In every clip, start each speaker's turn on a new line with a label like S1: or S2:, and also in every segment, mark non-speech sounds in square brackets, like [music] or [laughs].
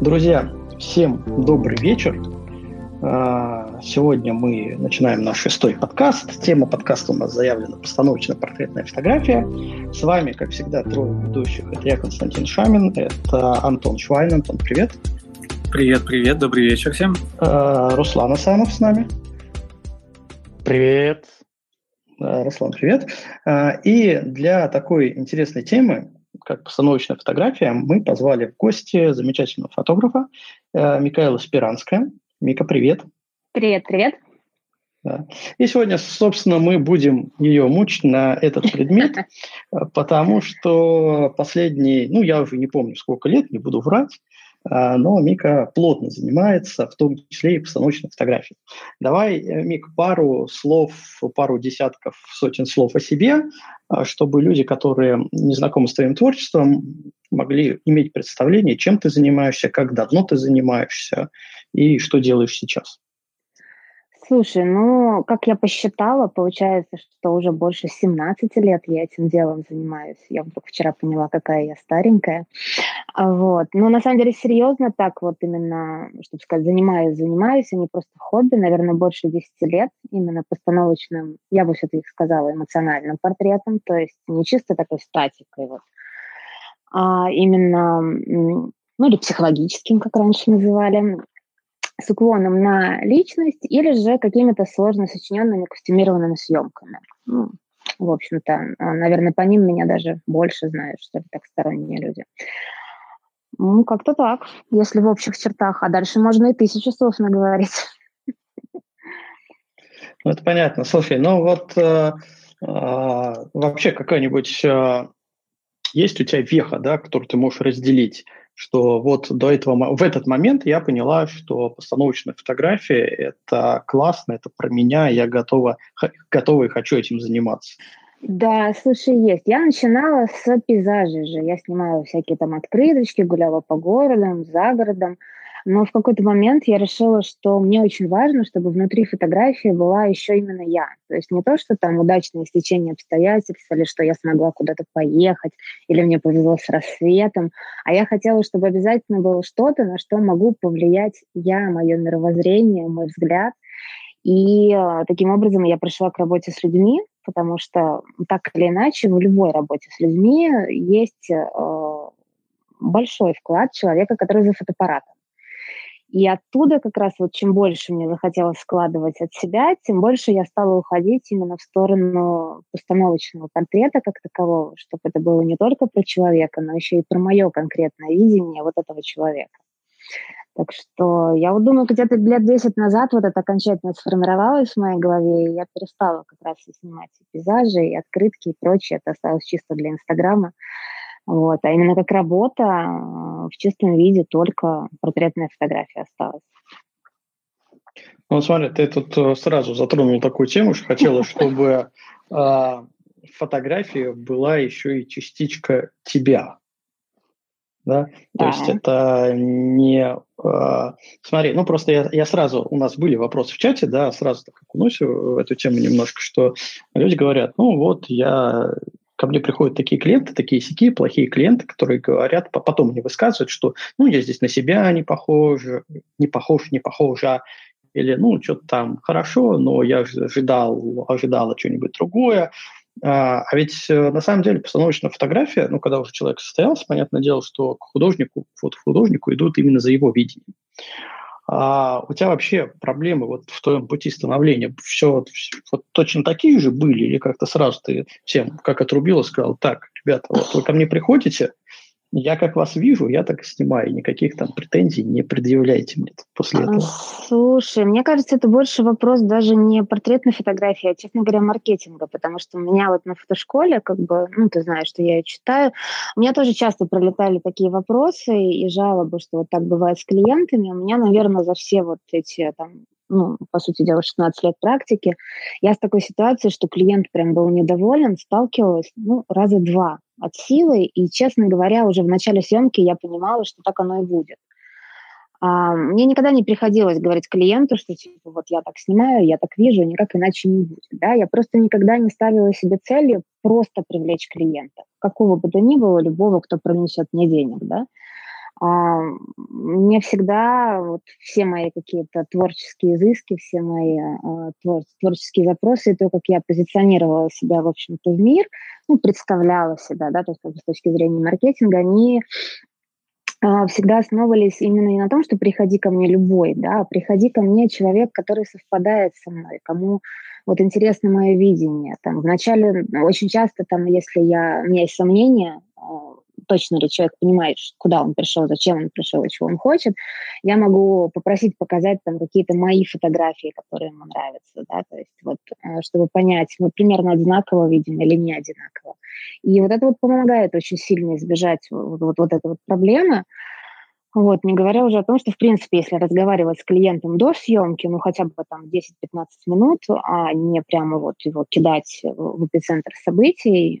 S1: Друзья, всем добрый вечер. А, сегодня мы начинаем наш шестой подкаст. Тема подкаста у нас заявлена постановочно-портретная фотография. С вами, как всегда, трое ведущих. Это я, Константин Шамин, это Антон Швайн. Антон, привет.
S2: Привет, привет, добрый вечер всем.
S1: А, Руслан Асанов с нами.
S3: Привет.
S1: Руслан, привет. А, и для такой интересной темы как постановочная фотография, мы позвали в гости замечательного фотографа э, Микаэла Спиранская. Мика, привет.
S4: Привет, привет.
S1: Да. И сегодня, собственно, мы будем ее мучить на этот предмет, [laughs] потому что последние, ну, я уже не помню, сколько лет, не буду врать, но Мика плотно занимается, в том числе и постановочной фотографией. Давай, э, Мик, пару слов, пару десятков, сотен слов о себе, а, чтобы люди, которые не знакомы с твоим творчеством, могли иметь представление, чем ты занимаешься, как давно ты занимаешься и что делаешь сейчас.
S4: Слушай, ну, как я посчитала, получается, что уже больше 17 лет я этим делом занимаюсь. Я вдруг вчера поняла, какая я старенькая. А вот. Но на самом деле серьезно так вот именно, чтобы сказать, занимаюсь, занимаюсь, а не просто хобби, наверное, больше 10 лет именно постановочным, я бы все-таки сказала, эмоциональным портретом, то есть не чисто такой статикой вот, а именно, ну или психологическим, как раньше называли с уклоном на личность или же какими-то сложно сочиненными костюмированными съемками. Ну, в общем-то, а, наверное, по ним меня даже больше знают, что ли, так сторонние люди. Ну, как-то так, если в общих чертах. А дальше можно и тысячу слов наговорить.
S1: Ну, это понятно. Слушай, ну вот э, э, вообще какая-нибудь э, есть у тебя веха, да, которую ты можешь разделить что вот до этого, в этот момент я поняла, что постановочная фотография – это классно, это про меня, я готова, готова и хочу этим заниматься.
S4: Да, слушай, есть. Я начинала с пейзажей же. Я снимала всякие там открыточки, гуляла по городам, за городом. Но в какой-то момент я решила, что мне очень важно, чтобы внутри фотографии была еще именно я. То есть не то, что там удачное стечение обстоятельств, или что я смогла куда-то поехать, или мне повезло с рассветом, а я хотела, чтобы обязательно было что-то, на что могу повлиять я, мое мировоззрение, мой взгляд. И э, таким образом я пришла к работе с людьми, потому что так или иначе в любой работе с людьми есть э, большой вклад человека, который за фотоаппаратом. И оттуда как раз вот чем больше мне захотелось складывать от себя, тем больше я стала уходить именно в сторону постановочного портрета как такового, чтобы это было не только про человека, но еще и про мое конкретное видение вот этого человека. Так что я вот думаю, где-то лет 10 назад вот это окончательно сформировалось в моей голове, и я перестала как раз и снимать и пейзажи, и открытки, и прочее. Это осталось чисто для Инстаграма. Вот. А именно как работа в чистом виде только портретная фотография осталась.
S1: Ну, смотри, ты тут э, сразу затронул такую тему, что хотела, [laughs] чтобы э, фотография была еще и частичка тебя. Да? То есть это не... Э, смотри, ну просто я, я сразу... У нас были вопросы в чате, да, сразу так окунусь в эту тему немножко, что люди говорят, ну вот я ко мне приходят такие клиенты, такие сики, плохие клиенты, которые говорят, потом мне высказывают, что ну я здесь на себя не похож, не похож, не похож, а или ну что-то там хорошо, но я ожидал, ожидала что-нибудь другое. А, а ведь э, на самом деле постановочная фотография, ну когда уже человек состоялся, понятное дело, что к художнику, фотохудожнику идут именно за его видением. А у тебя вообще проблемы вот в твоем пути становления? Все, вот точно такие же были или как-то сразу ты всем как отрубил и сказал, так, ребята, вот вы ко мне приходите, я как вас вижу, я так и снимаю. Никаких там претензий не предъявляйте мне после этого.
S4: Слушай, мне кажется, это больше вопрос даже не портретной фотографии, а, честно говоря, маркетинга, потому что у меня вот на фотошколе, как бы, ну, ты знаешь, что я ее читаю, у меня тоже часто пролетали такие вопросы и жалобы, что вот так бывает с клиентами. У меня, наверное, за все вот эти там ну, по сути дела, 16 лет практики, я с такой ситуацией, что клиент прям был недоволен, сталкивалась, ну, раза два от силы, и, честно говоря, уже в начале съемки я понимала, что так оно и будет. А, мне никогда не приходилось говорить клиенту, что типа вот я так снимаю, я так вижу, никак иначе не будет. Да? Я просто никогда не ставила себе целью просто привлечь клиента, какого бы то ни было, любого, кто принесет мне денег. Да? А, мне всегда вот все мои какие-то творческие изыски, все мои а, твор, творческие запросы, и то, как я позиционировала себя, в общем-то, в мир, ну, представляла себя, да, то есть с точки зрения маркетинга, они а, всегда основывались именно не на том, что приходи ко мне любой, да, а приходи ко мне человек, который совпадает со мной, кому вот интересно мое видение. Там, вначале очень часто, там, если я, у меня есть сомнения, точно ли человек понимает, куда он пришел, зачем он пришел и чего он хочет, я могу попросить показать там какие-то мои фотографии, которые ему нравятся, да, то есть вот, э, чтобы понять, мы примерно одинаково видим или не одинаково. И вот это вот помогает очень сильно избежать вот, вот, вот этой вот проблемы, вот, не говоря уже о том, что, в принципе, если разговаривать с клиентом до съемки, ну, хотя бы там 10-15 минут, а не прямо вот его кидать в эпицентр событий,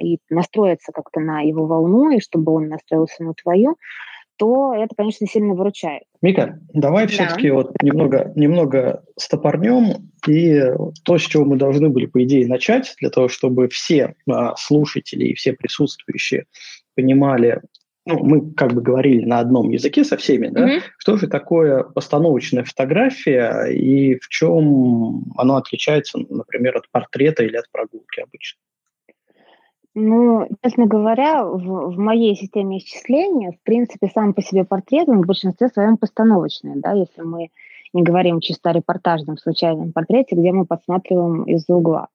S4: и настроиться как-то на его волну, и чтобы он настроился на твою, то это, конечно, сильно выручает.
S1: Мика, давай да. все-таки вот немного, немного стопорнем и то, с чего мы должны были, по идее, начать, для того, чтобы все а, слушатели и все присутствующие понимали, ну, мы как бы говорили на одном языке со всеми, да, mm-hmm. что же такое постановочная фотография и в чем оно отличается, например, от портрета или от прогулки обычно?
S4: Ну, честно говоря, в, в моей системе исчисления, в принципе, сам по себе портрет, он в большинстве своем постановочный, да, если мы не говорим чисто о репортажном случайном портрете, где мы подсматриваем из-за угла.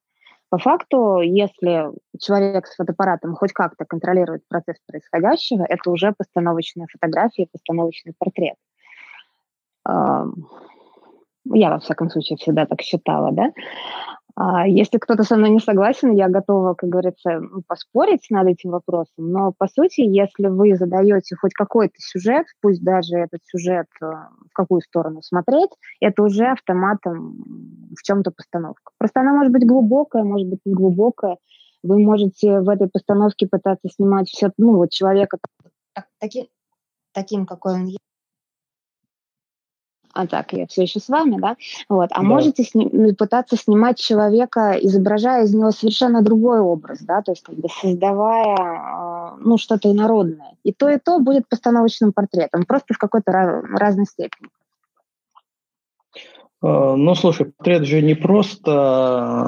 S4: По факту, если человек с фотоаппаратом хоть как-то контролирует процесс происходящего, это уже постановочная фотография, постановочный портрет. Я, во всяком случае, всегда так считала, да. А, если кто-то со мной не согласен, я готова, как говорится, поспорить над этим вопросом. Но, по сути, если вы задаете хоть какой-то сюжет, пусть даже этот сюжет э, в какую сторону смотреть, это уже автоматом в чем-то постановка. Просто она может быть глубокая, может быть не глубокая. Вы можете в этой постановке пытаться снимать все, ну, вот человека таким, таким, какой он есть а так, я все еще с вами, да, вот, а да. можете сни- ну, пытаться снимать человека, изображая из него совершенно другой образ, да, то есть как бы создавая, а, ну, что-то инородное. И то, и то будет постановочным портретом, просто в какой-то раз- разной степени.
S1: А, ну, слушай, портрет же не просто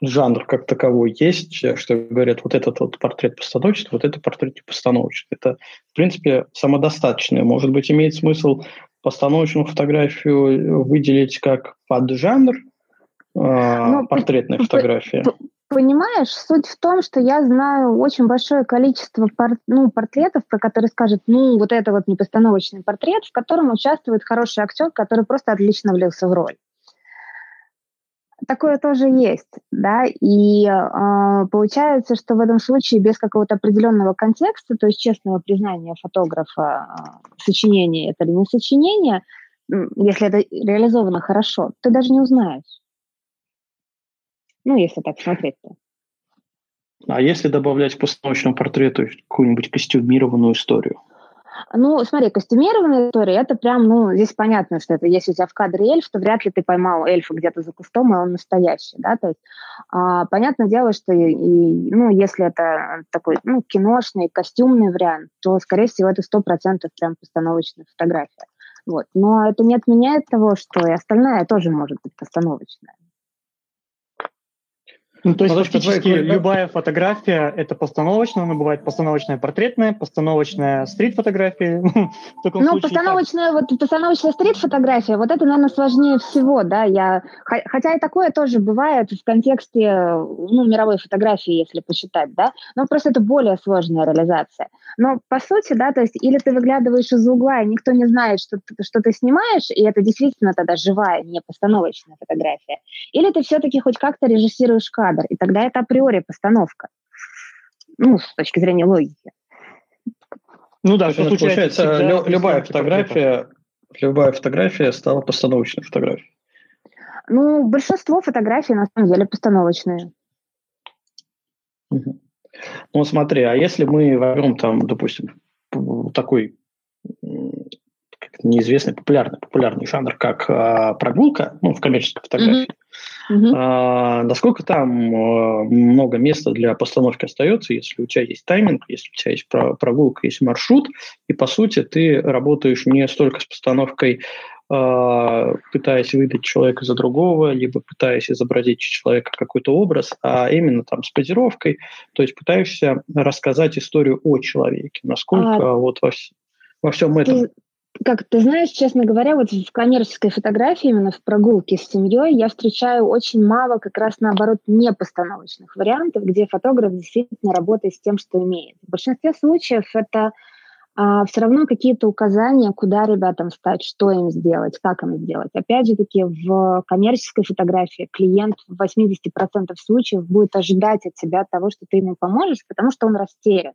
S1: жанр как таковой есть, что говорят, вот этот вот портрет постановочный, вот это портрет постановочный. Это, в принципе, самодостаточное. Может быть, имеет смысл постановочную фотографию выделить как поджанр, ну, портретная фотография?
S4: Понимаешь, суть в том, что я знаю очень большое количество пор, ну, портретов, про которые скажут, ну, вот это вот непостановочный портрет, в котором участвует хороший актер, который просто отлично влился в роль такое тоже есть, да, и э, получается, что в этом случае без какого-то определенного контекста, то есть честного признания фотографа, э, сочинение это или не сочинение, если это реализовано хорошо, ты даже не узнаешь. Ну, если так смотреть-то.
S1: А если добавлять к постановочному портрету какую-нибудь костюмированную историю?
S4: Ну, смотри, костюмированная история, это прям, ну, здесь понятно, что это если у тебя в кадре эльф, то вряд ли ты поймал эльфа где-то за кустом, и он настоящий, да, то есть а, понятное дело, что, и, и, ну, если это такой, ну, киношный, костюмный вариант, то, скорее всего, это сто процентов прям постановочная фотография. Вот. Но это не отменяет того, что и остальная тоже может быть постановочная.
S2: Ну, то есть, ну, фактически любая фотография – это постановочная, она бывает постановочная портретная, постановочная стрит-фотография. [laughs]
S4: ну, постановочная, вот, постановочная стрит-фотография, вот это, наверное, сложнее всего, да, я, хотя и такое тоже бывает в контексте, ну, мировой фотографии, если посчитать, да, но просто это более сложная реализация. Но, по сути, да, то есть, или ты выглядываешь из угла, и никто не знает, что, что ты снимаешь, и это действительно тогда живая, не постановочная фотография, или ты все-таки хоть как-то режиссируешь кадр, кадр, и тогда это априори постановка. Ну, с точки зрения логики.
S1: Ну да, что получается, лю- любая фотография, любая фотография стала постановочной фотографией.
S4: Ну, большинство фотографий на самом деле постановочные.
S1: Угу. Ну, смотри, а если мы возьмем там, допустим, такой неизвестный популярный популярный жанр, как а, прогулка, ну в коммерческой фотографии. Mm-hmm. А, насколько там а, много места для постановки остается, если у тебя есть тайминг, если у тебя есть прогулка, есть маршрут, и по сути ты работаешь не столько с постановкой а, пытаясь выдать человека за другого, либо пытаясь изобразить человека какой-то образ, а именно там с позировкой, то есть пытаешься рассказать историю о человеке, насколько а, вот во, во всем этом.
S4: Ты, как ты знаешь, честно говоря, вот в коммерческой фотографии, именно в прогулке с семьей, я встречаю очень мало как раз наоборот непостановочных вариантов, где фотограф действительно работает с тем, что имеет. В большинстве случаев это а, все равно какие-то указания, куда ребятам встать, что им сделать, как им сделать. Опять же таки, в коммерческой фотографии клиент в 80% случаев будет ожидать от тебя того, что ты ему поможешь, потому что он растерян.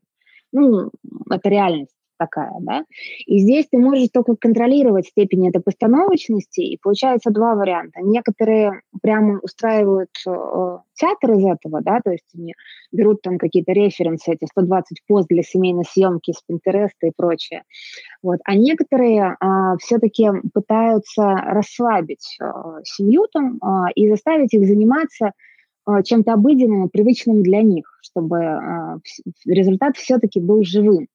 S4: Ну, это реальность такая, да. И здесь ты можешь только контролировать степень этой постановочности, и получается два варианта. Некоторые прямо устраивают э, театр из этого, да, то есть они берут там какие-то референсы, эти 120 пост для семейной съемки с Пинтереста и прочее. Вот. А некоторые э, все-таки пытаются расслабить э, семью там э, и заставить их заниматься э, чем-то обыденным и привычным для них, чтобы э, результат все-таки был живым.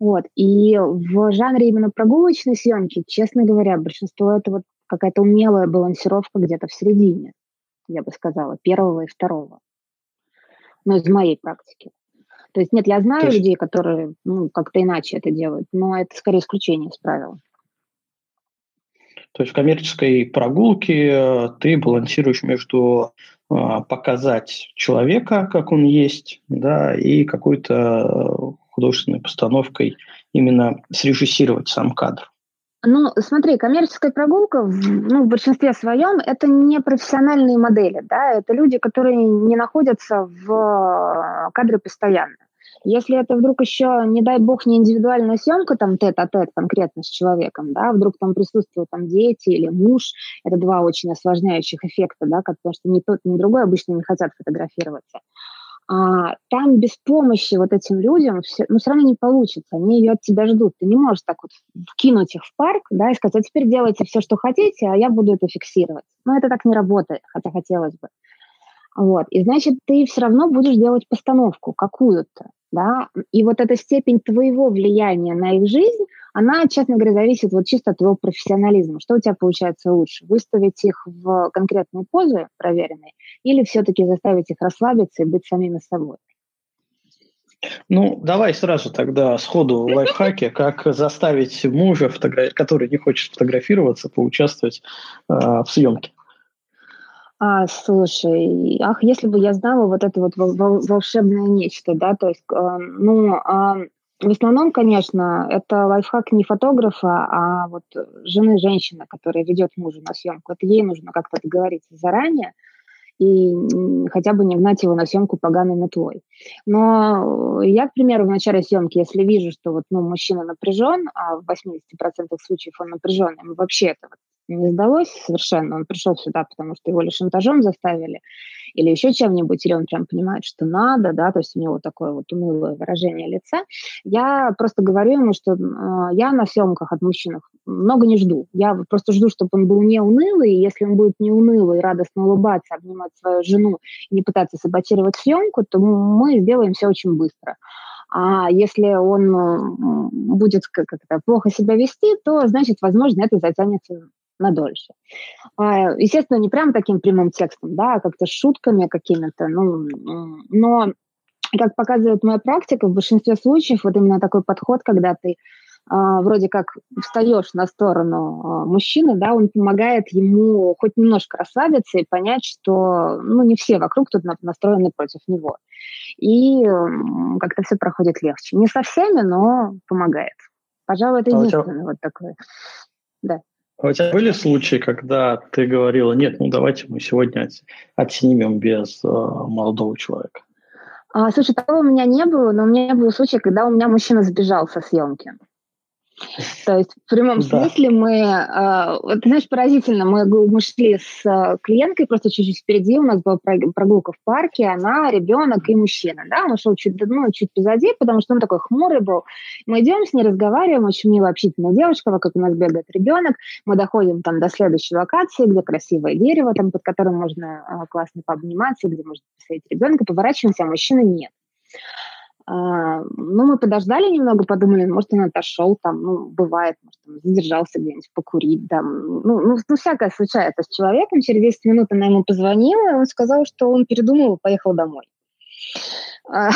S4: Вот. И в жанре именно прогулочной съемки, честно говоря, большинство это вот какая-то умелая балансировка где-то в середине, я бы сказала, первого и второго. Ну, из моей практики. То есть нет, я знаю есть... людей, которые ну, как-то иначе это делают, но это скорее исключение из правил.
S1: То есть в коммерческой прогулке э, ты балансируешь между э, показать человека, как он есть, да, и какую-то художественной постановкой именно срежиссировать сам кадр?
S4: Ну, смотри, коммерческая прогулка ну, в большинстве своем это не профессиональные модели, да, это люди, которые не находятся в э, кадре постоянно. Если это вдруг еще, не дай бог, не индивидуальная съемка, там тет-а-тет конкретно с человеком, да, вдруг там присутствуют там дети или муж, это два очень осложняющих эффекта, да, потому что ни тот, ни другой обычно не хотят фотографироваться а, там без помощи вот этим людям все, ну, все равно не получится. Они ее от тебя ждут. Ты не можешь так вот кинуть их в парк, да, и сказать, а теперь делайте все, что хотите, а я буду это фиксировать. Но это так не работает, хотя хотелось бы. Вот. И значит, ты все равно будешь делать постановку какую-то, да, и вот эта степень твоего влияния на их жизнь, она, честно говоря, зависит вот чисто от твоего профессионализма. Что у тебя получается лучше? Выставить их в конкретные позы проверенные или все-таки заставить их расслабиться и быть самими собой?
S1: Ну, давай сразу тогда сходу лайфхаки, как заставить мужа, который не хочет фотографироваться, поучаствовать э, в съемке.
S4: А, слушай, ах, если бы я знала вот это вот волшебное нечто, да, то есть, э, ну, э, в основном, конечно, это лайфхак не фотографа, а вот жены женщины, которая ведет мужа на съемку. Это ей нужно как-то договориться заранее, и хотя бы не гнать его на съемку поганой метлой. Но я, к примеру, в начале съемки, если вижу, что вот, ну, мужчина напряжен, а в 80% случаев он напряжен, ему вообще это вот не сдалось совершенно, он пришел сюда, потому что его ли шантажом заставили, или еще чем-нибудь, или он прям понимает, что надо, да, то есть у него такое вот унылое выражение лица, я просто говорю ему, что э, я на съемках от мужчин много не жду. Я просто жду, чтобы он был не унылый, и если он будет не унылый, радостно улыбаться, обнимать свою жену не пытаться саботировать съемку, то мы сделаем все очень быстро. А если он будет как-то плохо себя вести, то, значит, возможно, это затянется на дольше. А, естественно, не прям таким прямым текстом, да, а как-то шутками какими-то, ну, но, как показывает моя практика, в большинстве случаев вот именно такой подход, когда ты Uh, вроде как встаешь на сторону uh, мужчины, да, он помогает ему хоть немножко расслабиться и понять, что, ну, не все вокруг тут настроены против него. И как-то все проходит легче. Не со всеми, но помогает. Пожалуй, это а единственное тебя... вот такое. Да.
S1: А у тебя были случаи, когда ты говорила, нет, ну давайте мы сегодня отснимем без э, молодого человека?
S4: А, слушай, такого у меня не было, но у меня был случай, когда у меня мужчина сбежал со съемки. То есть в прямом смысле мы, э, вот, знаешь, поразительно, мы, мы шли с э, клиенткой просто чуть-чуть впереди, у нас была прогулка в парке, она, ребенок и мужчина, да, он шел чуть, ну, чуть позади, потому что он такой хмурый был. Мы идем с ней, разговариваем, очень милая общительная девушка, вокруг нас бегает ребенок, мы доходим там до следующей локации, где красивое дерево, там, под которым можно э, классно пообниматься, где можно посадить ребенка, поворачиваемся, а мужчины нет. А, ну, мы подождали немного, подумали, может, он отошел, там, ну, бывает, может, он задержался где-нибудь покурить, там, ну, ну, ну, всякое случается с человеком. Через 10 минут она ему позвонила, и он сказал, что он передумал и поехал домой.
S2: А.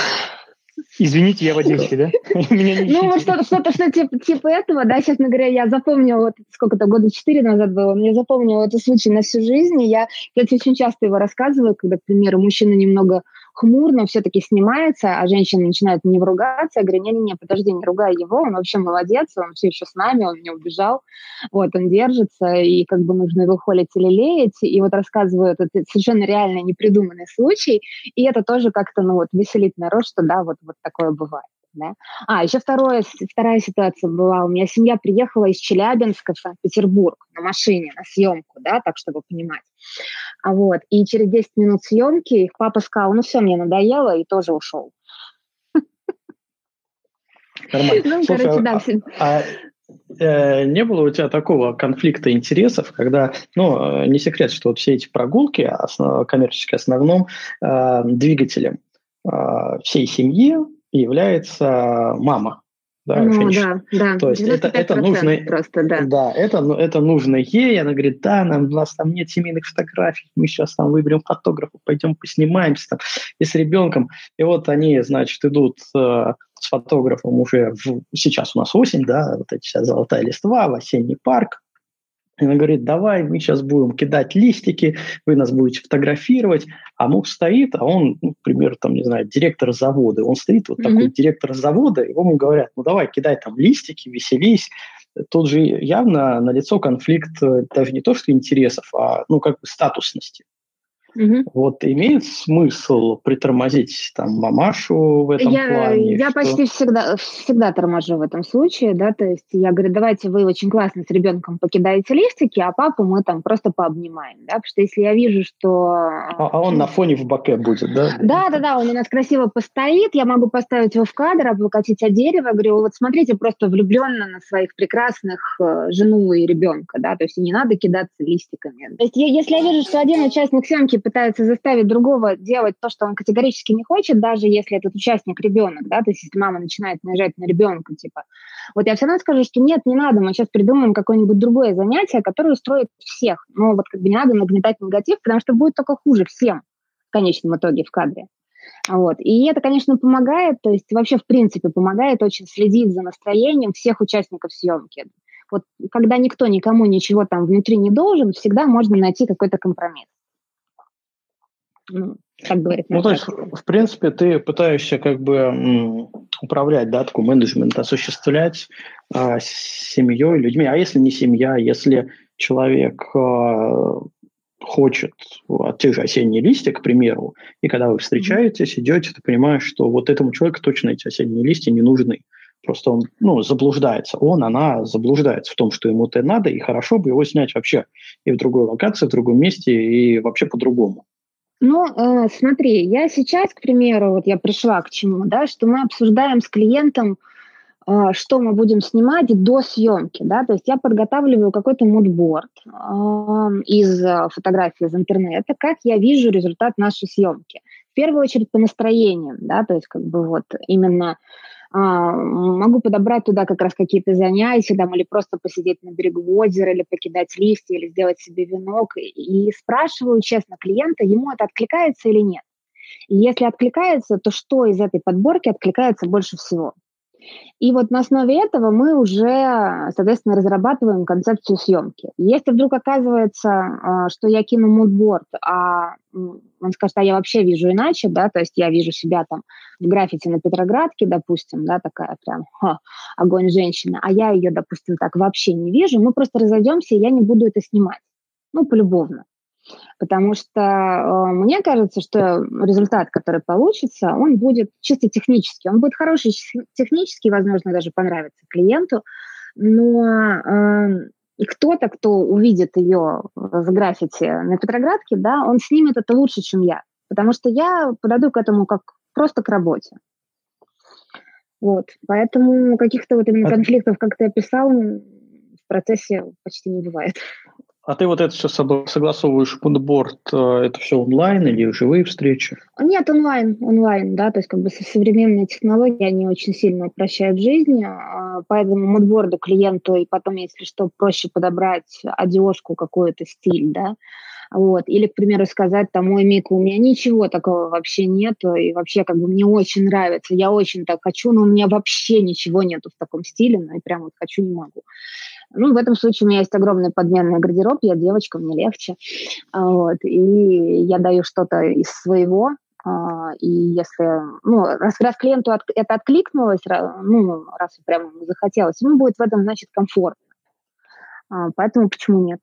S2: Извините, я водитель, да? [laughs] [laughs]
S4: Ну, вот что-то, что-то, что типа, типа этого, да, честно говоря, я запомнила, вот сколько-то, года четыре назад было, я запомнила этот случай на всю жизнь, и я, кстати, очень часто его рассказываю, когда, к примеру, мужчина немного хмурно все-таки снимается, а женщина начинает не ругаться. Я говорю, не-не-не, подожди, не ругай его, он вообще молодец, он все еще с нами, он не убежал, вот, он держится, и как бы нужно его холить или леять, и вот рассказываю этот совершенно реально непридуманный случай, и это тоже как-то, ну вот, веселит народ, что да, вот, вот такое бывает. Да? А, еще второе, вторая ситуация была. У меня семья приехала из Челябинска в Санкт-Петербург на машине, на съемку, да, так, чтобы понимать. А вот, и через 10 минут съемки их папа сказал, ну все, мне надоело, и тоже ушел.
S1: Нормально. [laughs] Ну, Слушай, короче, да, а, а э, не было у тебя такого конфликта интересов, когда, ну, э, не секрет, что вот все эти прогулки, основ, коммерческие основном, э, двигателем э, всей семьи является мама
S4: да, ну, женщина. Да, да.
S1: То есть это, это нужно,
S4: просто, да.
S1: Да, это, ну, это нужно ей. Она говорит, да, нам, у нас там нет семейных фотографий, мы сейчас там выберем фотографа, пойдем поснимаемся там и с ребенком. И вот они, значит, идут э, с фотографом уже в, сейчас у нас осень, да, вот эти вся золотая листва, в осенний парк, и она говорит, давай, мы сейчас будем кидать листики, вы нас будете фотографировать. А муж стоит, а он, ну, к примеру, там, не знаю, директор завода. Он стоит, вот mm-hmm. такой директор завода, и ему говорят, ну давай, кидай там листики, веселись. Тут же явно налицо конфликт э, даже не то, что интересов, а, ну, как бы статусности. Угу. Вот имеет смысл притормозить там мамашу в этом
S4: я,
S1: плане?
S4: Я что... почти всегда, всегда торможу в этом случае, да, то есть я говорю, давайте вы очень классно с ребенком покидаете лифтики, а папу мы там просто пообнимаем, да, потому что если я вижу, что...
S1: А, а он на фоне в боке будет, да?
S4: Да, да, да, он у нас красиво постоит, я могу поставить его в кадр, облокотить о дерево, говорю, вот смотрите, просто влюбленно на своих прекрасных э, жену и ребенка, да, то есть не надо кидаться листиками. То есть если я вижу, что один участник съемки пытается заставить другого делать то, что он категорически не хочет, даже если этот участник ребенок, да, то есть если мама начинает наезжать на ребенка, типа, вот я все равно скажу, что нет, не надо, мы сейчас придумаем какое-нибудь другое занятие, которое устроит всех. Ну, вот как бы не надо нагнетать негатив, потому что будет только хуже всем в конечном итоге в кадре. Вот. И это, конечно, помогает, то есть вообще, в принципе, помогает очень следить за настроением всех участников съемки. Вот когда никто никому ничего там внутри не должен, всегда можно найти какой-то компромисс.
S1: Ну, как говорит. Ну, то есть, в принципе, ты пытаешься как бы управлять, да, такой менеджмент, осуществлять а, семьей, людьми. А если не семья, если человек а, хочет а, те же осенние листья, к примеру, и когда вы встречаетесь, идете, ты понимаешь, что вот этому человеку точно эти осенние листья не нужны. Просто он, ну, заблуждается. Он, она заблуждается в том, что ему это надо, и хорошо бы его снять вообще и в другой локации, в другом месте, и вообще по-другому.
S4: Ну, э, смотри, я сейчас, к примеру, вот я пришла к чему, да, что мы обсуждаем с клиентом, э, что мы будем снимать до съемки, да, то есть я подготавливаю какой-то мудборд э, из фотографий из интернета, как я вижу результат нашей съемки. В первую очередь по настроениям, да, то есть как бы вот именно а, могу подобрать туда как раз какие-то занятия, там, или просто посидеть на берегу озера, или покидать листья, или сделать себе венок. И спрашиваю честно клиента, ему это откликается или нет. И если откликается, то что из этой подборки откликается больше всего? И вот на основе этого мы уже, соответственно, разрабатываем концепцию съемки. Если вдруг оказывается, а, что я кину мудборд, а он скажет, а я вообще вижу иначе, да, то есть я вижу себя там в граффити на Петроградке, допустим, да, такая прям ха, огонь женщина, а я ее, допустим, так вообще не вижу, мы просто разойдемся, и я не буду это снимать. Ну, полюбовно. Потому что э, мне кажется, что результат, который получится, он будет чисто технический. Он будет хороший технически, возможно, даже понравится клиенту, но э, и кто-то, кто увидит ее в граффити на Петроградке, да, он снимет это лучше, чем я, потому что я подойду к этому как просто к работе. Вот, поэтому каких-то вот именно конфликтов, как ты описал, в процессе почти не бывает.
S1: А ты вот это все согласовываешь мудборд, э, это все онлайн или живые встречи?
S4: Нет, онлайн, онлайн, да, то есть как бы современные технологии, они очень сильно упрощают жизнь, а, поэтому мудборду клиенту и потом, если что, проще подобрать одежку, какой-то стиль, да, вот. Или, к примеру, сказать, там, мой Мика, у меня ничего такого вообще нету, и вообще как бы мне очень нравится, я очень так хочу, но у меня вообще ничего нету в таком стиле, ну и прям вот хочу, не могу. Ну, в этом случае у меня есть огромный подменный гардероб, я девочка, мне легче. Вот, и я даю что-то из своего, а, и если, ну, раз, раз клиенту от, это откликнулось, ну, раз прям захотелось, ему будет в этом, значит, комфортно. А, поэтому почему нет?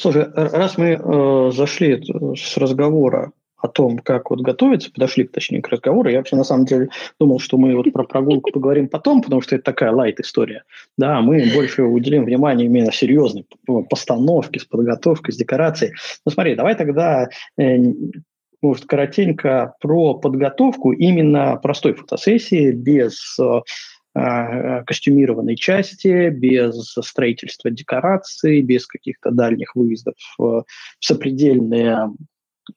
S1: Слушай, раз мы э, зашли с разговора о том, как вот готовиться, подошли, точнее, к разговору. Я вообще на самом деле думал, что мы вот про прогулку поговорим потом, потому что это такая лайт-история. Да, мы больше уделим внимание именно серьезной постановке, с подготовкой, с декорацией. Ну смотри, давай тогда э, может, коротенько про подготовку именно простой фотосессии без э, э костюмированной части, без строительства декораций, без каких-то дальних выездов в сопредельные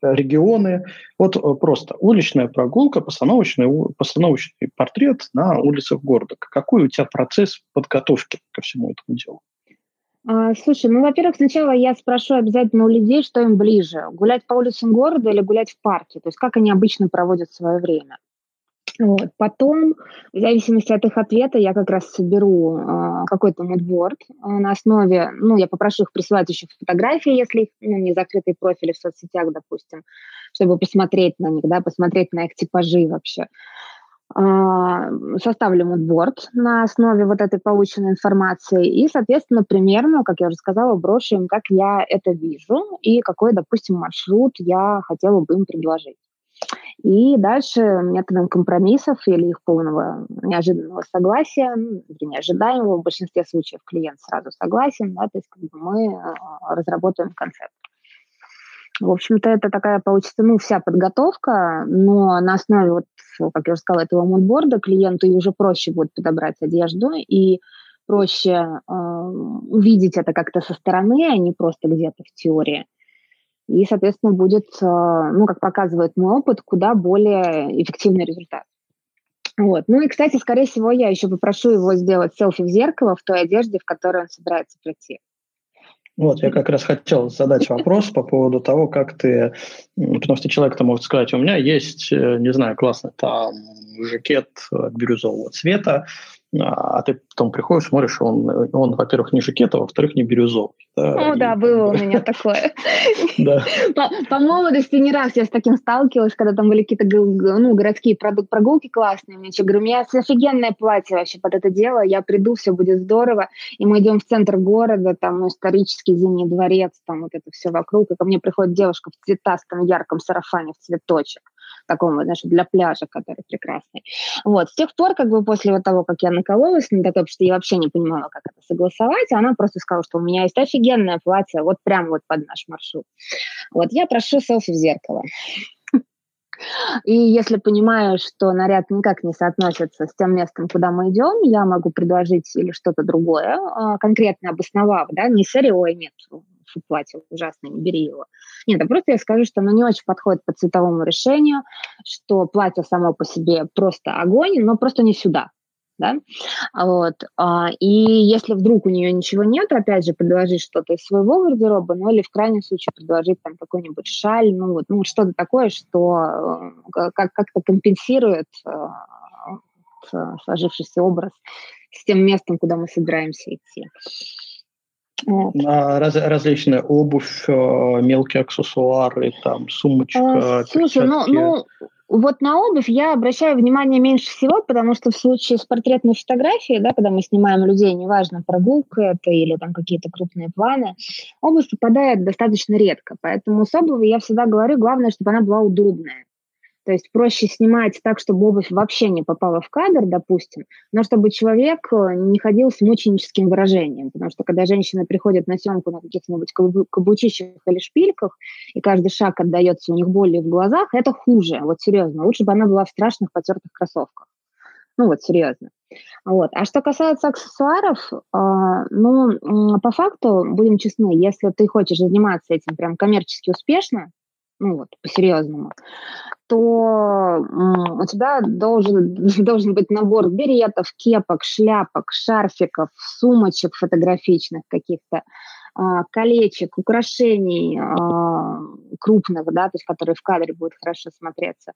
S1: регионы. Вот э, просто уличная прогулка, постановочный, постановочный портрет на улицах города. Какой у тебя процесс подготовки ко всему этому делу?
S4: А, слушай, ну, во-первых, сначала я спрошу обязательно у людей, что им ближе, гулять по улицам города или гулять в парке, то есть как они обычно проводят свое время. Вот. Потом, в зависимости от их ответа, я как раз соберу э, какой-то мудборд э, на основе, ну, я попрошу их присылать еще фотографии, если их, ну, не закрытые профили в соцсетях, допустим, чтобы посмотреть на них, да, посмотреть на их типажи вообще. Э, составлю мудборд на основе вот этой полученной информации и, соответственно, примерно, как я уже сказала, брошу им, как я это вижу и какой, допустим, маршрут я хотела бы им предложить. И дальше методом компромиссов или их полного неожиданного согласия, ну, неожидаемого, в большинстве случаев клиент сразу согласен, да, то есть как бы мы а, разработаем концепт. В общем-то, это такая получится, ну, вся подготовка, но на основе, вот, как я уже сказала, этого мудборда клиенту уже проще будет подобрать одежду, и проще э, увидеть это как-то со стороны, а не просто где-то в теории и, соответственно, будет, э, ну, как показывает мой опыт, куда более эффективный результат. Вот. Ну и, кстати, скорее всего, я еще попрошу его сделать селфи в зеркало в той одежде, в которой он собирается прийти.
S1: Вот, я как раз хотел задать вопрос по поводу того, как ты, потому что человек-то может сказать, у меня есть, э, не знаю, классный там жакет бирюзового цвета, а, а ты потом приходишь, смотришь, он, он во-первых, не жакет, а во-вторых, не бирюзовый.
S4: Да, О, и... да, было у меня такое. [laughs] По молодости не раз я с таким сталкивалась, когда там были какие-то ну, городские прогулки классные. Мне что, говорю, у меня офигенное платье вообще под это дело, я приду, все будет здорово. И мы идем в центр города, там ну, исторический зимний дворец, там вот это все вокруг. И ко мне приходит девушка в цветастом ярком сарафане в цветочек таком, знаешь, для пляжа, который прекрасный. Вот, с тех пор, как бы после вот того, как я накололась на такое, потому что я вообще не понимала, как это согласовать, она просто сказала, что у меня есть офигенное платье, вот прям вот под наш маршрут. Вот, я прошу селфи в зеркало. И если понимаю, что наряд никак не соотносится с тем местом, куда мы идем, я могу предложить или что-то другое, а, конкретно обосновав, да, не ой, нет, фу, платье ужасное, не бери его. Нет, а просто я скажу, что оно не очень подходит по цветовому решению, что платье само по себе просто огонь, но просто не сюда. Да? Вот. А, и если вдруг у нее ничего нет, опять же, предложить что-то из своего гардероба, ну или в крайнем случае предложить там какой-нибудь шаль, ну вот, ну что-то такое, что э, как- как-то компенсирует э, сложившийся образ с тем местом, куда мы собираемся идти.
S1: Вот. Раз, различная обувь, э, мелкие аксессуары, там, сумочка,
S4: а, Слушай, ну, ну, вот на обувь я обращаю внимание меньше всего, потому что в случае с портретной фотографией, да, когда мы снимаем людей, неважно, прогулка это или там какие-то крупные планы, обувь попадает достаточно редко. Поэтому с обувью я всегда говорю, главное, чтобы она была удобная. То есть проще снимать так, чтобы обувь вообще не попала в кадр, допустим, но чтобы человек э, не ходил с мученическим выражением. Потому что когда женщина приходит на съемку на каких-нибудь каблучищах или шпильках, и каждый шаг отдается у них болью в глазах, это хуже. Вот серьезно. Лучше бы она была в страшных потертых кроссовках. Ну вот, серьезно. Вот. А что касается аксессуаров, э, ну, по факту, будем честны, если ты хочешь заниматься этим прям коммерчески успешно, ну вот, по-серьезному, то у тебя должен, [laughs] должен быть набор беретов, кепок, шляпок, шарфиков, сумочек фотографичных каких-то, а, колечек, украшений а, крупных, да, то есть которые в кадре будут хорошо смотреться.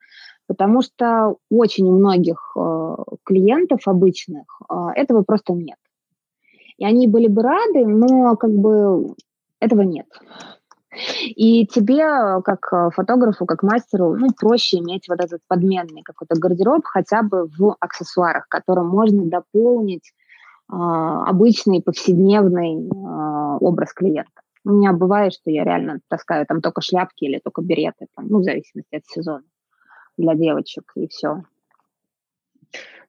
S4: Потому что очень у многих а, клиентов обычных этого просто нет. И они были бы рады, но как бы этого нет. И тебе, как э, фотографу, как мастеру, ну, проще иметь вот этот подменный какой-то гардероб хотя бы в аксессуарах, которым можно дополнить э, обычный повседневный э, образ клиента. У меня бывает, что я реально таскаю там только шляпки или только береты, там, ну, в зависимости от сезона для девочек, и все.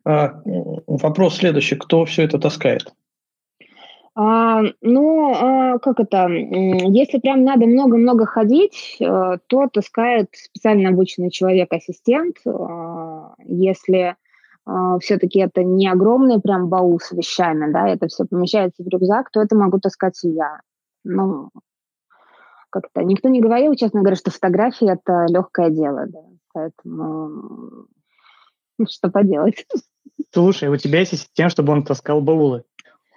S1: А, вопрос следующий. Кто все это таскает?
S4: А, ну, а, как это, если прям надо много-много ходить, э, то таскает специально обученный человек-ассистент. А, если а, все-таки это не огромный прям баул с вещами, да, это все помещается в рюкзак, то это могу таскать и я. Ну, как-то никто не говорил, честно говоря, что фотографии это легкое дело, да, поэтому ну, что поделать. [laughs]
S2: Слушай, у тебя есть ассистент, чтобы он таскал баулы?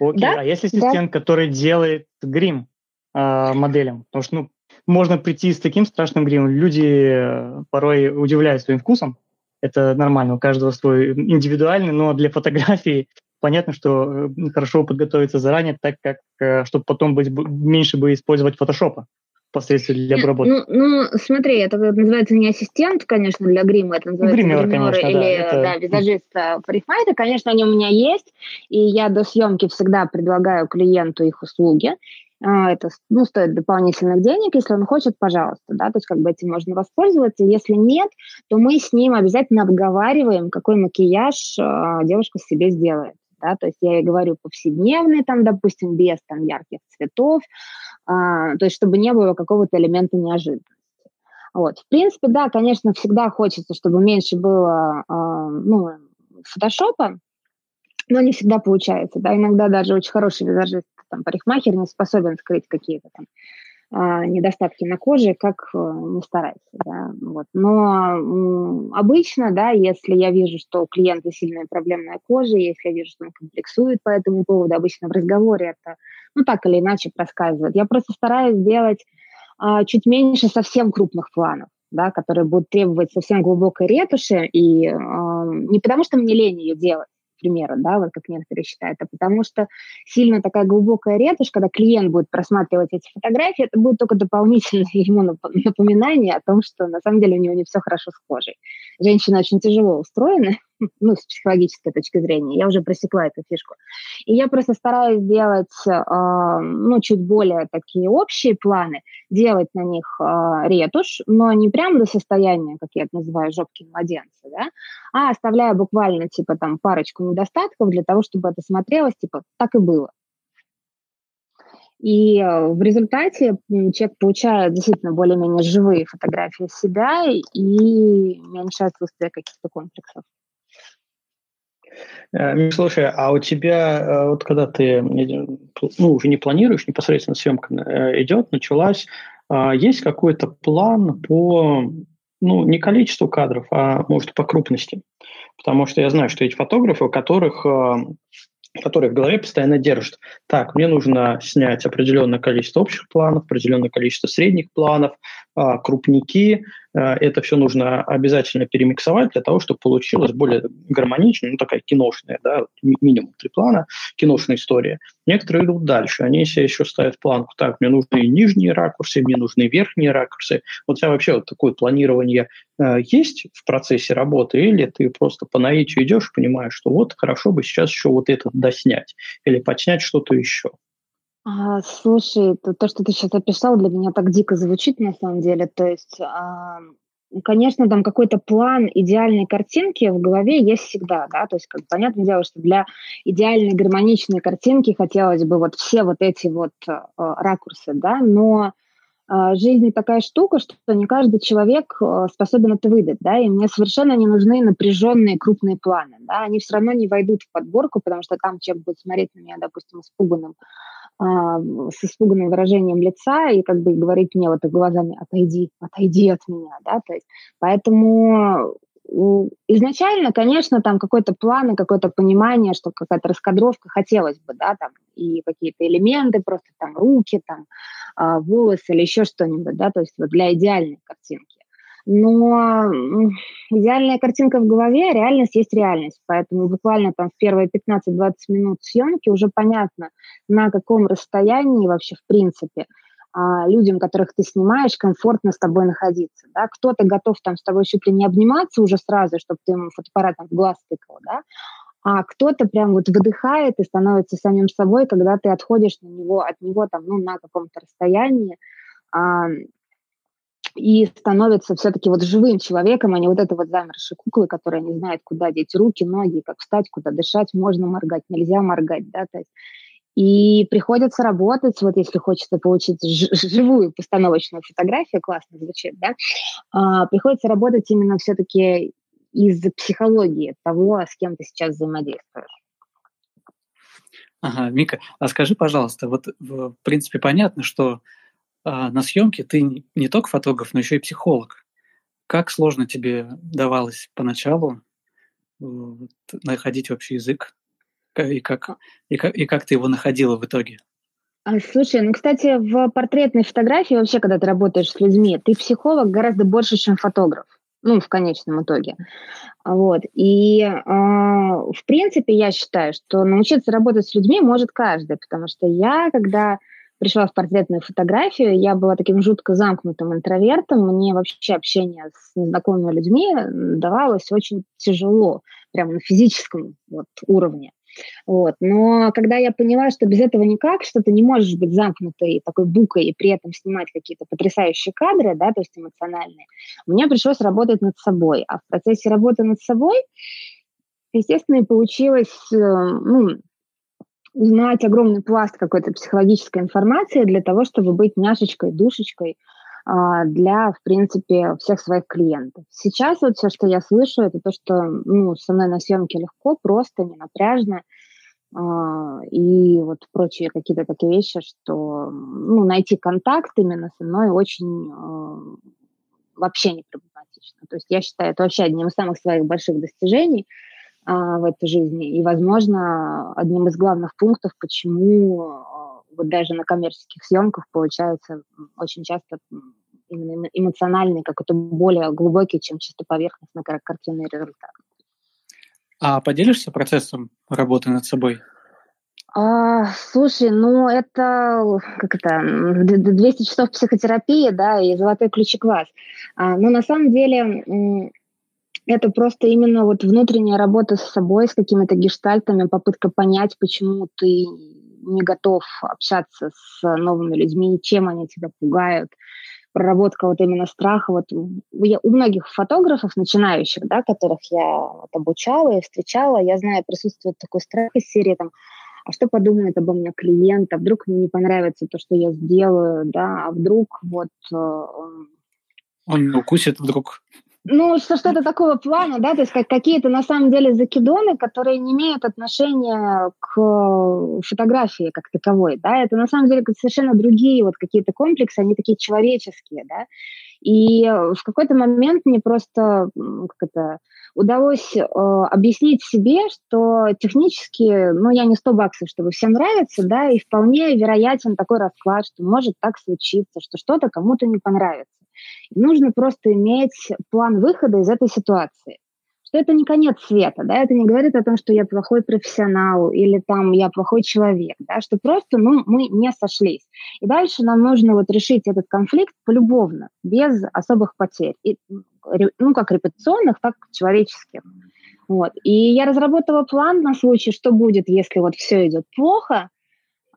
S2: Окей, да? а есть ассистент, да. который делает грим э, моделям? Потому что ну, можно прийти с таким страшным гримом. Люди э, порой удивляют своим вкусом. Это нормально, у каждого свой индивидуальный, но для [laughs] фотографии понятно, что э, хорошо подготовиться заранее, так как, э, чтобы потом быть, меньше бы использовать фотошопа впоследствии для обработки?
S4: Ну, ну, смотри, это называется не ассистент, конечно, для грима, это называется гример, гример конечно, или да, это... да, визажист парикмахер. Конечно, они у меня есть, и я до съемки всегда предлагаю клиенту их услуги. А, это ну, стоит дополнительных денег, если он хочет, пожалуйста, да, то есть как бы этим можно воспользоваться. Если нет, то мы с ним обязательно обговариваем, какой макияж э, девушка себе сделает. Да, то есть я ей говорю повседневный, там, допустим, без там ярких цветов, а, то есть чтобы не было какого-то элемента неожиданности. Вот. В принципе, да, конечно, всегда хочется, чтобы меньше было а, ну, фотошопа, но не всегда получается. Да? Иногда даже очень хороший визажист, там, парикмахер не способен скрыть какие-то там недостатки на коже, как э, не старайся. Да? Вот. Но обычно, да, если я вижу, что у клиента сильная проблемная кожа, если я вижу, что он комплексует по этому поводу, обычно в разговоре это ну, так или иначе проскальзывает. Я просто стараюсь сделать а, чуть меньше совсем крупных планов, да, которые будут требовать совсем глубокой ретуши, и а, не потому что мне лень ее делать, примеру, да, вот как некоторые считают, а потому что сильно такая глубокая ретушь, когда клиент будет просматривать эти фотографии, это будет только дополнительное [laughs] ему напоминание о том, что на самом деле у него не все хорошо с кожей. Женщины очень тяжело устроены, ну, с психологической точки зрения, я уже просекла эту фишку. И я просто стараюсь делать, э, ну, чуть более такие общие планы, делать на них э, ретушь, но не прямо до состояния, как я это называю, жопки младенца, да, а оставляя буквально, типа, там, парочку недостатков для того, чтобы это смотрелось, типа, так и было. И э, в результате человек получает действительно более-менее живые фотографии себя и меньше отсутствие каких-то комплексов.
S1: Э, слушай, а у тебя, э, вот когда ты ну, уже не планируешь, непосредственно съемка э, идет, началась, а есть какой-то план по, ну, не количеству кадров, а может по крупности? Потому что я знаю, что есть фотографы, у которых которые в голове постоянно держат. Так, мне нужно снять определенное количество общих планов, определенное количество средних планов, крупники, Э, это все нужно обязательно перемиксовать для того, чтобы получилось более гармонично, ну, такая киношная, да, минимум три плана, киношная история. Некоторые идут дальше, они себе еще ставят планку, так, мне нужны нижние ракурсы, мне нужны верхние ракурсы. Вот у тебя вообще вот такое планирование э, есть в процессе работы, или ты просто по наитию идешь и понимаешь, что вот хорошо бы сейчас еще вот это доснять, или подснять что-то еще.
S4: А, слушай, то, то, что ты сейчас описал, для меня так дико звучит на самом деле. То есть а, конечно, там какой-то план идеальной картинки в голове есть всегда, да, то есть, как понятное дело, что для идеальной гармоничной картинки хотелось бы вот все вот эти вот э, ракурсы, да, но э, жизнь такая штука, что не каждый человек э, способен это выдать, да, и мне совершенно не нужны напряженные крупные планы, да, они все равно не войдут в подборку, потому что там человек будет смотреть на меня, допустим, испуганным, а, с испуганным выражением лица и как бы говорить мне вот глазами «отойди, отойди от меня», да, то есть поэтому изначально, конечно, там какой-то план и какое-то понимание, что какая-то раскадровка хотелось бы, да, там и какие-то элементы, просто там руки, там а, волосы или еще что-нибудь, да, то есть вот для идеальной картинки. Но идеальная картинка в голове, реальность есть реальность. Поэтому буквально там в первые 15-20 минут съемки уже понятно, на каком расстоянии вообще в принципе а, людям, которых ты снимаешь, комфортно с тобой находиться. Да? Кто-то готов там с тобой чуть ли не обниматься уже сразу, чтобы ты ему фотоаппаратом в глаз тыкал, да? а кто-то прям вот выдыхает и становится самим собой, когда ты отходишь на него, от него там, ну, на каком-то расстоянии, а, и становится все-таки вот живым человеком, а не вот этой вот замершей куклы, которая не знает, куда деть руки, ноги, как встать, куда дышать, можно моргать, нельзя моргать, да, то есть и приходится работать, вот если хочется получить живую постановочную фотографию, классно звучит, да, а, приходится работать именно все-таки из психологии того, с кем ты сейчас взаимодействуешь.
S3: Ага, Мика, а скажи, пожалуйста, вот в принципе понятно, что а на съемке ты не только фотограф, но еще и психолог. Как сложно тебе давалось поначалу находить общий язык? И как, и, как, и как ты его находила в итоге?
S4: А, слушай, ну, кстати, в портретной фотографии вообще, когда ты работаешь с людьми, ты психолог гораздо больше, чем фотограф. Ну, в конечном итоге. Вот. И, э, в принципе, я считаю, что научиться работать с людьми может каждый, потому что я, когда пришла в портретную фотографию, я была таким жутко замкнутым интровертом, мне вообще общение с незнакомыми людьми давалось очень тяжело, прямо на физическом вот, уровне. Вот. Но когда я поняла, что без этого никак, что ты не можешь быть замкнутой такой букой и при этом снимать какие-то потрясающие кадры, да, то есть эмоциональные, мне пришлось работать над собой. А в процессе работы над собой, естественно, и получилось э, ну, узнать огромный пласт какой-то психологической информации для того, чтобы быть няшечкой, душечкой а, для, в принципе, всех своих клиентов. Сейчас вот все, что я слышу, это то, что ну, со мной на съемке легко, просто, не напряжно, а, и вот прочие какие-то такие вещи, что ну, найти контакт именно со мной очень а, вообще не проблематично. То есть я считаю это вообще одним из самых своих больших достижений – в этой жизни. И, возможно, одним из главных пунктов, почему а, вот даже на коммерческих съемках получается очень часто именно эмоциональный, какой-то более глубокий, чем чисто поверхностный картинный результат.
S3: А поделишься процессом работы над собой?
S4: А, слушай, ну это как это 200 часов психотерапии, да, и золотой ключик класс. А, но на самом деле это просто именно вот внутренняя работа с собой, с какими-то гештальтами, попытка понять, почему ты не готов общаться с новыми людьми, чем они тебя пугают, проработка вот именно страха. Вот я, у многих фотографов, начинающих, да, которых я вот обучала и встречала, я знаю, присутствует такой страх из серии там, а что подумает обо мне клиент, а вдруг мне не понравится то, что я сделаю, да, а вдруг вот... Э,
S3: он укусит вдруг.
S4: Ну, что что-то такого плана, да, то есть как какие-то на самом деле закидоны, которые не имеют отношения к э, фотографии как таковой, да, это на самом деле совершенно другие вот какие-то комплексы, они такие человеческие, да, и в какой-то момент мне просто как это, удалось э, объяснить себе, что технически, ну, я не 100 баксов, чтобы всем нравится, да, и вполне вероятен такой расклад, что может так случиться, что что-то кому-то не понравится. Нужно просто иметь план выхода из этой ситуации. Что это не конец света, да, это не говорит о том, что я плохой профессионал или там я плохой человек, да, что просто, ну, мы не сошлись. И дальше нам нужно вот решить этот конфликт полюбовно, без особых потерь. И, ну, как репетиционных, так и человеческих. Вот. И я разработала план на случай, что будет, если вот все идет плохо,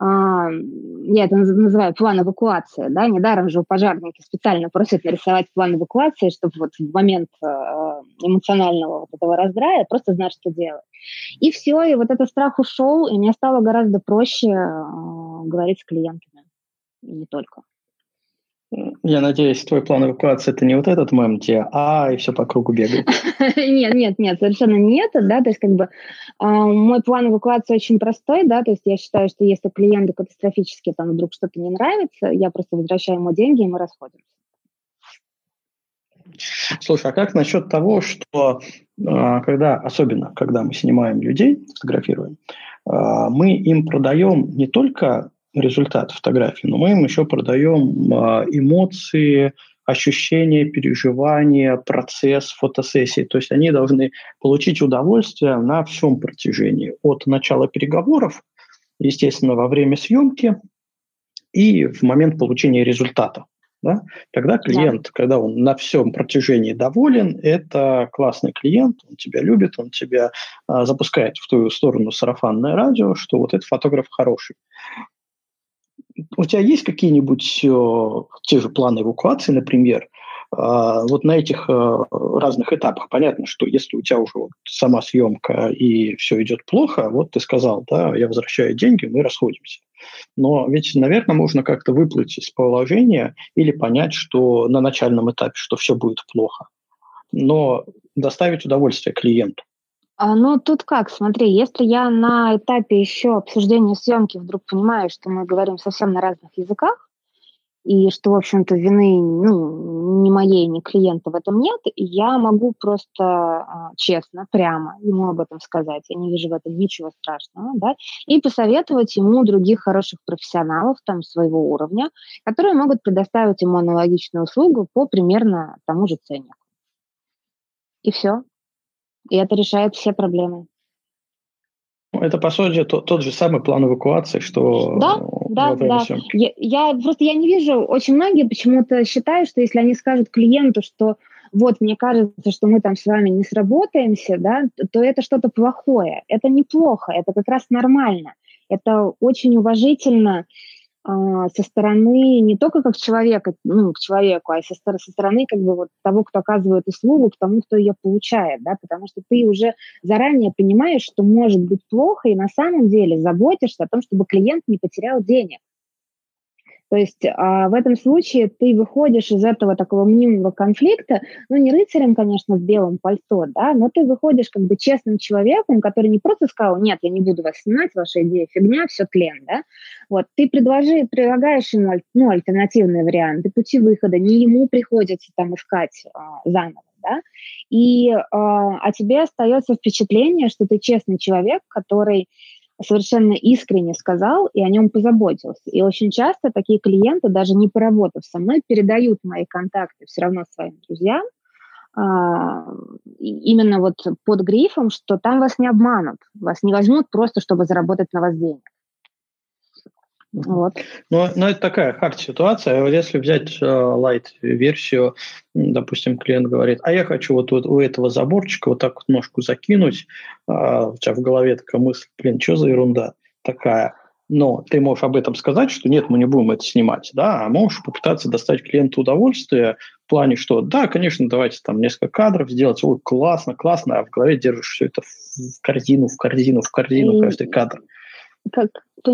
S4: я это называю план эвакуации, да, недаром же у пожарники специально просят нарисовать план эвакуации, чтобы вот в момент а, эмоционального вот этого раздрая просто знать, что делать. И все, и вот этот страх ушел, и мне стало гораздо проще а, говорить с клиентами, и не только.
S1: Я надеюсь, твой план эвакуации это не вот этот мем, где а и все по кругу бегает. [laughs]
S4: Нет, нет, нет, совершенно не это, да, то есть как бы э, мой план эвакуации очень простой, да, то есть я считаю, что если клиенту катастрофически там вдруг что-то не нравится, я просто возвращаю ему деньги, и мы расходимся.
S1: Слушай, а как насчет того, что э, когда, особенно когда мы снимаем людей, фотографируем, э, мы им продаем не только результат фотографии, но мы им еще продаем а, эмоции, ощущения, переживания, процесс фотосессии. То есть они должны получить удовольствие на всем протяжении. От начала переговоров, естественно, во время съемки и в момент получения результата. Да? Тогда клиент, да. когда он на всем протяжении доволен, это классный клиент, он тебя любит, он тебя а, запускает в ту сторону сарафанное радио, что вот этот фотограф хороший у тебя есть какие-нибудь э, те же планы эвакуации, например, э, вот на этих э, разных этапах понятно, что если у тебя уже вот сама съемка и все идет плохо, вот ты сказал, да, я возвращаю деньги, мы расходимся. Но ведь, наверное, можно как-то выплыть из положения или понять, что на начальном этапе, что все будет плохо. Но доставить удовольствие клиенту.
S4: А, ну, тут как, смотри, если я на этапе еще обсуждения съемки вдруг понимаю, что мы говорим совсем на разных языках, и что, в общем-то, вины ну, ни моей, ни клиента в этом нет, я могу просто а, честно, прямо ему об этом сказать. Я не вижу в этом ничего страшного, да, и посоветовать ему других хороших профессионалов там своего уровня, которые могут предоставить ему аналогичную услугу по примерно тому же ценнику. И все. И это решает все проблемы.
S1: Это, по сути, тот, тот же самый план эвакуации, что
S4: да, да, да. Я, я просто я не вижу, очень многие почему-то считают, что если они скажут клиенту, что вот, мне кажется, что мы там с вами не сработаемся, да, то это что-то плохое. Это неплохо, это как раз нормально. Это очень уважительно со стороны не только как человека, ну, к человеку, а со, со стороны как бы вот того, кто оказывает услугу, к тому, кто ее получает, да, потому что ты уже заранее понимаешь, что может быть плохо, и на самом деле заботишься о том, чтобы клиент не потерял денег. То есть а, в этом случае ты выходишь из этого такого мнимого конфликта, ну не рыцарем, конечно, в белом пальто, да, но ты выходишь как бы честным человеком, который не просто сказал, нет, я не буду вас снимать, ваша идея фигня, все тлен, да, вот, ты предложи, предлагаешь ему ну, альтернативные варианты, пути выхода, не ему приходится там искать а, заново, да, и а, а тебе остается впечатление, что ты честный человек, который совершенно искренне сказал и о нем позаботился. И очень часто такие клиенты, даже не поработав со мной, передают мои контакты все равно своим друзьям, а, именно вот под грифом, что там вас не обманут, вас не возьмут просто, чтобы заработать на вас денег.
S1: Вот. Но, но это такая хард-ситуация. Вот если взять э, light-версию, допустим, клиент говорит, а я хочу вот, вот у этого заборчика вот так вот ножку закинуть, а у тебя в голове такая мысль, блин, что за ерунда такая? Но ты можешь об этом сказать, что нет, мы не будем это снимать, да, а можешь попытаться достать клиенту удовольствие в плане, что да, конечно, давайте там несколько кадров сделать, ой, классно, классно, а в голове держишь все это в корзину, в корзину, в корзину, каждый кадр.
S4: Как,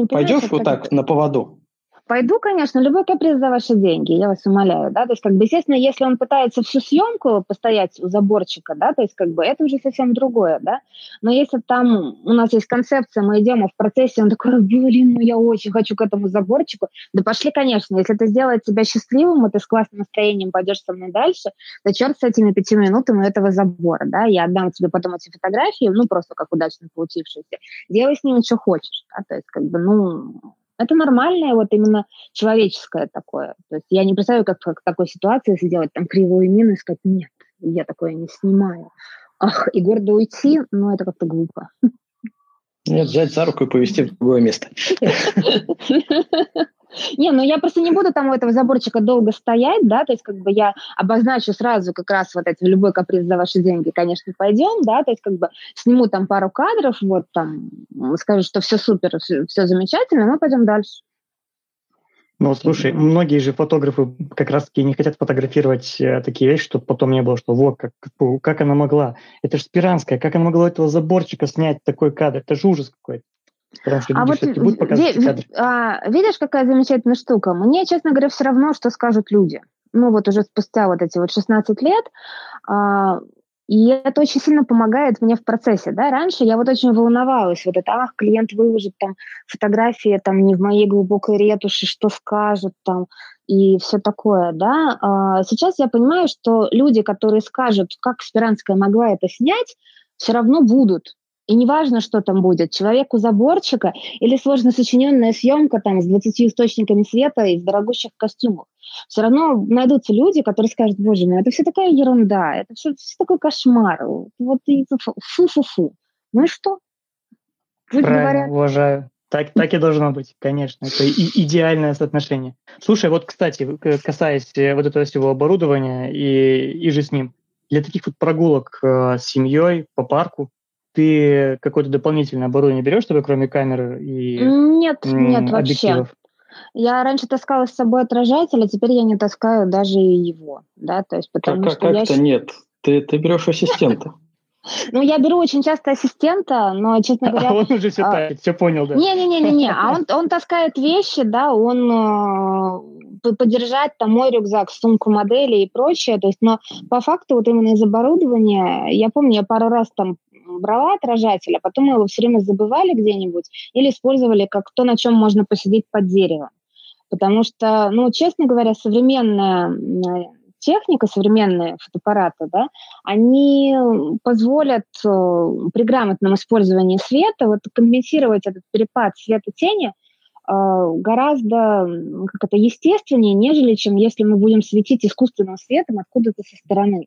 S1: Пойдешь вот так на поводу?
S4: Пойду, конечно, любой каприз за ваши деньги, я вас умоляю, да, то есть, как бы, естественно, если он пытается всю съемку постоять у заборчика, да, то есть, как бы, это уже совсем другое, да, но если там у нас есть концепция, мы идем, а в процессе он такой, блин, ну я очень хочу к этому заборчику, да пошли, конечно, если это сделает тебя счастливым, и ты с классным настроением пойдешь со мной дальше, да черт с этими пяти минутами этого забора, да, я отдам тебе потом эти фотографии, ну, просто как удачно получившиеся, делай с ними, что хочешь, да, то есть, как бы, ну, это нормальное, вот именно человеческое такое. То есть я не представляю, как, как в такой ситуации сделать там кривую мину и сказать, нет, я такое не снимаю. Ах, и гордо уйти, ну это как-то глупо.
S1: Нет, взять за руку и повести в другое место. [laughs]
S4: Не, ну я просто не буду там у этого заборчика долго стоять, да, то есть как бы я обозначу сразу как раз вот эти любой каприз за ваши деньги, конечно, пойдем, да, то есть как бы сниму там пару кадров, вот там скажу, что все супер, все, все замечательно, мы пойдем дальше.
S2: Ну, слушай, многие же фотографы как раз-таки не хотят фотографировать э, такие вещи, чтобы потом не было, что вот, как, как она могла. Это же Спиранская, как она могла этого заборчика снять такой кадр? Это же ужас какой-то.
S4: Потому что а вот будут показывать ви, кадры. А, видишь, какая замечательная штука? Мне, честно говоря, все равно, что скажут люди. Ну вот уже спустя вот эти вот 16 лет, а, и это очень сильно помогает мне в процессе, да. Раньше я вот очень волновалась, вот это, ах, клиент выложит там фотографии там не в моей глубокой ретуши, что скажет там и все такое, да. А сейчас я понимаю, что люди, которые скажут, как Спиранская могла это снять, все равно будут. И неважно, что там будет, человеку заборчика или сложно сочиненная съемка там с 20 источниками света и в дорогущих костюмах. Все равно найдутся люди, которые скажут, боже мой, это все такая ерунда, это все, все такой кошмар. Вот и фу-фу-фу. Ну и что?
S2: Люди Правильно, говорят. уважаю. Так, так и должно быть, конечно. Это и идеальное соотношение. Слушай, вот, кстати, касаясь э, вот этого всего оборудования и, и же с ним, для таких вот прогулок э, с семьей по парку, ты какое-то дополнительное оборудование берешь, чтобы кроме камеры и
S4: Нет, нет, вообще. Я раньше таскала с собой отражатель, а теперь я не таскаю даже его, да, то есть потому
S1: как,
S4: что
S1: как
S4: я...
S1: это нет? Ты, ты берешь ассистента. [laughs]
S4: Ну, я беру очень часто ассистента, но, честно [laughs] говоря...
S2: А он уже все а... все понял, да?
S4: Не-не-не, а он, он таскает вещи, да, он э, поддержать там мой рюкзак, сумку модели и прочее, то есть, но по факту вот именно из оборудования, я помню, я пару раз там брала отражатель, а потом мы его все время забывали где-нибудь или использовали как то, на чем можно посидеть под деревом. Потому что, ну, честно говоря, современная техника, современные фотоаппараты, да, они позволят э, при грамотном использовании света вот компенсировать этот перепад света-тени э, гораздо как это, естественнее, нежели чем если мы будем светить искусственным светом откуда-то со стороны.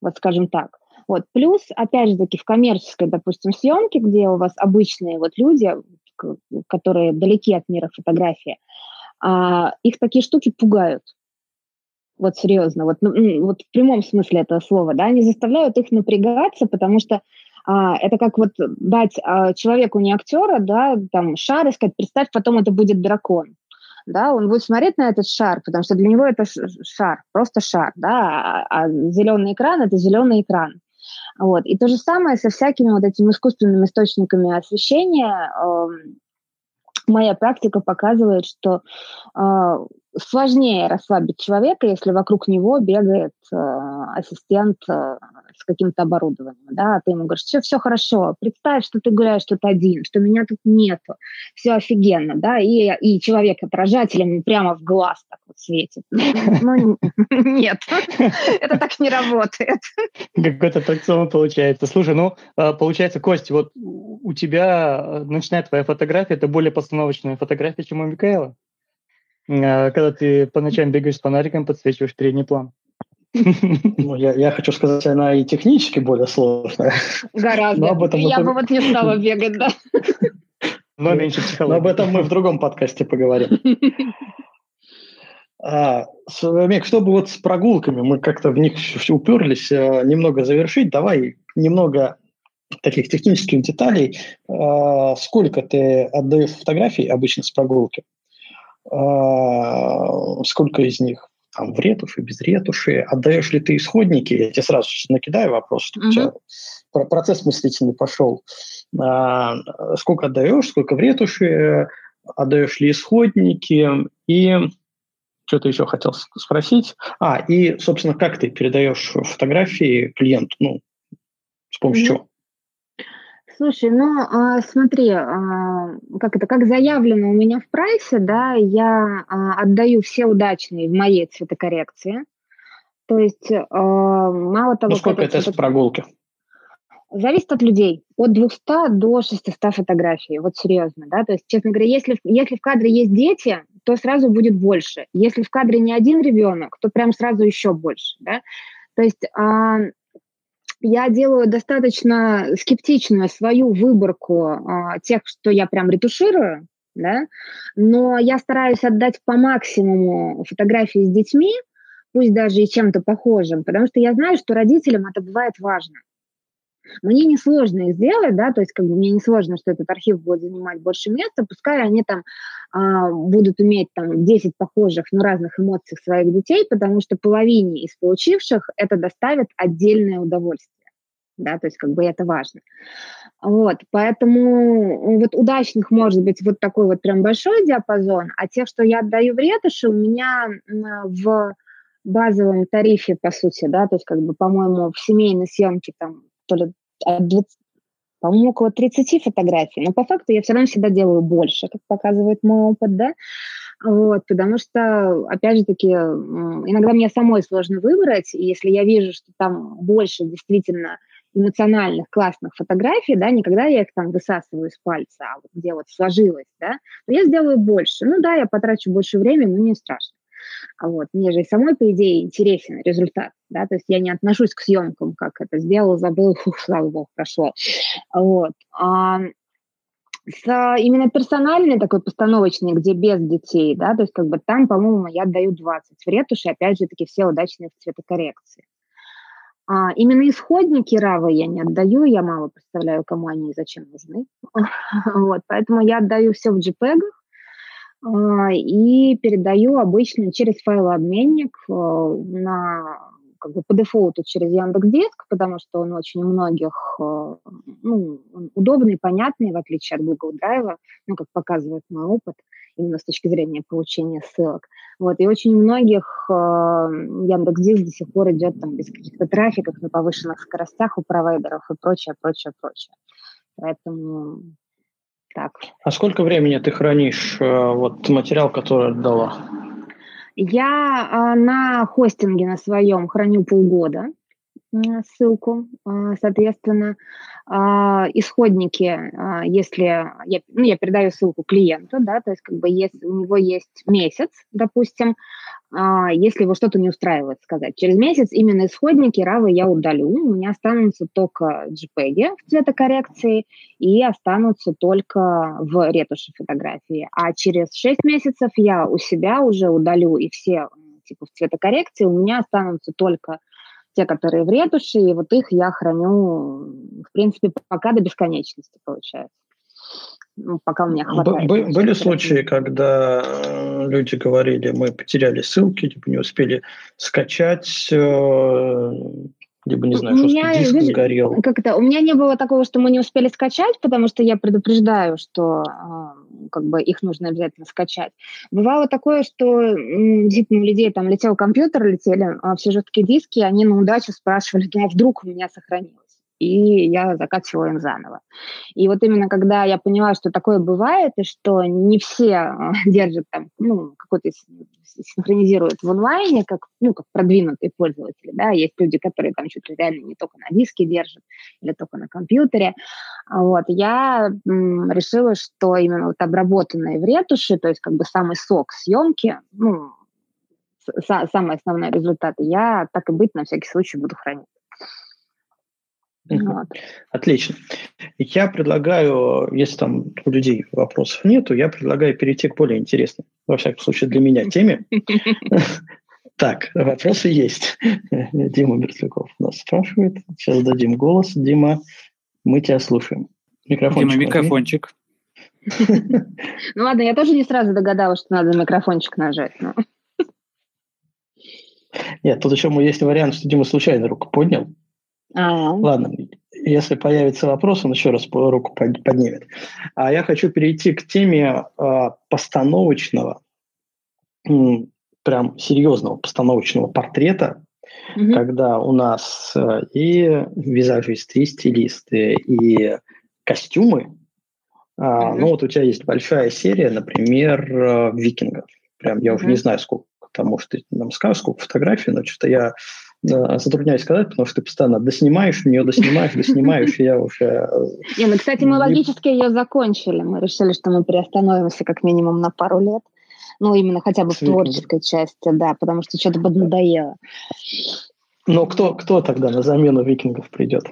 S4: Вот скажем так. Вот. Плюс, опять же таки, в коммерческой, допустим, съемке, где у вас обычные вот люди, которые далеки от мира фотографии, а, их такие штуки пугают. Вот серьезно, вот, ну, вот в прямом смысле этого слова, да, они заставляют их напрягаться, потому что а, это как вот дать а, человеку не актера, да, там шар и сказать, представь, потом это будет дракон да, он будет смотреть на этот шар, потому что для него это шар, просто шар, да, а, а зеленый экран – это зеленый экран. Вот. И то же самое со всякими вот этими искусственными источниками освещения. Эм, моя практика показывает, что э, сложнее расслабить человека, если вокруг него бегает э, ассистент э, с каким-то оборудованием, да, а ты ему говоришь, все, все хорошо, представь, что ты гуляешь тут один, что меня тут нету, все офигенно, да, и, и человек отражателем прямо в глаз так вот светит. [laughs] Ну, нет, [laughs] это так не работает.
S2: Какой-то аттракцион получается. Слушай, ну, а, получается, Костя, вот у тебя начинает твоя фотография, это более постановочная фотография, чем у Микаэла? А, когда ты по ночам бегаешь с фонариком, подсвечиваешь передний план.
S1: Ну, я, я хочу сказать, она и технически более сложная.
S4: Гораздо. Об этом я бы вот не стала бегать, да.
S2: Но меньше психологии.
S1: Но об этом мы в другом подкасте поговорим. [laughs] А, Мик, чтобы вот с прогулками, мы как-то в них уперлись, э, немного завершить, давай немного таких технических деталей. А, сколько ты отдаешь фотографий обычно с прогулки? А, сколько из них там в ретуши, без ретуши, отдаешь ли ты исходники, я тебе сразу накидаю вопрос, чтобы mm-hmm. тебя процесс мыслительный пошел. А, сколько отдаешь, сколько в ретуши, отдаешь ли исходники, и что-то еще хотел спросить. А, и, собственно, как ты передаешь фотографии клиенту, ну, с помощью mm-hmm. чего?
S4: Слушай, ну а, смотри, а, как это, как заявлено у меня в прайсе, да, я а, отдаю все удачные в моей цветокоррекции. То есть мало того,
S1: ну, сколько это цветок... прогулки?
S4: Зависит от людей. От 200 до 600 фотографий. Вот серьезно, да. То есть, честно говоря, если, если в кадре есть дети, то сразу будет больше. Если в кадре не один ребенок, то прям сразу еще больше, да. То есть я делаю достаточно скептичную свою выборку а, тех, что я прям ретуширую, да, но я стараюсь отдать по максимуму фотографии с детьми, пусть даже и чем-то похожим, потому что я знаю, что родителям это бывает важно. Мне несложно сделать, да, то есть как бы мне несложно, что этот архив будет занимать больше места, пускай они там а, будут иметь там 10 похожих, но разных эмоций своих детей, потому что половине из получивших это доставит отдельное удовольствие да, то есть как бы это важно. Вот, поэтому вот удачных может быть вот такой вот прям большой диапазон, а тех, что я отдаю в ретуши, у меня в базовом тарифе, по сути, да, то есть как бы, по-моему, в семейной съемке там то ли от 20, по-моему, около 30 фотографий, но по факту я все равно всегда делаю больше, как показывает мой опыт, да, вот, потому что, опять же таки, иногда мне самой сложно выбрать, и если я вижу, что там больше действительно эмоциональных, классных фотографий, да, никогда я их там высасываю из пальца, а вот где вот сложилось, да, но я сделаю больше. Ну да, я потрачу больше времени, но не страшно. А вот, мне же самой, по идее, интересен результат, да, то есть я не отношусь к съемкам, как это сделал, забыл, фух, [laughs] слава богу, прошло. Вот. А, с именно персональной такой постановочной, где без детей, да, то есть как бы там, по-моему, я отдаю 20 в ретуши, опять же таки все удачные в цветокоррекции. А, именно исходники равы я не отдаю, я мало представляю, кому они и зачем нужны. [laughs] вот, поэтому я отдаю все в а, и передаю обычно через файлообменник а, на как бы по дефолту через Яндекс.Диск, потому что он очень у многих э, ну, удобный, понятный, в отличие от Google Drive, ну, как показывает мой опыт, именно с точки зрения получения ссылок. Вот, и очень у многих э, Яндекс.Диск до сих пор идет там без каких-то трафиков на повышенных скоростях у провайдеров и прочее, прочее, прочее. Поэтому так.
S1: А сколько времени ты хранишь э, вот материал, который отдала?
S4: Я а, на хостинге на своем храню полгода ссылку, а, соответственно, а, исходники, если я, ну, я передаю ссылку клиенту, да, то есть как бы если у него есть месяц, допустим, а, если его что-то не устраивает, сказать. Через месяц именно исходники равы я удалю, у меня останутся только JPEG в цветокоррекции и останутся только в ретуши фотографии. А через 6 месяцев я у себя уже удалю и все типа в цветокоррекции, у меня останутся только те, которые в ретуши, и вот их я храню, в принципе, пока до бесконечности получается ну, пока у меня хватает.
S1: Б- были случаи, когда э, люди говорили, мы потеряли ссылки, типа не успели скачать, э, либо, не знаю, жесткий меня, диск сгорел.
S4: Как это? У меня не было такого, что мы не успели скачать, потому что я предупреждаю, что э, как бы их нужно обязательно скачать. Бывало такое, что действительно у людей там летел компьютер, летели а все жесткие диски, они на удачу спрашивали, ну а вдруг у меня сохранилось и я закачиваю им заново. И вот именно когда я поняла, что такое бывает, и что не все а, [laughs] держат там, ну, какой-то синхронизируют в онлайне, как, ну, как продвинутые пользователи, да, есть люди, которые там что-то реально не только на диске держат или только на компьютере, вот, я м, решила, что именно вот обработанные в ретуши, то есть как бы самый сок съемки, ну, самые основные результаты, я так и быть на всякий случай буду хранить.
S1: Вот. Отлично. Я предлагаю, если там у людей вопросов нету, я предлагаю перейти к более интересной, во всяком случае для меня, теме. [laughs] Так, вопросы есть. Дима Мерзляков нас спрашивает. Сейчас дадим голос. Дима, мы тебя слушаем.
S3: Микрофончик. Дима, микрофончик. [laughs]
S4: Ну ладно, я тоже не сразу догадалась, что надо микрофончик нажать.
S1: Нет, тут еще есть вариант, что Дима случайно руку поднял. А-а-а. Ладно, если появится вопрос, он еще раз руку поднимет. А я хочу перейти к теме э, постановочного, прям серьезного постановочного портрета, угу. когда у нас э, и визажисты, и стилисты, и костюмы. А, угу. Ну вот у тебя есть большая серия, например, э, викингов. Прям я угу. уже не знаю, сколько, потому что ты нам скажешь, сколько фотографий, но что-то я затрудняюсь сказать, потому что ты постоянно доснимаешь нее, доснимаешь, доснимаешь, и я уже... Э,
S4: не, ну, кстати, мы логически ее закончили. Мы решили, что мы приостановимся как минимум на пару лет. Ну, именно хотя бы в творческой части, да, потому что что-то поднадоело.
S1: Но кто, кто тогда на замену викингов придет?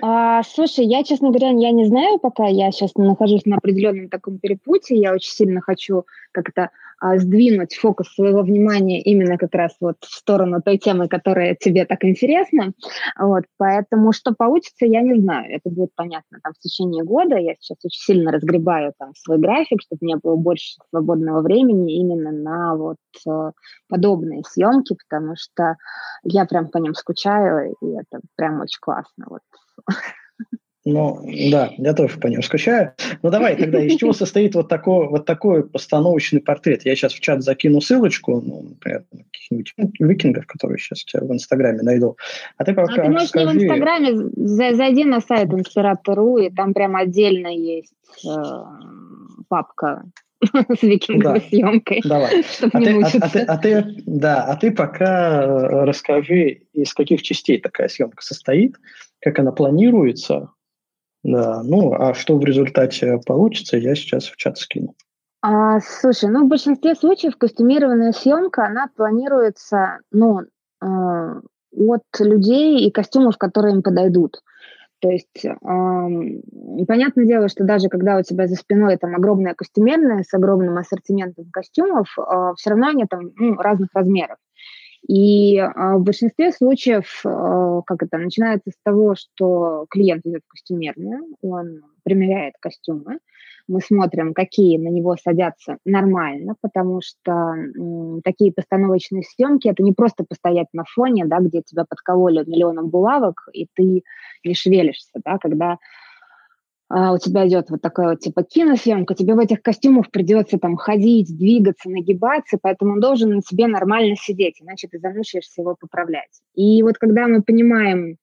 S4: А, слушай, я, честно говоря, я не знаю пока. Я сейчас нахожусь на определенном таком перепутье. Я очень сильно хочу как-то сдвинуть фокус своего внимания именно как раз вот в сторону той темы, которая тебе так интересна. Вот, поэтому что получится, я не знаю. Это будет понятно там в течение года. Я сейчас очень сильно разгребаю там свой график, чтобы мне было больше свободного времени именно на вот э, подобные съемки, потому что я прям по ним скучаю, и это прям очень классно. Вот. [laughs]
S1: Ну, да, я тоже по нему скучаю. Ну, давай тогда, из чего состоит вот такой, вот такой постановочный портрет? Я сейчас в чат закину ссылочку, ну, например, каких-нибудь викингов, которые сейчас в Инстаграме найду.
S4: А ты пока а ты можешь скажи... не в Инстаграме, зайди на сайт Инспиратор.ру, и там прям отдельно есть э, папка [laughs] с викинговой да. съемкой.
S1: Давай. А ты, а, а, ты, а, ты, да, а ты пока э, расскажи, из каких частей такая съемка состоит, как она планируется, да, ну, а что в результате получится, я сейчас в чат скину.
S4: А, слушай, ну, в большинстве случаев костюмированная съемка, она планируется, ну, э, от людей и костюмов, которые им подойдут. То есть, э, понятное дело, что даже когда у тебя за спиной там огромная костюмерная с огромным ассортиментом костюмов, э, все равно они там ну, разных размеров. И а, в большинстве случаев, а, как это, начинается с того, что клиент идет в костюмерную, он примеряет костюмы, мы смотрим, какие на него садятся нормально, потому что м, такие постановочные съемки это не просто постоять на фоне, да, где тебя подкололи миллионом булавок, и ты не шевелишься, да, когда у тебя идет вот такая вот типа киносъемка, тебе в этих костюмах придется там ходить, двигаться, нагибаться, поэтому он должен на тебе нормально сидеть, иначе ты замучаешься его поправлять. И вот когда мы понимаем,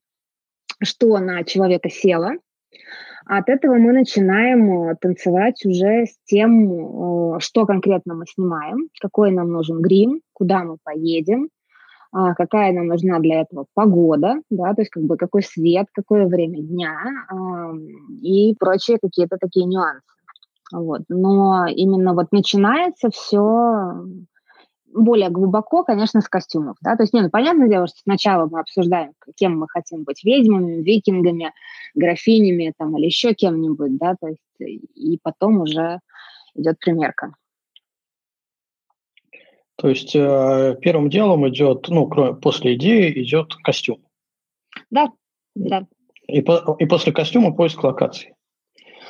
S4: что на человека село, от этого мы начинаем э, танцевать уже с тем, э, что конкретно мы снимаем, какой нам нужен грим, куда мы поедем, а, какая нам нужна для этого погода, да, то есть как бы какой свет, какое время дня а, и прочие какие-то такие нюансы. Вот. Но именно вот начинается все более глубоко, конечно, с костюмов. Да? То есть, не, ну, понятное дело, что сначала мы обсуждаем, кем мы хотим быть, ведьмами, викингами, графинями там, или еще кем-нибудь, да, то есть, и потом уже идет примерка.
S1: То есть э, первым делом идет, ну, кроме, после идеи идет костюм.
S4: Да, да.
S1: И, по, и после костюма поиск локации.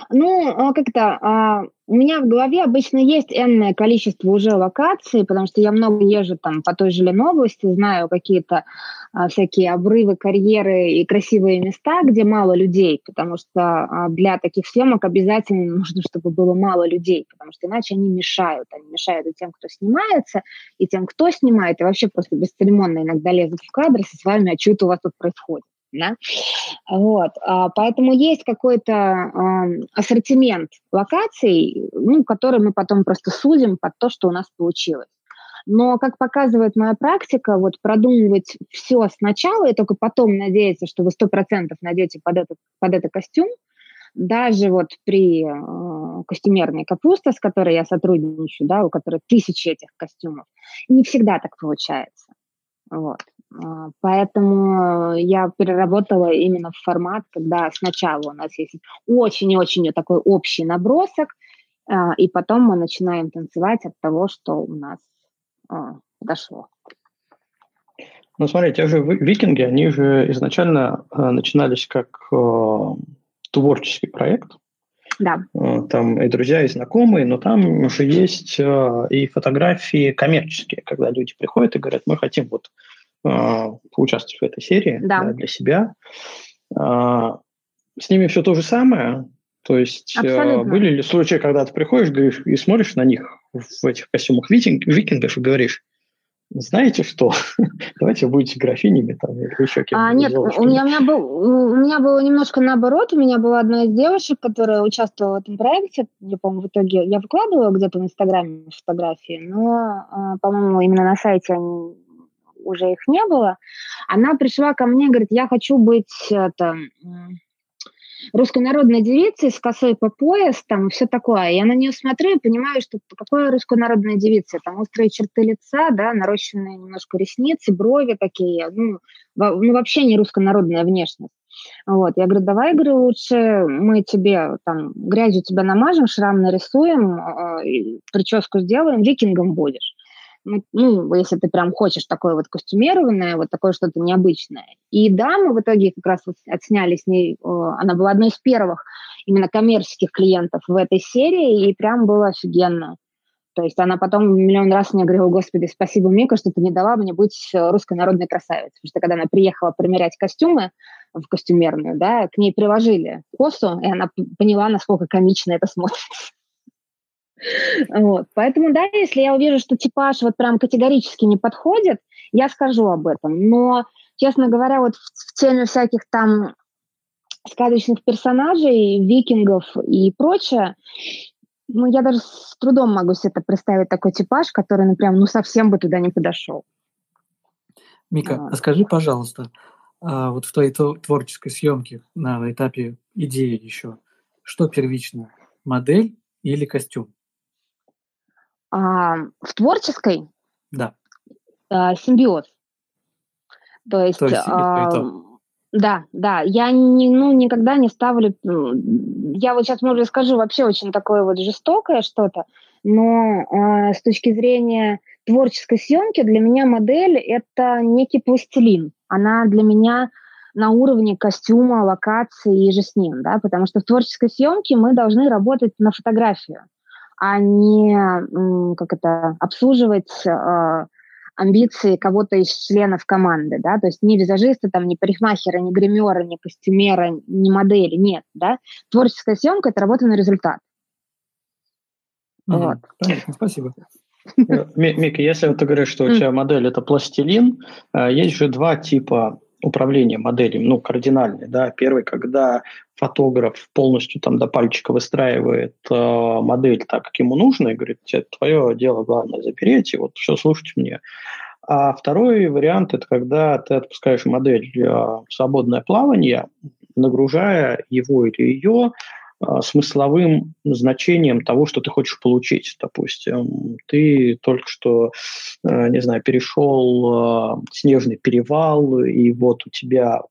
S4: Ну, а как-то а, у меня в голове обычно есть энное количество уже локаций, потому что я много езжу там по той же Ленобласти, знаю какие-то всякие обрывы, карьеры и красивые места, где мало людей, потому что а, для таких съемок обязательно нужно, [laughs] чтобы было мало людей, потому что иначе они мешают. Они мешают и тем, кто снимается, и тем, кто снимает, и вообще просто бесцеремонно иногда лезут в кадр со словами, а что это у вас тут происходит. Да? Вот. А, поэтому есть какой-то ассортимент локаций, ну, который мы потом просто судим под то, что у нас получилось. Но, как показывает моя практика, вот продумывать все сначала и только потом надеяться, что вы сто процентов найдете под это, под это костюм, даже вот при э, костюмерной капусте, с которой я сотрудничаю, да, у которой тысячи этих костюмов, не всегда так получается. Вот. А, поэтому я переработала именно в формат, когда сначала у нас есть очень-очень такой общий набросок, а, и потом мы начинаем танцевать от того, что у нас дошло.
S1: Ну, смотри, те же викинги, они же изначально начинались как творческий проект.
S4: Да.
S1: Там и друзья, и знакомые, но там уже есть и фотографии коммерческие, когда люди приходят и говорят, мы хотим вот а, поучаствовать в этой серии да. Да, для себя. А, с ними все то же самое. То есть э, Абсолютно. были ли случаи, когда ты приходишь говоришь, и смотришь на них в этих костюмах викинг, викингов и говоришь, знаете что, [laughs] давайте будете графинями там, или еще кем-то.
S4: А, нет, у меня, у, меня был, у меня было немножко наоборот. У меня была одна из девушек, которая участвовала в этом проекте. Я, по-моему, в итоге я выкладывала где-то в Инстаграме фотографии, но, а, по-моему, именно на сайте они уже их не было, она пришла ко мне и говорит, я хочу быть это, руссконародной девицей с косой по пояс там и все такое. Я на нее смотрю и понимаю, что какая руссконародная девица. Там острые черты лица, да, нарощенные немножко ресницы, брови такие. Ну, ну вообще не руссконародная внешность. Вот, я говорю, давай, говорю, лучше мы тебе там грязью тебя намажем, шрам нарисуем, э, прическу сделаем, викингом будешь. Ну, ну, если ты прям хочешь такое вот костюмированное, вот такое что-то необычное. И да, мы в итоге как раз отсняли с ней, она была одной из первых именно коммерческих клиентов в этой серии, и прям было офигенно. То есть она потом миллион раз мне говорила, господи, спасибо, Мика, что ты не дала мне быть русской народной красавицей. Потому что когда она приехала примерять костюмы в костюмерную, да, к ней приложили косу, и она поняла, насколько комично это смотрится. Вот. Поэтому, да, если я увижу, что типаж вот прям категорически не подходит, я скажу об этом. Но, честно говоря, вот в, в теме всяких там сказочных персонажей, викингов и прочее, ну, я даже с трудом могу себе это представить такой типаж, который, ну, прям, ну, совсем бы туда не подошел.
S3: Мика, вот. а скажи, пожалуйста, а вот в твоей творческой съемке на этапе идеи еще, что первично, модель или костюм?
S4: А, в творческой?
S3: Да.
S4: А, симбиоз. То есть, То есть а, да, да, я не, ну, никогда не ставлю, я вот сейчас, может, скажу вообще очень такое вот жестокое что-то, но э, с точки зрения творческой съемки для меня модель это некий пластилин. Она для меня на уровне костюма, локации и же с ним, да, потому что в творческой съемке мы должны работать на фотографию а не как это, обслуживать э, амбиции кого-то из членов команды, да, то есть не визажиста, там, не парикмахера, не гримера, не костюмера, не модели, нет, да. Творческая съемка – это работа на результат.
S3: Mm-hmm. Вот. Понятно, спасибо. [laughs]
S1: Мика, если вот ты говоришь, что у тебя модель – это пластилин, э, есть же два типа управление моделью, ну, кардинальный, да. Первый, когда фотограф полностью там до пальчика выстраивает э, модель так, как ему нужно, и говорит, твое дело главное запереть, и вот все слушать мне. А второй вариант – это когда ты отпускаешь модель э, в свободное плавание, нагружая его или ее а, смысловым значением того, что ты хочешь получить. Допустим, ты только что, э, не знаю, перешел а, снежный перевал, и вот у тебя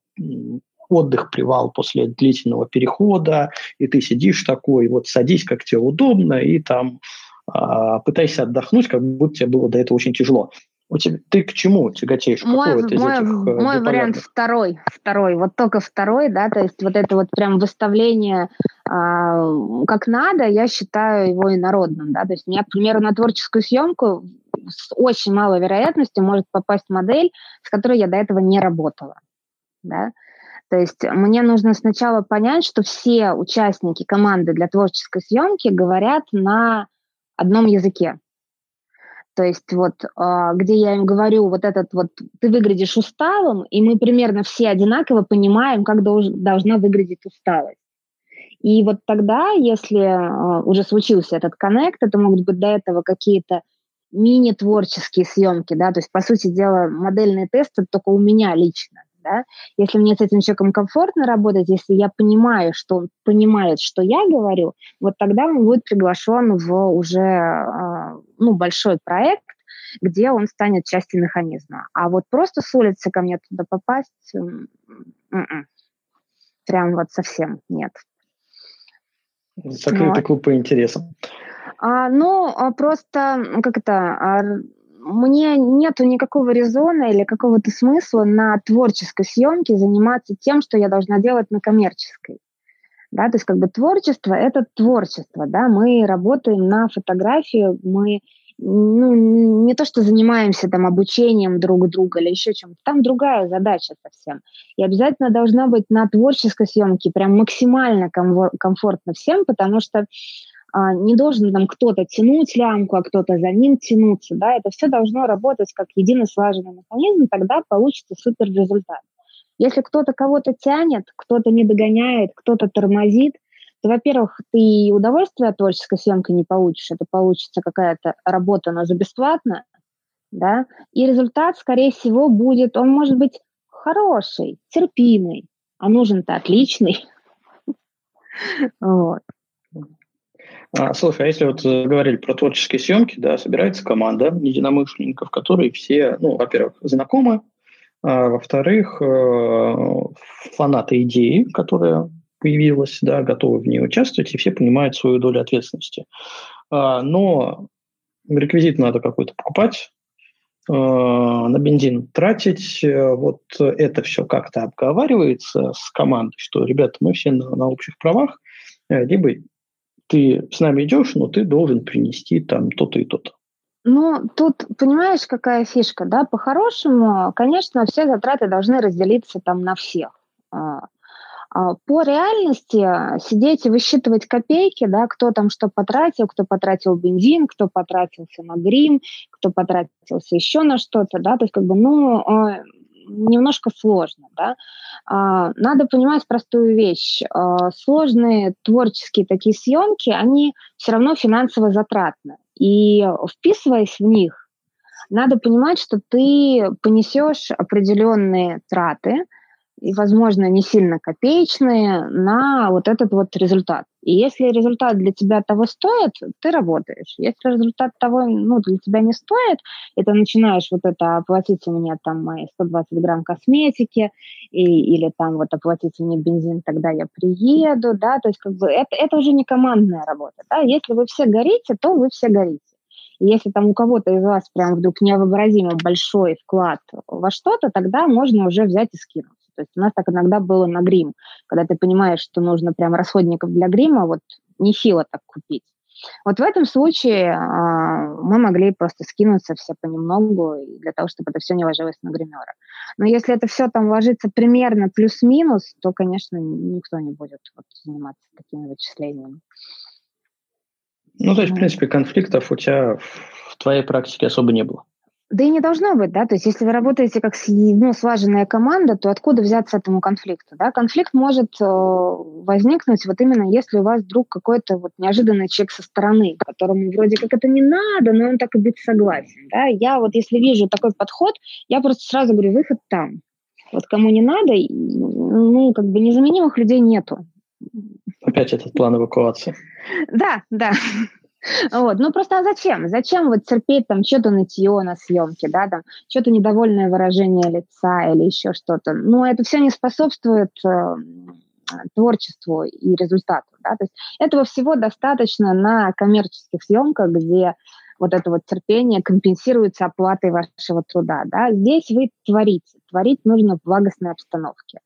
S1: отдых, привал после длительного перехода, и ты сидишь такой, вот садись, как тебе удобно, и там а, пытайся отдохнуть, как будто тебе было до этого очень тяжело. У тебя, ты к чему тяготеешь?
S4: Мой, из мой, этих, э, мой вариант второй, второй, вот только второй, да, то есть вот это вот прям выставление а, как надо, я считаю его инородным, да, то есть у меня, к примеру, на творческую съемку с очень малой вероятностью может попасть модель, с которой я до этого не работала, да, то есть мне нужно сначала понять, что все участники команды для творческой съемки говорят на одном языке, то есть вот а, где я им говорю, вот этот вот, ты выглядишь усталым, и мы примерно все одинаково понимаем, как должна выглядеть усталость. И вот тогда, если а, уже случился этот коннект, это могут быть до этого какие-то мини-творческие съемки, да, то есть, по сути дела, модельные тесты только у меня лично, да, если мне с этим человеком комфортно работать, если я понимаю, что он понимает, что я говорю, вот тогда он будет приглашен в уже а, ну, большой проект, где он станет частью механизма. А вот просто с улицы ко мне туда попасть, м-м, прям вот совсем нет.
S1: Закрытый вот. клуб по интересам.
S4: А, ну, а просто, как это, мне нету никакого резона или какого-то смысла на творческой съемке заниматься тем, что я должна делать на коммерческой. Да, то есть как бы творчество – это творчество, да, мы работаем на фотографии, мы ну, не то, что занимаемся там обучением друг друга или еще чем-то, там другая задача совсем. И обязательно должна быть на творческой съемке прям максимально комфортно всем, потому что не должен там кто-то тянуть лямку, а кто-то за ним тянуться, да, это все должно работать как единый слаженный механизм, тогда получится супер результат. Если кто-то кого-то тянет, кто-то не догоняет, кто-то тормозит, то, во-первых, ты удовольствие от творческой съемки не получишь, это получится какая-то работа, но за бесплатно, да, и результат, скорее всего, будет, он может быть хороший, терпимый, а нужен-то отличный. [laughs]
S1: Вот. А, слушай, а если вот э, говорили про творческие съемки, да, собирается команда единомышленников, которые все, ну, во-первых, знакомы, а, во-вторых, э, фанаты идеи, которая появилась, да, готовы в ней участвовать, и все понимают свою долю ответственности. А, но реквизит надо какой-то покупать, а, на бензин тратить. Вот это все как-то обговаривается с командой, что, ребята, мы все на, на общих правах, либо ты с нами идешь, но ты должен принести там то-то и то-то.
S4: Ну, тут понимаешь, какая фишка, да? По-хорошему, конечно, все затраты должны разделиться там на всех. А, а, по реальности сидеть и высчитывать копейки, да, кто там что потратил, кто потратил бензин, кто потратился на грим, кто потратился еще на что-то, да, то есть как бы, ну, а, немножко сложно, да. А, надо понимать простую вещь. А, сложные творческие такие съемки, они все равно финансово затратны. И вписываясь в них, надо понимать, что ты понесешь определенные траты, и, возможно, не сильно копеечные на вот этот вот результат. И если результат для тебя того стоит, ты работаешь. Если результат того ну, для тебя не стоит, и ты начинаешь вот это оплатите мне там мои 120 грамм косметики, и, или там вот оплатите мне бензин, тогда я приеду, да, то есть как бы это, это уже не командная работа, да, если вы все горите, то вы все горите. И если там у кого-то из вас прям вдруг невообразимо большой вклад во что-то, тогда можно уже взять и скинуть. То есть у нас так иногда было на грим, когда ты понимаешь, что нужно прям расходников для грима, вот не сила так купить. Вот в этом случае э, мы могли просто скинуться все понемногу для того, чтобы это все не ложилось на гримера. Но если это все там ложится примерно плюс-минус, то, конечно, никто не будет вот, заниматься такими вычислениями.
S1: Ну, то есть, в принципе, конфликтов у тебя в твоей практике особо не было.
S4: Да и не должно быть, да, то есть если вы работаете как ну, слаженная команда, то откуда взяться этому конфликту, да? Конфликт может э, возникнуть вот именно если у вас вдруг какой-то вот неожиданный человек со стороны, которому вроде как это не надо, но он так и быть согласен, да? Я вот если вижу такой подход, я просто сразу говорю, выход там. Вот кому не надо, ну, как бы незаменимых людей нету.
S1: Опять этот план эвакуации.
S4: Да, да. Вот. Ну просто а зачем? Зачем вот терпеть там что-то нытье на съемке, да, там что-то недовольное выражение лица или еще что-то. Ну это все не способствует э, творчеству и результату, да. То есть этого всего достаточно на коммерческих съемках, где вот это вот терпение компенсируется оплатой вашего труда, да. Здесь вы творите. Творить нужно в благостной обстановке.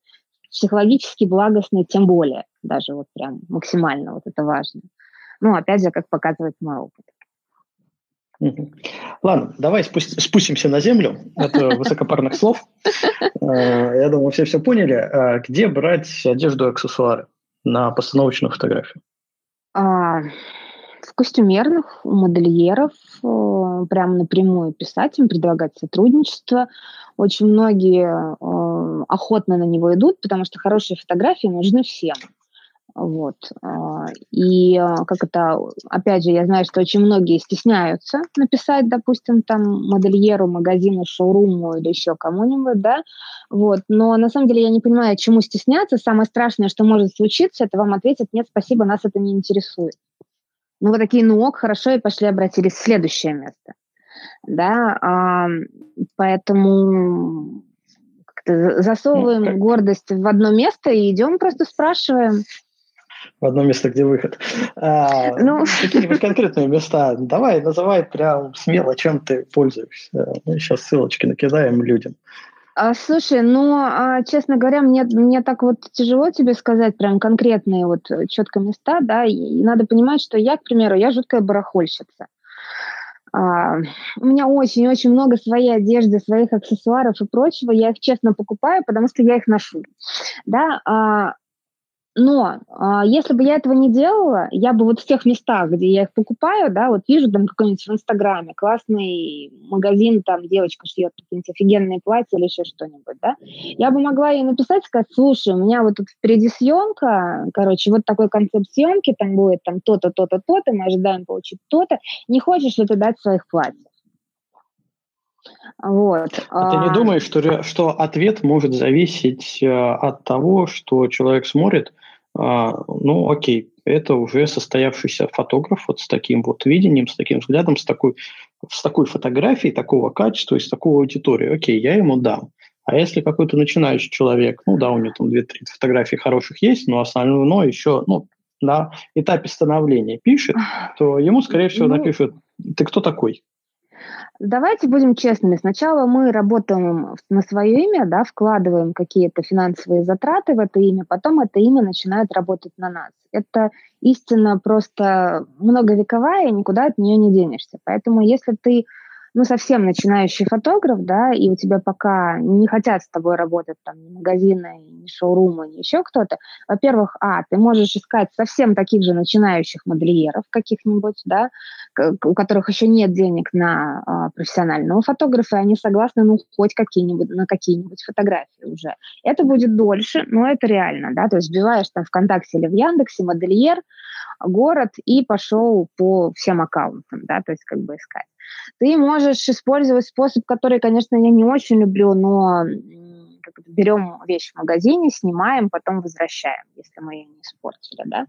S4: Психологически благостной тем более, даже вот прям максимально вот это важно. Ну, опять же, как показывает мой опыт.
S1: Ладно, давай спустимся на землю. Это [laughs] высокопарных слов. Э, я думаю, все все поняли. Э, где брать одежду и аксессуары на постановочную фотографию?
S4: А, в костюмерных, у модельеров, э, прямо напрямую писать им, предлагать сотрудничество. Очень многие охотно на него идут, потому что хорошие фотографии нужны всем. Вот. А, и а, как это, опять же, я знаю, что очень многие стесняются написать, допустим, там модельеру, магазину, шоуруму или еще кому-нибудь, да, вот. Но на самом деле я не понимаю, чему стесняться. Самое страшное, что может случиться, это вам ответят, нет, спасибо, нас это не интересует. Ну, вы такие, ну ок, хорошо, и пошли обратились в следующее место. Да, а, поэтому засовываем ну, гордость в одно место и идем просто спрашиваем,
S1: в одно место, где выход. А, ну... Какие-нибудь конкретные места. Давай, называй прям смело, чем ты пользуешься. Мы сейчас ссылочки накидаем людям.
S4: А, слушай, ну, а, честно говоря, мне, мне так вот тяжело тебе сказать прям конкретные вот четко места, да, и надо понимать, что я, к примеру, я жуткая барахольщица. А, у меня очень-очень много своей одежды, своих аксессуаров и прочего. Я их честно покупаю, потому что я их ношу. Да, а, но а, если бы я этого не делала, я бы вот в тех местах, где я их покупаю, да, вот вижу там какой-нибудь в Инстаграме классный магазин, там девочка шьет какие-нибудь офигенные платья или еще что-нибудь, да, я бы могла ей написать, сказать, слушай, у меня вот тут впереди съемка, короче, вот такой концепт съемки, там будет там то-то, то-то, то-то, мы ожидаем получить то-то, не хочешь ли ты дать своих платьев?
S1: Вот. А ты не а думаешь, что, что ответ может зависеть э, от того, что человек смотрит, а, ну, окей, это уже состоявшийся фотограф вот с таким вот видением, с таким взглядом, с такой, с такой фотографией, такого качества и с такой аудиторией. Окей, я ему дам. А если какой-то начинающий человек, ну да, у него там 2-3 фотографии хороших есть, но основное еще, ну, на этапе становления пишет, то ему, скорее всего, ну, напишут, ты кто такой?
S4: Давайте будем честными. Сначала мы работаем на свое имя, да, вкладываем какие-то финансовые затраты в это имя, потом это имя начинает работать на нас. Это истина просто многовековая, и никуда от нее не денешься. Поэтому если ты ну, совсем начинающий фотограф, да, и у тебя пока не хотят с тобой работать там ни магазины, ни шоурумы, ни еще кто-то, во-первых, а, ты можешь искать совсем таких же начинающих модельеров каких-нибудь, да, у которых еще нет денег на а, профессионального фотографа, и они согласны, ну, хоть какие-нибудь, на какие-нибудь фотографии уже. Это будет дольше, но это реально, да, то есть вбиваешь там ВКонтакте или в Яндексе модельер, город и пошел по всем аккаунтам, да, то есть как бы искать. Ты можешь использовать способ, который, конечно, я не очень люблю, но берем вещь в магазине, снимаем, потом возвращаем, если мы ее не испортили, да.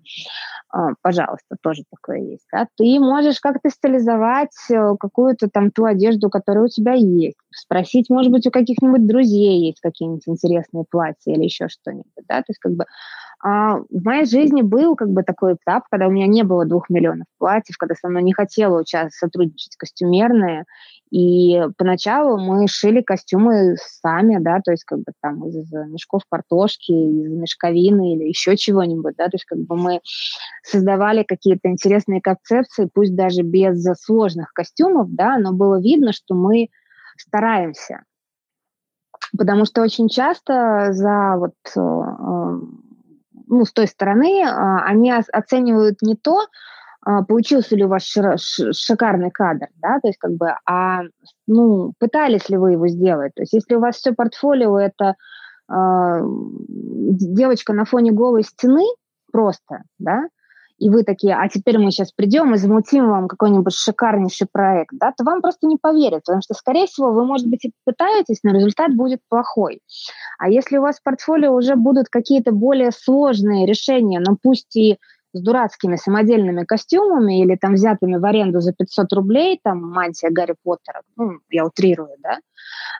S4: А, пожалуйста, тоже такое есть, да. Ты можешь как-то стилизовать э, какую-то там ту одежду, которая у тебя есть. Спросить, может быть, у каких-нибудь друзей есть какие-нибудь интересные платья или еще что-нибудь, да. То есть как бы в моей жизни был как бы такой этап, когда у меня не было двух миллионов платьев, когда со мной не хотела участвовать, сотрудничать костюмерные. И поначалу мы шили костюмы сами, да, то есть как бы там из мешков картошки, из мешковины или еще чего-нибудь, да, то есть как бы мы создавали какие-то интересные концепции, пусть даже без сложных костюмов, да, но было видно, что мы стараемся. Потому что очень часто за вот э, ну, с той стороны, а, они оценивают не то, а, получился ли у вас шикарный кадр, да, то есть как бы, а, ну, пытались ли вы его сделать, то есть если у вас все портфолио это э, девочка на фоне голой стены просто, да, и вы такие, а теперь мы сейчас придем и замутим вам какой-нибудь шикарнейший проект, да, то вам просто не поверят, потому что, скорее всего, вы, может быть, и пытаетесь, но результат будет плохой. А если у вас в портфолио уже будут какие-то более сложные решения, но пусть и с дурацкими самодельными костюмами или там взятыми в аренду за 500 рублей, там мантия Гарри Поттера, ну, я утрирую, да,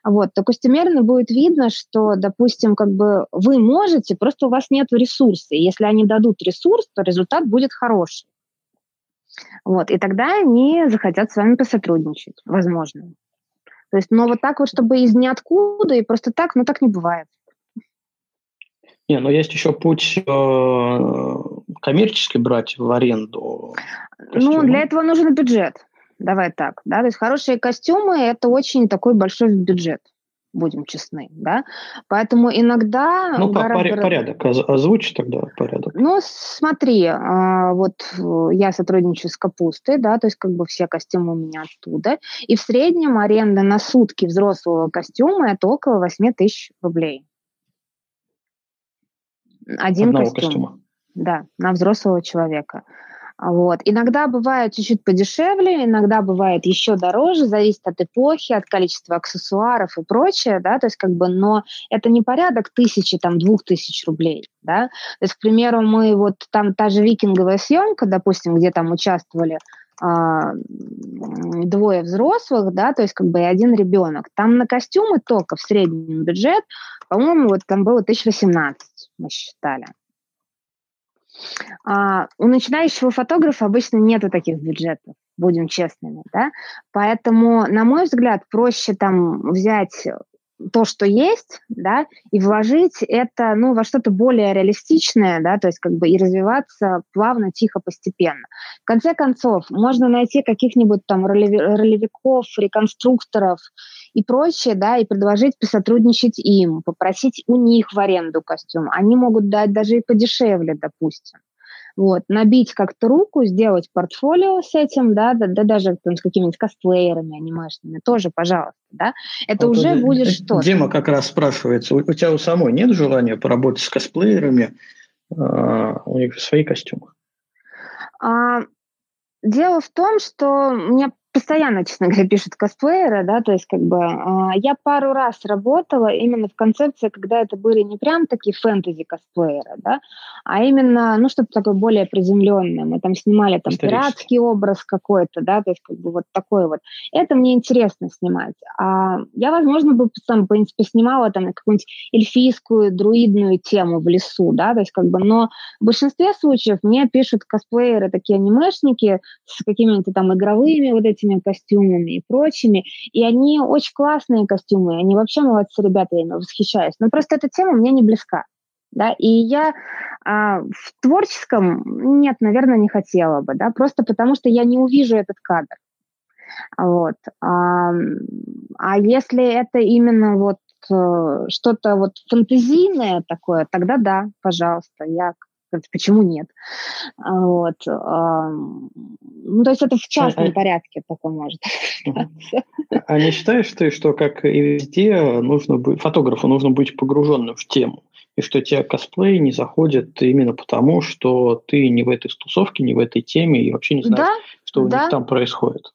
S4: вот, то костюмерно будет видно, что, допустим, как бы вы можете, просто у вас нет ресурса. И если они дадут ресурс, то результат будет хороший. Вот, и тогда они захотят с вами посотрудничать, возможно. То есть, но вот так вот, чтобы из ниоткуда и просто так, ну так не бывает.
S1: Не, но есть еще путь э, коммерчески брать в аренду.
S4: Костюмы. Ну, для этого нужен бюджет. Давай так, да, то есть хорошие костюмы – это очень такой большой бюджет будем честны, да. Поэтому иногда...
S1: Ну, как гораздо... порядок? Озвучи тогда порядок.
S4: Ну, смотри, а, вот я сотрудничаю с капустой, да, то есть как бы все костюмы у меня оттуда, и в среднем аренда на сутки взрослого костюма – это около 8 тысяч рублей. Один Одного костюм. костюма? Да, на взрослого человека. Вот. Иногда бывает чуть-чуть подешевле, иногда бывает еще дороже, зависит от эпохи, от количества аксессуаров и прочее, да, то есть как бы, но это не порядок тысячи, там, двух тысяч рублей, да. То есть, к примеру, мы вот там та же викинговая съемка, допустим, где там участвовали а, двое взрослых, да, то есть как бы и один ребенок. Там на костюмы только в среднем бюджет, по-моему, вот там было 1018, мы считали. А, у начинающего фотографа обычно нету таких бюджетов, будем честными, да, поэтому, на мой взгляд, проще там взять то, что есть, да, и вложить это, ну, во что-то более реалистичное, да, то есть как бы и развиваться плавно, тихо, постепенно. В конце концов, можно найти каких-нибудь там ролевиков, реконструкторов и прочее, да, и предложить посотрудничать им, попросить у них в аренду костюм. Они могут дать даже и подешевле, допустим. Вот, набить как-то руку, сделать портфолио с этим, да, да, да даже там, с какими-нибудь косплеерами анимешными, тоже, пожалуйста, да, это вот уже будет что-то.
S1: Дима как раз спрашивается, у, у тебя у самой нет желания поработать с косплеерами, а, у них свои костюмы?
S4: А, дело в том, что мне постоянно, честно говоря, пишут косплееры, да, то есть как бы э, я пару раз работала именно в концепции, когда это были не прям такие фэнтези-косплееры, да, а именно, ну, что-то такое более приземленное. Мы там снимали там пиратский образ какой-то, да, то есть как бы вот такой вот. Это мне интересно снимать. А я, возможно, бы сам, в принципе, снимала там какую-нибудь эльфийскую, друидную тему в лесу, да, то есть как бы, но в большинстве случаев мне пишут косплееры, такие анимешники с какими-то там игровыми вот этими костюмами и прочими, и они очень классные костюмы, они вообще молодцы ребята, я ими восхищаюсь. Но просто эта тема мне не близка. Да, и я а, в творческом, нет, наверное, не хотела бы, да, просто потому что я не увижу этот кадр. Вот. А, а если это именно вот э, что-то вот фантазийное такое, тогда да, пожалуйста, я почему нет? Вот. Ну, то есть это в а, частном а, порядке такое может
S1: А не считаешь ты, что, как и везде, нужно быть, фотографу нужно быть погруженным в тему? И что тебе косплей не заходит именно потому, что ты не в этой тусовке, не в этой теме и вообще не знаешь, да? что у да? них там происходит?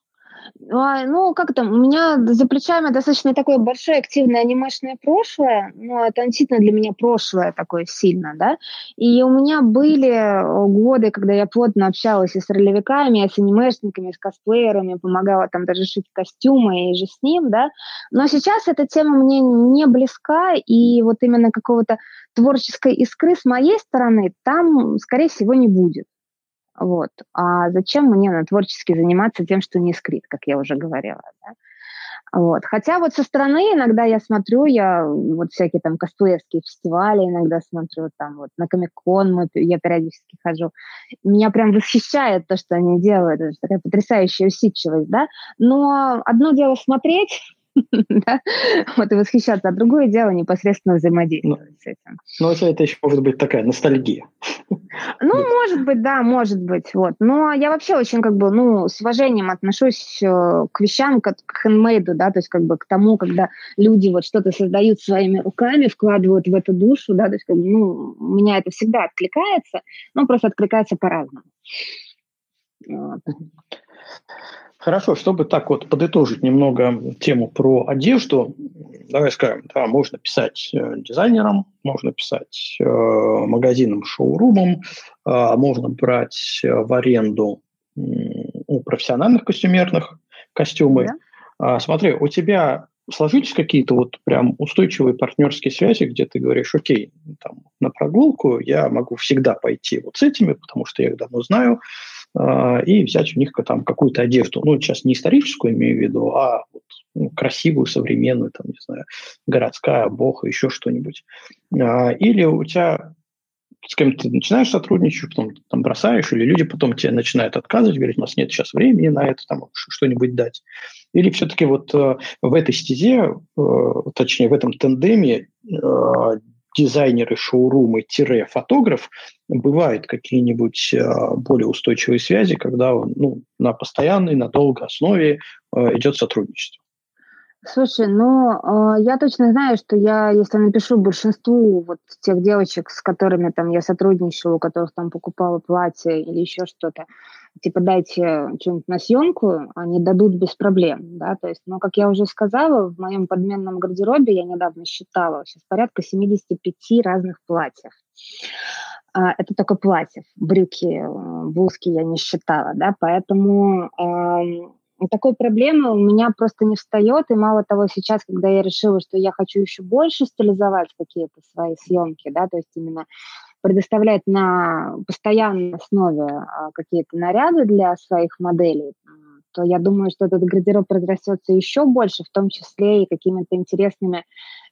S4: А, ну, как там, у меня за плечами достаточно такое большое активное анимешное прошлое, ну, это относительно для меня прошлое такое сильно, да, и у меня были э, годы, когда я плотно общалась и с ролевиками, и с анимешниками, и с косплеерами, помогала там даже шить костюмы и же с ним, да, но сейчас эта тема мне не близка, и вот именно какого-то творческой искры с моей стороны там, скорее всего, не будет. Вот. А зачем мне на творчески заниматься тем, что не скрит, как я уже говорила, да? Вот. Хотя вот со стороны иногда я смотрю, я вот всякие там косплеерские фестивали иногда смотрю, там вот на Комик-кон мы, я периодически хожу. Меня прям восхищает то, что они делают. Это такая потрясающая усидчивость, да. Но одно дело смотреть, [laughs] да, вот и восхищаться, а другое дело непосредственно взаимодействовать ну, с этим.
S1: Ну, это еще может быть такая ностальгия. [laughs]
S4: Ну, может быть, да, может быть, вот. Но я вообще очень как бы, ну, с уважением отношусь э, к вещам, как к хендмейду, да, то есть как бы к тому, когда люди вот что-то создают своими руками, вкладывают в эту душу, да, то есть как бы, ну, у меня это всегда откликается, но просто откликается по-разному.
S1: Вот. Хорошо, чтобы так вот подытожить немного тему про одежду, давай скажем, да, можно писать э, дизайнерам, можно писать э, магазинам, шоурумам, э, можно брать в аренду у профессиональных костюмерных костюмы. Да. А, смотри, у тебя сложились какие-то вот прям устойчивые партнерские связи, где ты говоришь, окей, там, на прогулку я могу всегда пойти вот с этими, потому что я их давно знаю, э, и взять у них там какую-то одежду. Ну, сейчас не историческую имею в виду, а вот, ну, красивую, современную, там, не знаю, городская, бога, еще что-нибудь. Э, или у тебя с кем ты начинаешь сотрудничать, потом там бросаешь, или люди потом тебе начинают отказывать, говорить, у нас нет сейчас времени на это, там что-нибудь дать. Или все-таки вот э, в этой стезе, э, точнее в этом тандеме э, дизайнеры шоурумы-фотограф бывают какие-нибудь э, более устойчивые связи, когда ну, на постоянной, на долгой основе э, идет сотрудничество.
S4: Слушай, ну, э, я точно знаю, что я, если напишу большинству вот тех девочек, с которыми там я сотрудничала, у которых там покупала платье или еще что-то, типа дайте что-нибудь на съемку, они дадут без проблем, да, то есть, но, как я уже сказала, в моем подменном гардеробе я недавно считала, сейчас порядка 75 разных платьев. А, это только платьев, брюки, э, блузки я не считала, да, поэтому такой проблемы у меня просто не встает, и мало того, сейчас, когда я решила, что я хочу еще больше стилизовать какие-то свои съемки, да, то есть именно предоставлять на постоянной основе а, какие-то наряды для своих моделей, то я думаю, что этот гардероб разрастется еще больше, в том числе и какими-то интересными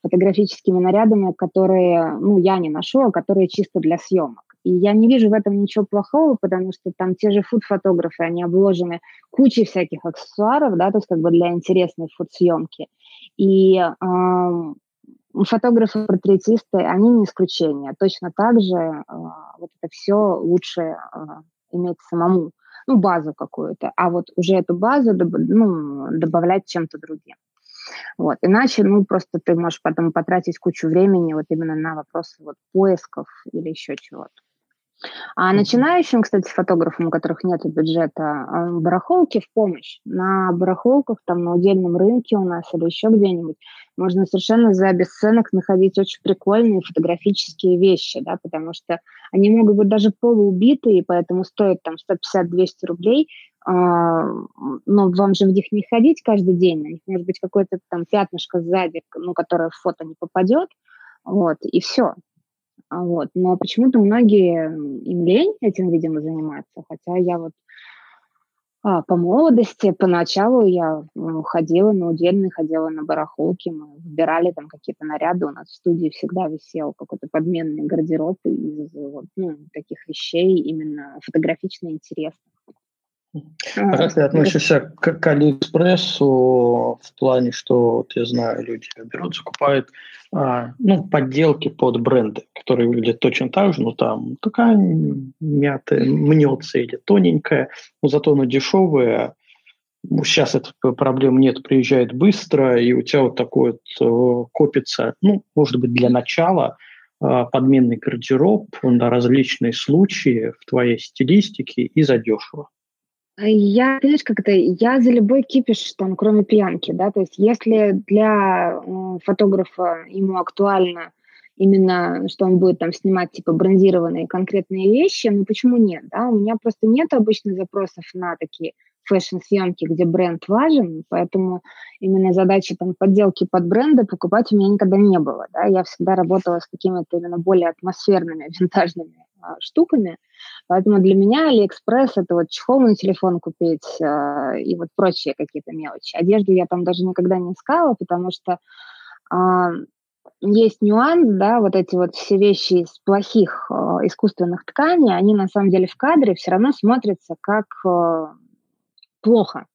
S4: фотографическими нарядами, которые, ну, я не ношу, а которые чисто для съемок. И я не вижу в этом ничего плохого, потому что там те же фуд-фотографы, они обложены кучей всяких аксессуаров, да, то есть как бы для интересной фуд-съемки. И фотографы-портретисты, они не исключение. Точно так же э, вот это все лучше э, иметь самому, ну, базу какую-то, а вот уже эту базу ну, добавлять чем-то другим. Вот. Иначе, ну, просто ты можешь потом потратить кучу времени вот именно на вопросы вот поисков или еще чего-то. А начинающим, кстати, фотографам, у которых нет бюджета, а, барахолки в помощь. На барахолках, там, на удельном рынке у нас или еще где-нибудь можно совершенно за бесценок находить очень прикольные фотографические вещи, да, потому что они могут быть даже полуубитые, поэтому стоят там 150-200 рублей, а, но вам же в них не ходить каждый день, на них может быть какое-то там пятнышко сзади, ну, которое в фото не попадет, вот, и все. А вот. Но почему-то многие им лень этим, видимо, заниматься. Хотя я вот а, по молодости, поначалу я ходила на удельные, ходила на барахолки, мы выбирали там какие-то наряды, у нас в студии всегда висел какой-то подменный гардероб из вот, ну, таких вещей именно фотографично интересных.
S1: А как ты относишься к, к Алиэкспрессу в плане, что вот я знаю, люди берут, закупают а, ну, подделки под бренды, которые выглядят точно так же, но там такая мятая, мнется или тоненькая, но зато она дешевая. Сейчас этой проблем нет, приезжает быстро, и у тебя вот такой вот э, копится, ну, может быть, для начала э, подменный гардероб на различные случаи в твоей стилистике и задешево.
S4: Я, знаешь, как это, я за любой кипиш, там, кроме пьянки, да, то есть если для э, фотографа ему актуально именно, что он будет там снимать, типа, брендированные конкретные вещи, ну почему нет, да, у меня просто нет обычно запросов на такие фэшн-съемки, где бренд важен, поэтому именно задачи там подделки под бренды покупать у меня никогда не было, да, я всегда работала с какими-то именно более атмосферными, [laughs] винтажными а, штуками, Поэтому для меня Алиэкспресс – это вот чехол на телефон купить э, и вот прочие какие-то мелочи. Одежду я там даже никогда не искала, потому что э, есть нюанс, да, вот эти вот все вещи из плохих э, искусственных тканей, они на самом деле в кадре все равно смотрятся как э, плохо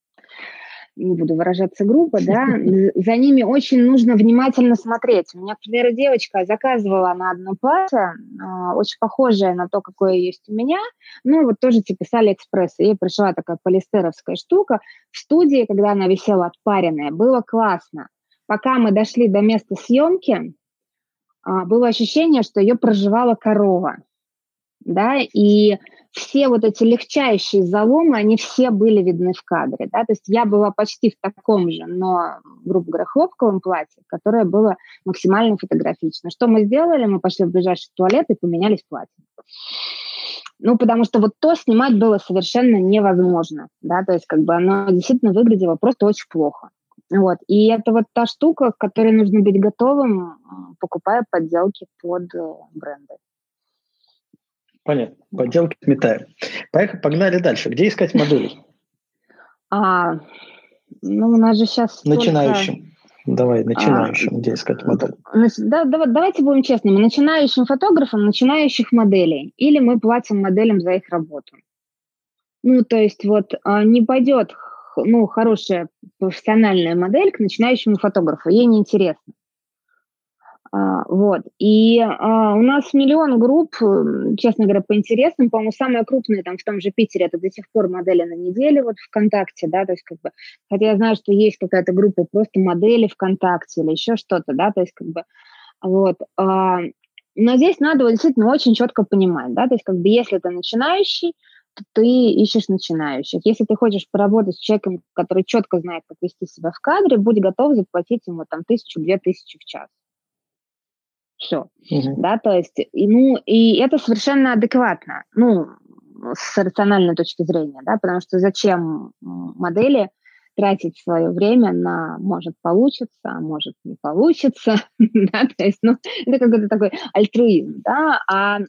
S4: не буду выражаться грубо, да, [laughs] за ними очень нужно внимательно смотреть. У меня, к примеру, девочка заказывала на одно платье, а, очень похожее на то, какое есть у меня, ну, вот тоже типа с Алиэкспресса. Ей пришла такая полистеровская штука. В студии, когда она висела отпаренная, было классно. Пока мы дошли до места съемки, а, было ощущение, что ее проживала корова да, и все вот эти легчайшие заломы, они все были видны в кадре, да, то есть я была почти в таком же, но, грубо говоря, хлопковом платье, которое было максимально фотографично. Что мы сделали? Мы пошли в ближайший туалет и поменялись платьем. Ну, потому что вот то снимать было совершенно невозможно, да, то есть как бы оно действительно выглядело просто очень плохо. Вот. И это вот та штука, к которой нужно быть готовым, покупая подделки под э, бренды.
S1: Понятно. Поделки сметаем. Поехали, погнали дальше. Где искать модели?
S4: А, ну, у нас же сейчас...
S1: Начинающим. Только... Давай, начинающим, а, где искать модель?
S4: Да, да, давайте будем честными. Начинающим фотографам начинающих моделей. Или мы платим моделям за их работу. Ну, то есть вот а, не пойдет ну, хорошая профессиональная модель к начинающему фотографу. Ей неинтересно. А, вот. И а, у нас миллион групп, честно говоря, по интересам. По-моему, самая крупная там в том же Питере, это до сих пор модели на неделе вот ВКонтакте, да, то есть как бы, хотя я знаю, что есть какая-то группа просто модели ВКонтакте или еще что-то, да, то есть как бы, вот. А, но здесь надо действительно очень четко понимать, да, то есть как бы если ты начинающий, то ты ищешь начинающих. Если ты хочешь поработать с человеком, который четко знает, как вести себя в кадре, будь готов заплатить ему там тысячу-две тысячи в час все, угу. да, то есть, и, ну, и это совершенно адекватно, ну, с рациональной точки зрения, да, потому что зачем модели тратить свое время на может получится, а может не получится, [laughs] да, то есть, ну, это какой-то такой альтруизм, да, а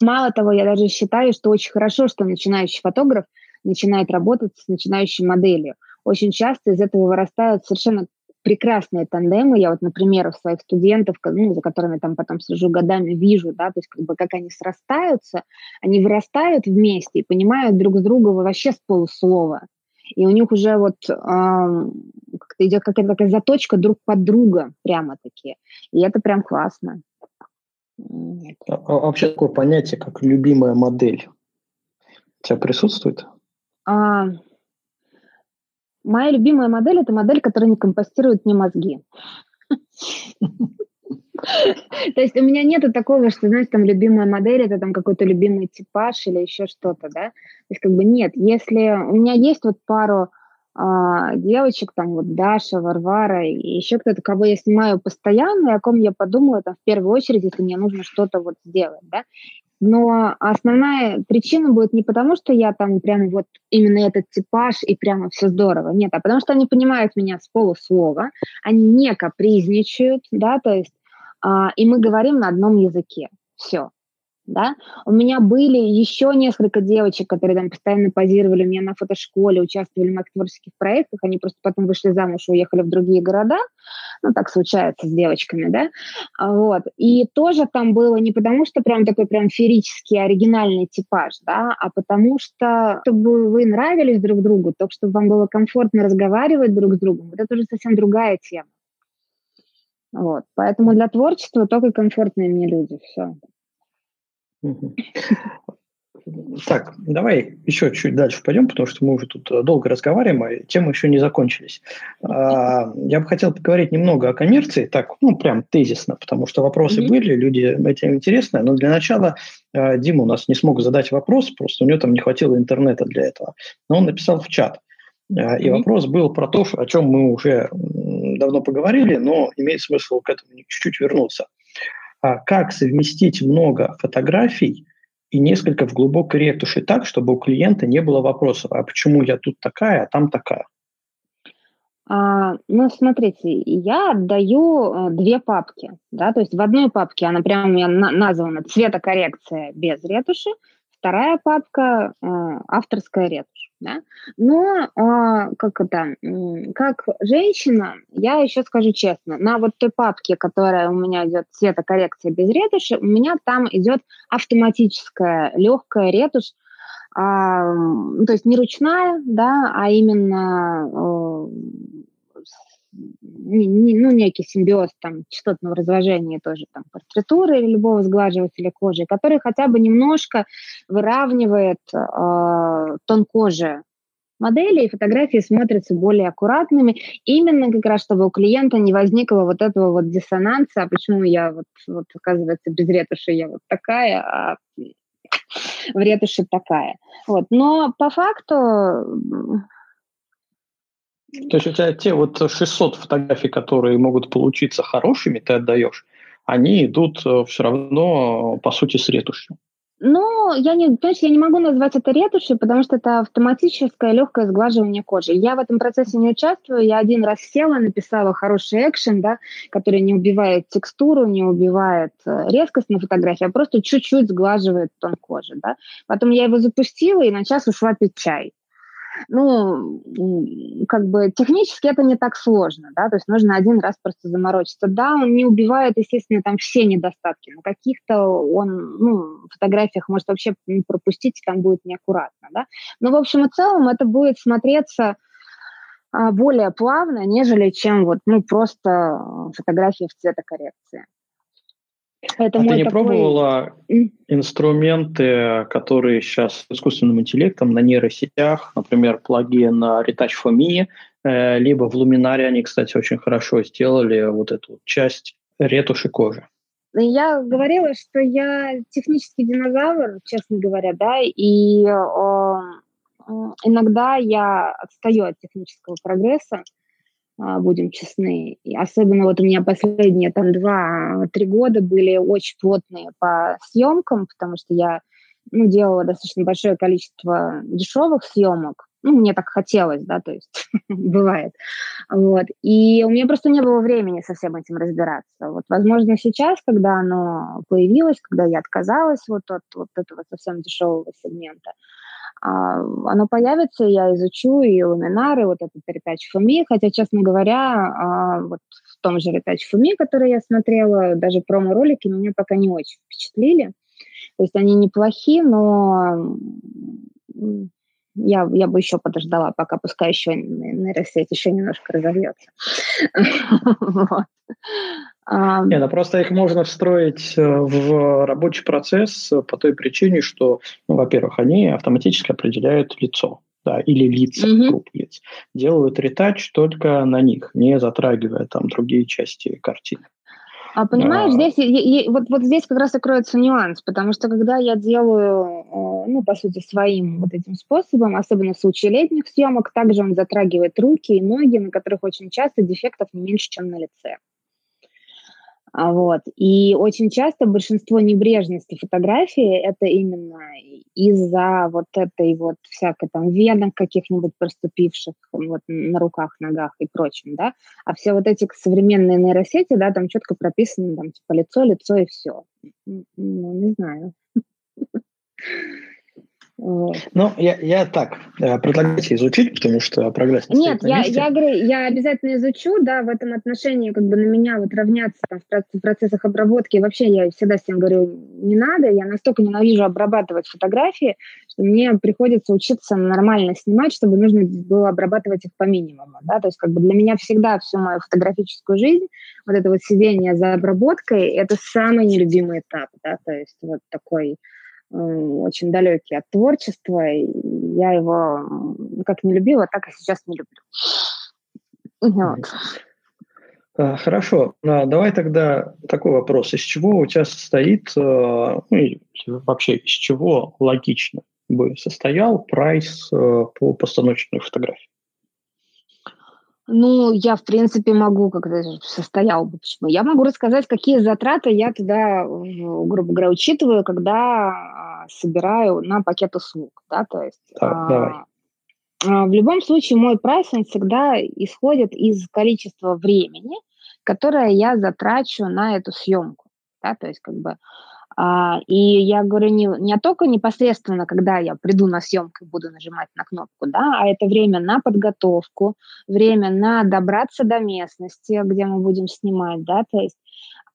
S4: мало того, я даже считаю, что очень хорошо, что начинающий фотограф начинает работать с начинающей моделью. Очень часто из этого вырастают совершенно прекрасные тандемы. Я вот, например, у своих студентов, ну, за которыми там потом слежу годами, вижу, да, то есть как бы как они срастаются, они вырастают вместе и понимают друг с другом вообще с полуслова. И у них уже вот э, как-то идет какая-то такая заточка друг под друга прямо-таки. И это прям классно.
S1: Нет. А, а вообще такое понятие, как любимая модель, у тебя присутствует?
S4: А, Моя любимая модель – это модель, которая не компостирует мне мозги. То есть у меня нету такого, что, знаешь, там любимая модель, это там какой-то любимый типаж или еще что-то, да? То есть как бы нет. Если у меня есть вот пару а, девочек, там вот Даша, Варвара и еще кто-то, кого я снимаю постоянно, и о ком я подумаю там в первую очередь, если мне нужно что-то вот сделать, да. Но основная причина будет не потому, что я там прям вот именно этот типаж и прямо все здорово, нет, а потому что они понимают меня с полуслова, они не капризничают, да, то есть, а, и мы говорим на одном языке, все да. У меня были еще несколько девочек, которые там постоянно позировали у меня на фотошколе, участвовали в моих творческих проектах, они просто потом вышли замуж и уехали в другие города, ну, так случается с девочками, да, а, вот. И тоже там было не потому, что прям такой прям ферический, оригинальный типаж, да, а потому что, чтобы вы нравились друг другу, то, чтобы вам было комфортно разговаривать друг с другом, это уже совсем другая тема. Вот. Поэтому для творчества только комфортные мне люди, все. [laughs]
S1: Так, давай еще чуть дальше пойдем, потому что мы уже тут э, долго разговариваем, а темы еще не закончились. А, я бы хотел поговорить немного о коммерции, так, ну, прям тезисно, потому что вопросы mm-hmm. были, люди этим интересны, но для начала э, Дима у нас не смог задать вопрос, просто у него там не хватило интернета для этого, но он написал в чат. Mm-hmm. И вопрос был про то, о чем мы уже давно поговорили, но имеет смысл к этому чуть-чуть вернуться а как совместить много фотографий и несколько в глубокой ретуши так, чтобы у клиента не было вопросов, а почему я тут такая, а там такая?
S4: А, ну, смотрите, я отдаю э, две папки, да, то есть в одной папке она прямо у меня на- названа цветокоррекция без ретуши, вторая папка э, авторская ретушь. Да? Но э, как это, как женщина, я еще скажу честно, на вот той папке, которая у меня идет цветокоррекция без ретуши, у меня там идет автоматическая легкая ретушь, а, то есть не ручная, да, а именно э, ну, некий симбиоз там частотного разложения тоже там портретуры или любого сглаживателя кожи, который хотя бы немножко выравнивает э, тон кожи модели, и фотографии смотрятся более аккуратными, именно как раз, чтобы у клиента не возникло вот этого вот диссонанса, а почему я вот, вот оказывается, без ретуши я вот такая, а в ретуши такая. Вот. Но по факту
S1: то есть у тебя те вот 600 фотографий, которые могут получиться хорошими, ты отдаешь, они идут э, все равно, по сути, с ретушью.
S4: Ну, я не, понимаешь, я не могу назвать это ретушью, потому что это автоматическое легкое сглаживание кожи. Я в этом процессе не участвую. Я один раз села, написала хороший экшен, да, который не убивает текстуру, не убивает э, резкость на фотографии, а просто чуть-чуть сглаживает тон кожи, да. Потом я его запустила и на час ушла пить чай ну, как бы технически это не так сложно, да, то есть нужно один раз просто заморочиться. Да, он не убивает, естественно, там все недостатки, но каких-то он, ну, фотографиях может вообще пропустить, там будет неаккуратно, да. Но, в общем и целом, это будет смотреться а, более плавно, нежели чем вот, ну, просто фотография в цветокоррекции.
S1: Это а ты не такой... пробовала инструменты, которые сейчас с искусственным интеллектом на нейросетях, например, плагин Retouch for Me, э, либо в Luminary они, кстати, очень хорошо сделали вот эту вот часть ретуши кожи.
S4: Я говорила, что я технический динозавр, честно говоря, да, и э, иногда я отстаю от технического прогресса. А, будем честны. И особенно вот у меня последние там два-три года были очень плотные по съемкам, потому что я ну, делала достаточно большое количество дешевых съемок. Ну, мне так хотелось, да, то есть [laughs] бывает. Вот. И у меня просто не было времени со всем этим разбираться. Вот, возможно, сейчас, когда оно появилось, когда я отказалась вот от вот этого совсем дешевого сегмента, оно появится, я изучу и ламинары, вот этот ретач Фуми, хотя, честно говоря, а, вот в том же ретач Фуми, который я смотрела, даже промо-ролики меня пока не очень впечатлили. То есть они неплохи, но я, я бы еще подождала, пока пускай еще нейросеть еще немножко разовьется. [laughs]
S1: Не, ну просто их можно встроить э, в рабочий процесс по той причине, что, ну, во-первых, они автоматически определяют лицо, да, или лица, mm-hmm. группы лиц. Делают ретач только на них, не затрагивая там другие части картины.
S4: А понимаешь, а... здесь я, я, вот, вот здесь как раз и кроется нюанс, потому что когда я делаю, э, ну, по сути, своим вот этим способом, особенно в случае летних съемок, также он затрагивает руки и ноги, на которых очень часто дефектов не меньше, чем на лице. А вот. И очень часто большинство небрежности фотографии это именно из-за вот этой вот всякой там венок каких-нибудь проступивших вот на руках, ногах и прочем, да. А все вот эти современные нейросети, да, там четко прописано, там типа лицо, лицо и все. Ну, не знаю. [laughs]
S1: Ну, я, я так, э, предлагайте изучить, потому что прогресс
S4: не Нет, я, я говорю, я обязательно изучу, да, в этом отношении как бы на меня вот равняться там, в процессах обработки. Вообще я всегда всем говорю, не надо, я настолько ненавижу обрабатывать фотографии, что мне приходится учиться нормально снимать, чтобы нужно было обрабатывать их по минимуму, да, то есть как бы для меня всегда всю мою фотографическую жизнь вот это вот сидение за обработкой, это самый нелюбимый этап, да, то есть вот такой очень далекий от творчества. И я его как не любила, так и сейчас не люблю. Вот.
S1: А, хорошо, а, давай тогда такой вопрос. Из чего у тебя состоит, а, ну вообще из чего логично бы состоял прайс по постановочной фотографии?
S4: Ну, я, в принципе, могу, когда состоял бы, почему. Я могу рассказать, какие затраты я туда, грубо говоря, учитываю, когда а, собираю на пакет услуг, да, то есть... Так, а, давай. А, в любом случае, мой прайс, он всегда исходит из количества времени, которое я затрачу на эту съемку, да, то есть как бы и я говорю не, не только непосредственно, когда я приду на съемку и буду нажимать на кнопку, да, а это время на подготовку, время на добраться до местности, где мы будем снимать, да, то есть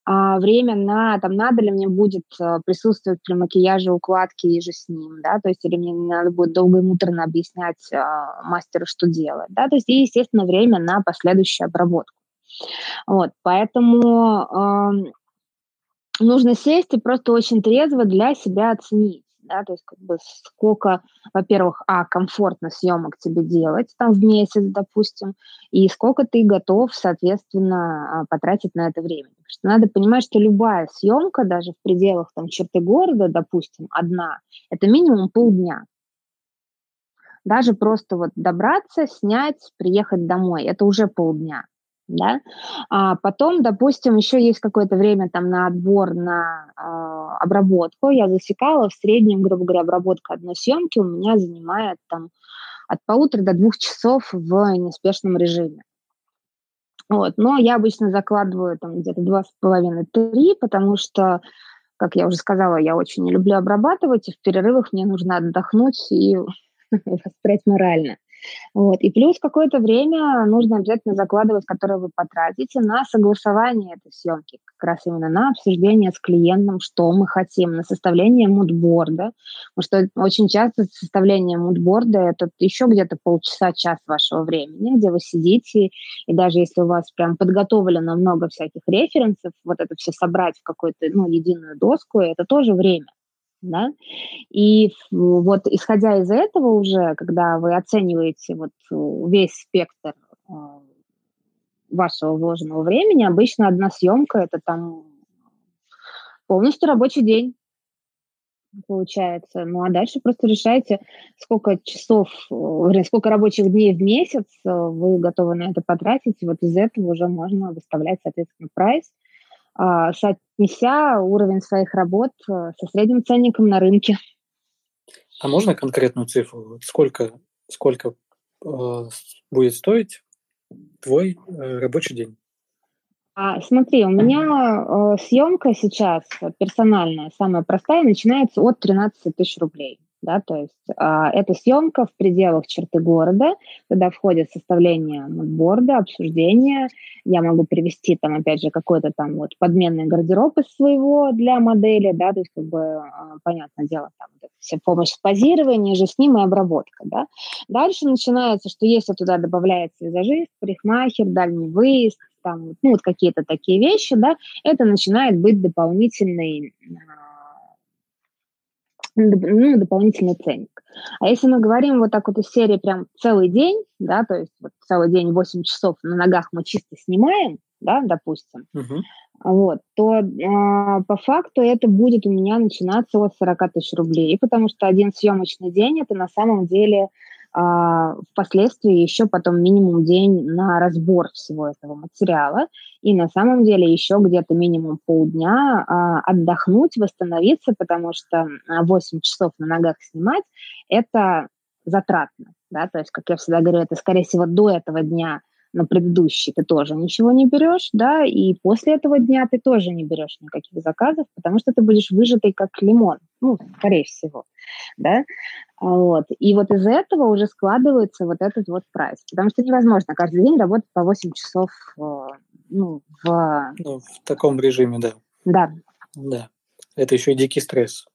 S4: а, время на, там, надо ли мне будет а, присутствовать при макияже, укладке и же с ним, да, то есть или мне надо будет долго и муторно объяснять а, мастеру, что делать, да, то есть и, естественно, время на последующую обработку. Вот, поэтому нужно сесть и просто очень трезво для себя оценить, да, то есть как бы сколько, во-первых, а, комфортно съемок тебе делать там в месяц, допустим, и сколько ты готов, соответственно, а, потратить на это время. Потому что надо понимать, что любая съемка, даже в пределах там черты города, допустим, одна, это минимум полдня. Даже просто вот добраться, снять, приехать домой, это уже полдня да, а потом, допустим, еще есть какое-то время там на отбор, на э, обработку, я засекала, в среднем, грубо говоря, обработка одной съемки у меня занимает там от полутора до двух часов в неспешном режиме. Вот, но я обычно закладываю там где-то два с половиной-три, потому что, как я уже сказала, я очень не люблю обрабатывать, и в перерывах мне нужно отдохнуть и [laughs] воспрять морально. Вот. И плюс какое-то время нужно обязательно закладывать, которое вы потратите на согласование этой съемки, как раз именно на обсуждение с клиентом, что мы хотим, на составление мудборда. Потому что очень часто составление мудборда – это еще где-то полчаса-час вашего времени, где вы сидите, и даже если у вас прям подготовлено много всяких референсов, вот это все собрать в какую-то ну, единую доску, это тоже время да, и вот исходя из этого уже, когда вы оцениваете вот э, весь спектр э, вашего вложенного времени, обычно одна съемка это там полностью рабочий день получается. Ну а дальше просто решайте, сколько часов, э, сколько рабочих дней в месяц вы готовы на это потратить. И вот из этого уже можно выставлять, соответственно, прайс. А, соотнеся уровень своих работ э, со средним ценником на рынке.
S3: А можно конкретную цифру? Сколько, сколько э, будет стоить твой э, рабочий день?
S4: А, смотри, у меня э, съемка сейчас персональная, самая простая, начинается от 13 тысяч рублей да, то есть а, это съемка в пределах черты города, туда входит составление борда, обсуждение, я могу привести там, опять же, какой-то там вот подменный гардероб из своего для модели, да, то есть как бы, а, понятное дело, там вся помощь в позировании, же с ним и обработка, да. Дальше начинается, что если туда добавляется визажист, парикмахер, дальний выезд, там, ну, вот какие-то такие вещи, да, это начинает быть дополнительной а, ну, дополнительный ценник. А если мы говорим вот так вот из серии прям целый день, да, то есть вот целый день 8 часов на ногах мы чисто снимаем, да, допустим, uh-huh. вот, то э, по факту это будет у меня начинаться от 40 тысяч рублей, потому что один съемочный день это на самом деле впоследствии еще потом минимум день на разбор всего этого материала, и на самом деле еще где-то минимум полдня а, отдохнуть, восстановиться, потому что 8 часов на ногах снимать – это затратно, да, то есть, как я всегда говорю, это, скорее всего, до этого дня – на предыдущий ты тоже ничего не берешь, да, и после этого дня ты тоже не берешь никаких заказов, потому что ты будешь выжатый как лимон, ну, скорее всего, да, вот. И вот из этого уже складывается вот этот вот прайс, потому что невозможно каждый день работать по 8 часов, э, ну, в...
S3: Ну, в таком режиме, да.
S4: Да.
S3: Да. Это еще и дикий стресс.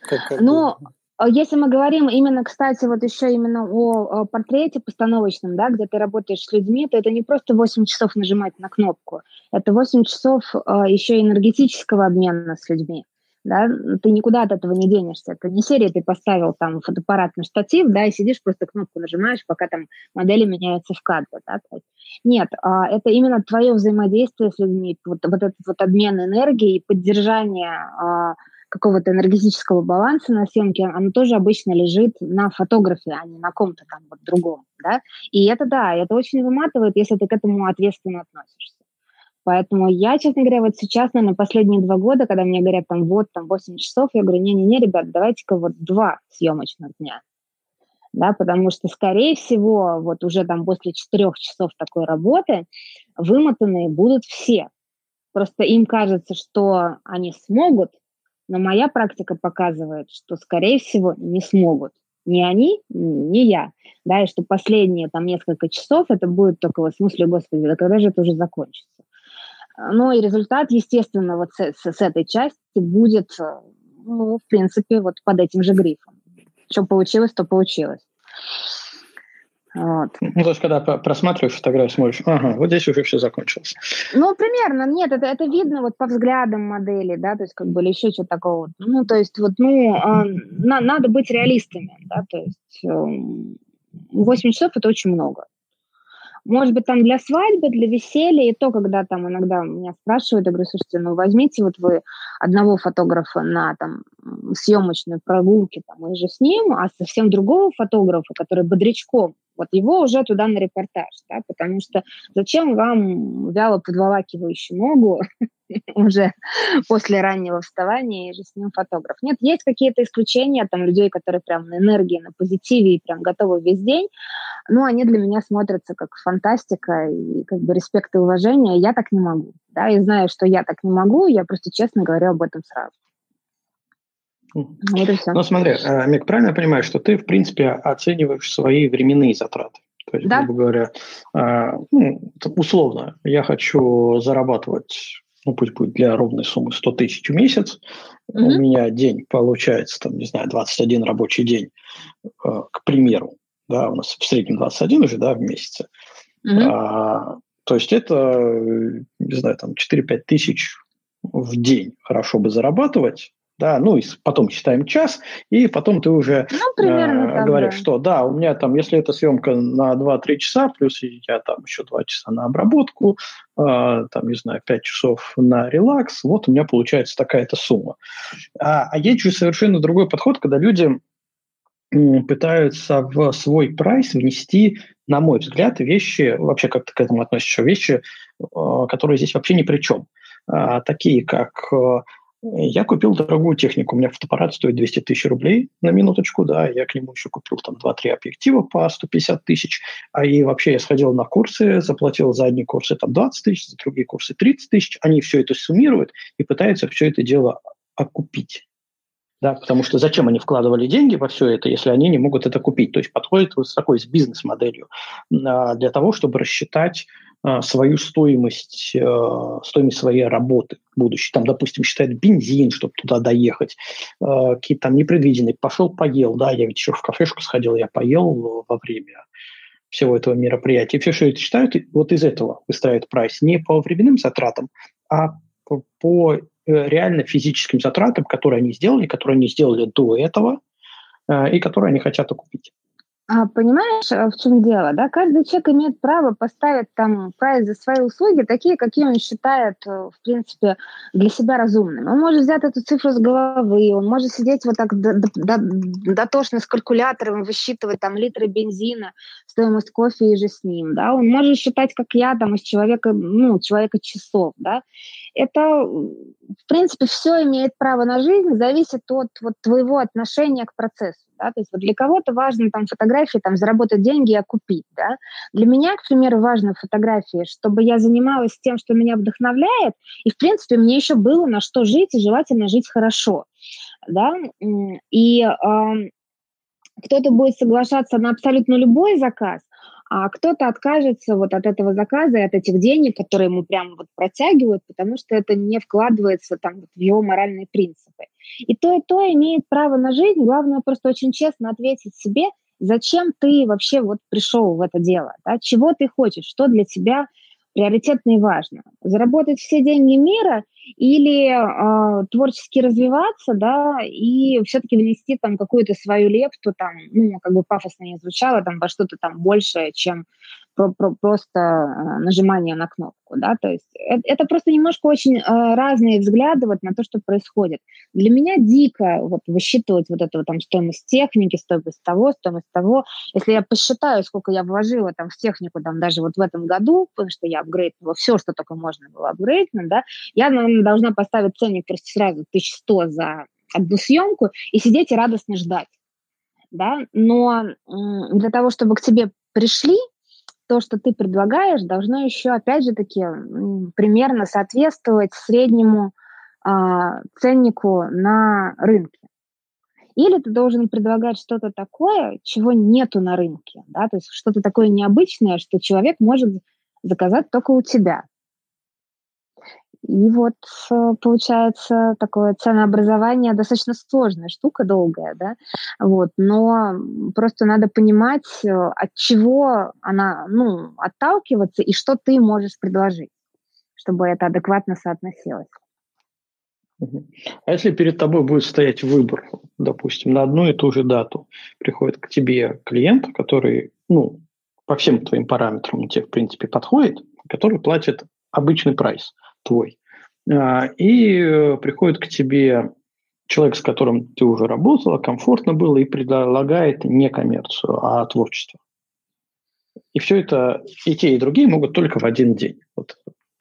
S4: Как, как ну, бы... А если мы говорим именно, кстати, вот еще именно о, портрете постановочном, да, где ты работаешь с людьми, то это не просто 8 часов нажимать на кнопку, это 8 часов э, еще энергетического обмена с людьми. Да, ты никуда от этого не денешься. Это не серия, ты поставил там фотоаппарат на штатив, да, и сидишь, просто кнопку нажимаешь, пока там модели меняются в кадре, да. Нет, а, это именно твое взаимодействие с людьми, вот, вот этот вот обмен энергией и поддержание а, какого-то энергетического баланса на съемке, оно тоже обычно лежит на фотографе, а не на ком-то там вот другом, да. И это, да, это очень выматывает, если ты к этому ответственно относишься. Поэтому я, честно говоря, вот сейчас, наверное, последние два года, когда мне говорят там вот, там 8 часов, я говорю, не-не-не, ребят, давайте-ка вот два съемочных дня. Да, потому что, скорее всего, вот уже там после четырех часов такой работы вымотанные будут все. Просто им кажется, что они смогут, но моя практика показывает, что, скорее всего, не смогут. Ни они, ни я. Да, и что последние там несколько часов это будет только в смысле, господи, да когда же это уже закончится? Ну и результат, естественно, вот с, с, с этой части будет, ну, в принципе, вот под этим же грифом. Что получилось, то получилось.
S1: Вот. Ну, то есть, когда просматриваешь фотографию, смотришь, ага, вот здесь уже все закончилось.
S4: Ну, примерно, нет, это, это видно вот по взглядам модели, да, то есть, как бы, или еще что-то такого. Ну, то есть, вот, ну, э, на, надо быть реалистами, да, то есть, э, 8 часов – это очень много. Может быть, там для свадьбы, для веселья, и то, когда там иногда меня спрашивают, я говорю, слушайте, ну возьмите вот вы одного фотографа на там съемочной прогулке, там, и же с ним, а совсем другого фотографа, который бодрячком вот его уже туда на репортаж, да, потому что зачем вам вяло подволакивающий ногу [laughs] [laughs] уже после раннего вставания и же с ним фотограф. Нет, есть какие-то исключения, там людей, которые прям на энергии, на позитиве и прям готовы весь день, но они для меня смотрятся как фантастика и как бы респект и уважение. Я так не могу, да, и знаю, что я так не могу, я просто честно говорю об этом сразу.
S1: Вот Ну, смотри, э, Мик, правильно я понимаю, что ты, в принципе, оцениваешь свои временные затраты? То есть, да. грубо говоря, э, ну, условно, я хочу зарабатывать, ну, пусть будет для ровной суммы 100 тысяч в месяц, mm у меня день получается, там, не знаю, 21 рабочий день, э, к примеру, да, у нас в среднем 21 уже, да, в месяце. mm А, то есть это, не знаю, там 4-5 тысяч в день хорошо бы зарабатывать, да, ну и потом считаем час, и потом ты уже ну, примерно, э, говоришь, да. что да, у меня там, если это съемка на 2-3 часа, плюс я там еще 2 часа на обработку, э, там, не знаю, 5 часов на релакс, вот у меня получается такая-то сумма. А, а есть же совершенно другой подход, когда люди пытаются в свой прайс внести, на мой взгляд, вещи, вообще как ты к этому относишься, вещи, э, которые здесь вообще ни при чем. А, такие как э, я купил дорогую технику. У меня фотоаппарат стоит 200 тысяч рублей на минуточку, да. Я к нему еще купил там 2-3 объектива по 150 тысяч. А и вообще я сходил на курсы, заплатил за одни курсы там 20 тысяч, за другие курсы 30 тысяч. Они все это суммируют и пытаются все это дело окупить. Да, потому что зачем они вкладывали деньги во все это, если они не могут это купить? То есть подходит вот с такой с бизнес-моделью а, для того, чтобы рассчитать свою стоимость, а, стоимость своей работы будущей. Там, допустим, считает бензин, чтобы туда доехать, а, какие-то там непредвиденные. Пошел, поел, да, я ведь еще в кафешку сходил, я поел во время всего этого мероприятия. Все, что это считают, вот из этого выстраивают прайс не по временным затратам, а по, по э, реально физическим затратам, которые они сделали, которые они сделали до этого, и которые они хотят окупить.
S4: А, понимаешь, э, в чем дело, да? Каждый человек имеет право поставить там прайс за свои услуги, такие, какие он считает, э, в принципе, для себя разумными. Он может взять эту цифру с головы, он может сидеть вот так дотошно с калькулятором, высчитывать там литры бензина, стоимость кофе и же с ним, да? Он может считать, как я, там, из человека, ну, человека часов, да? Это, в принципе, все имеет право на жизнь, зависит от вот твоего отношения к процессу. Да? То есть вот для кого-то важно там фотографии, там заработать деньги и окупить. Да? Для меня, к примеру, важно фотографии, чтобы я занималась тем, что меня вдохновляет, и, в принципе, мне еще было на что жить, и желательно жить хорошо. Да? И э, кто-то будет соглашаться на абсолютно любой заказ, а кто-то откажется вот от этого заказа и от этих денег, которые ему прямо вот протягивают, потому что это не вкладывается там в его моральные принципы. И то, и то имеет право на жизнь. Главное просто очень честно ответить себе, зачем ты вообще вот пришел в это дело, да? чего ты хочешь, что для тебя приоритетно и важно. Заработать все деньги мира или э, творчески развиваться, да, и все-таки внести там какую-то свою лепту, там, ну, как бы пафосно не звучало, там, во что-то там большее, чем просто э, нажимание на кнопку, да, то есть это, просто немножко очень э, разные взгляды вот на то, что происходит. Для меня дико вот высчитывать вот эту там стоимость техники, стоимость того, стоимость того. Если я посчитаю, сколько я вложила там в технику там даже вот в этом году, потому что я апгрейднула все, что только можно было апгрейднуть, да, я, наверное, должна поставить ценник просто сразу 1100 за одну съемку и сидеть и радостно ждать да, но для того, чтобы к тебе пришли, то, что ты предлагаешь, должно еще, опять же таки, примерно соответствовать среднему э, ценнику на рынке. Или ты должен предлагать что-то такое, чего нету на рынке, да, то есть что-то такое необычное, что человек может заказать только у тебя. И вот э, получается такое ценообразование достаточно сложная штука, долгая, да, вот, но просто надо понимать, э, от чего она, ну, отталкиваться и что ты можешь предложить, чтобы это адекватно соотносилось.
S1: А если перед тобой будет стоять выбор, допустим, на одну и ту же дату, приходит к тебе клиент, который, ну, по всем твоим параметрам тебе, в принципе, подходит, который платит обычный прайс – твой. А, и э, приходит к тебе человек, с которым ты уже работала, комфортно было, и предлагает не коммерцию, а творчество. И все это, и те, и другие могут только в один день. Вот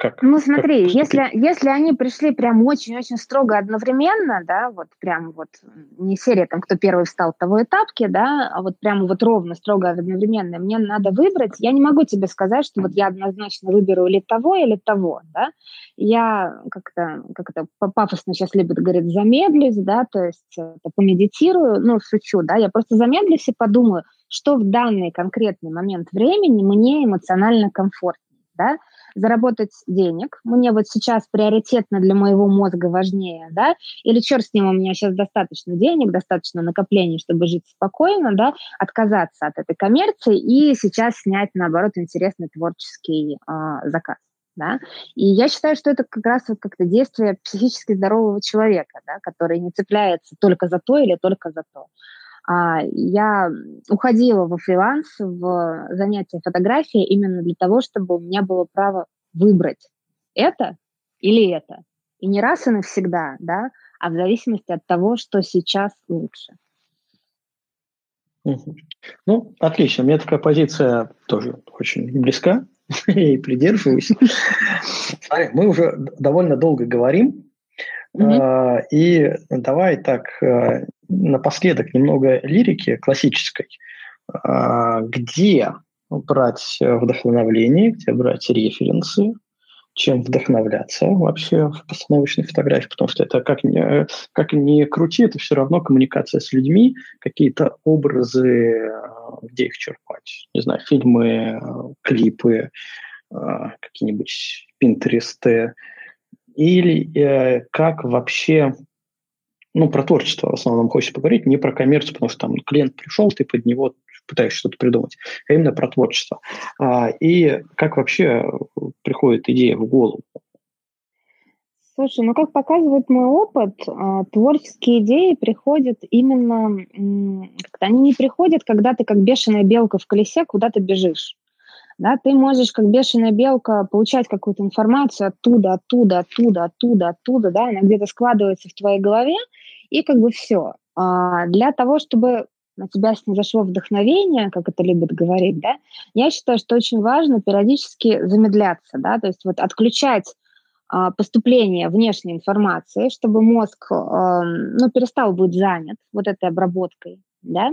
S4: как? Ну смотри, как если, если они пришли прям очень-очень строго одновременно, да, вот прям вот не серия там, кто первый встал, того этапки, да, а вот прям вот ровно, строго одновременно, мне надо выбрать, я не могу тебе сказать, что вот я однозначно выберу или того, или того, да, я как-то, как это пафосно сейчас любят говорить, замедлюсь, да, то есть это помедитирую, ну, шучу, да, я просто замедлюсь и подумаю, что в данный конкретный момент времени мне эмоционально комфортно, да, заработать денег, мне вот сейчас приоритетно для моего мозга важнее, да, или черт с ним, у меня сейчас достаточно денег, достаточно накоплений, чтобы жить спокойно, да, отказаться от этой коммерции и сейчас снять, наоборот, интересный творческий э, заказ. Да? И я считаю, что это как раз вот как-то действие психически здорового человека, да, который не цепляется только за то или только за то. А, я уходила во фриланс, в занятия фотографией именно для того, чтобы у меня было право выбрать это или это. И не раз и навсегда, да, а в зависимости от того, что сейчас лучше.
S1: Ну, отлично. Мне такая позиция тоже очень близка [laughs] и придерживаюсь. [laughs] Мы уже довольно долго говорим, Mm-hmm. И давай так э, напоследок немного лирики классической. А, где брать вдохновление, где брать референсы, чем вдохновляться вообще в постановочной фотографии, потому что это как, как ни крути, это все равно коммуникация с людьми, какие-то образы, где их черпать. Не знаю, фильмы, клипы, какие-нибудь пинтересты, или э, как вообще, ну, про творчество в основном хочется поговорить, не про коммерцию, потому что там клиент пришел, ты под него пытаешься что-то придумать, а именно про творчество. А, и как вообще приходит идея в голову?
S4: Слушай, ну как показывает мой опыт, а, творческие идеи приходят именно, они не приходят, когда ты как бешеная белка в колесе куда-то бежишь. Да, ты можешь, как бешеная белка, получать какую-то информацию оттуда, оттуда, оттуда, оттуда, оттуда, да, она где-то складывается в твоей голове, и как бы все. А для того, чтобы на тебя снизошло вдохновение, как это любят говорить, да, я считаю, что очень важно периодически замедляться, да, то есть вот отключать а, поступление внешней информации, чтобы мозг ну, перестал быть занят вот этой обработкой, да,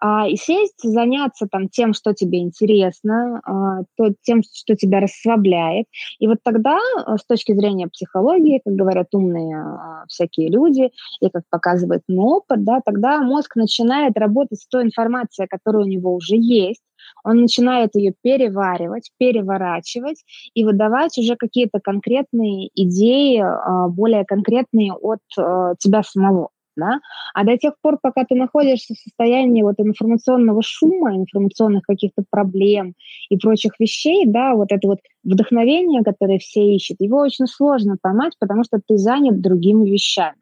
S4: а, и сесть, заняться там тем, что тебе интересно, а, то, тем, что тебя расслабляет. И вот тогда, с точки зрения психологии, как говорят умные всякие люди, и как показывает мой опыт, да, тогда мозг начинает работать с той информацией, которая у него уже есть, он начинает ее переваривать, переворачивать и выдавать уже какие-то конкретные идеи, а, более конкретные от а, тебя самого. Да? А до тех пор, пока ты находишься в состоянии вот информационного шума, информационных каких-то проблем и прочих вещей, да, вот это вот вдохновение, которое все ищут, его очень сложно поймать, потому что ты занят другими вещами.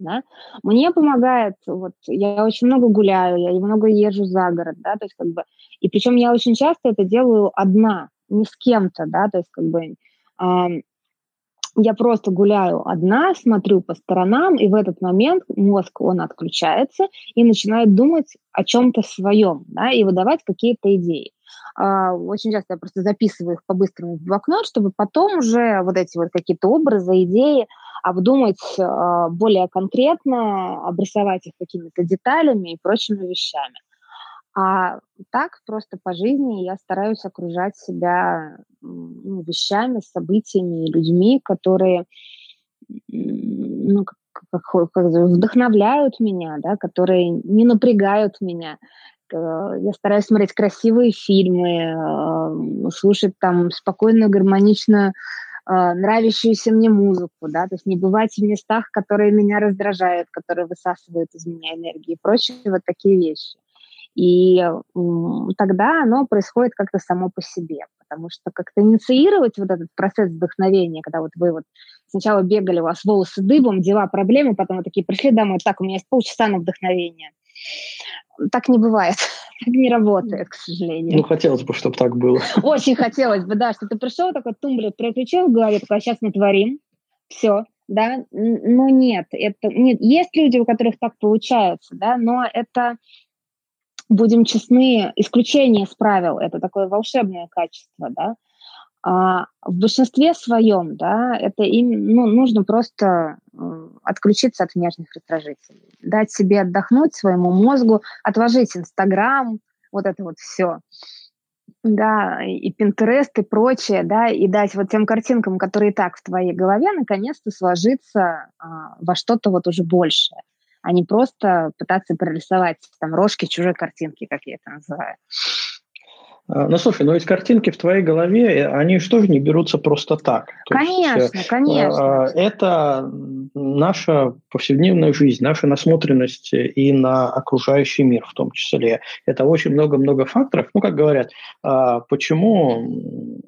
S4: Да? Мне помогает, вот, я очень много гуляю, я много езжу за город, да, то есть как бы, и причем я очень часто это делаю одна, не с кем-то, да, то есть как бы я просто гуляю одна, смотрю по сторонам, и в этот момент мозг, он отключается и начинает думать о чем-то своем, да, и выдавать какие-то идеи. Uh, очень часто я просто записываю их по-быстрому в блокнот, чтобы потом уже вот эти вот какие-то образы, идеи обдумать э, более конкретно, обрисовать их какими-то деталями и прочими вещами. А так просто по жизни я стараюсь окружать себя ну, вещами, событиями, людьми, которые ну, как, как, вдохновляют меня, да, которые не напрягают меня. Я стараюсь смотреть красивые фильмы, слушать там спокойную, гармоничную э, нравящуюся мне музыку, да, то есть не бывать в местах, которые меня раздражают, которые высасывают из меня энергию и прочие вот такие вещи. И тогда оно происходит как-то само по себе, потому что как-то инициировать вот этот процесс вдохновения, когда вот вы вот сначала бегали, у вас волосы дыбом, дела, проблемы, потом вы такие пришли домой, так, у меня есть полчаса на вдохновение. Так не бывает. [laughs] Так не работает, к сожалению.
S1: Ну, хотелось бы, чтобы так было. [laughs]
S4: Очень хотелось бы, да, что ты пришел, такой тумблер переключил в голове, такой, а сейчас мы творим, все, да, но нет, это, нет, есть люди, у которых так получается, да, но это, будем честны, исключение из правил, это такое волшебное качество, да, а в большинстве своем, да, это им, ну, нужно просто э, отключиться от внешних раздражителей, дать себе отдохнуть своему мозгу, отложить Инстаграм, вот это вот все, да, и Пинтерест и прочее, да, и дать вот тем картинкам, которые и так в твоей голове, наконец-то сложиться а, во что-то вот уже большее, а не просто пытаться прорисовать там рожки чужой картинки, как я это называю.
S1: А, ну, слушай, но ведь картинки в твоей голове, э, они что же не берутся просто так?
S4: То конечно, есть, э, конечно.
S1: А, это наша повседневная жизнь, наша насмотренность и на окружающий мир в том числе. Это очень много-много факторов. Ну, как говорят, а, почему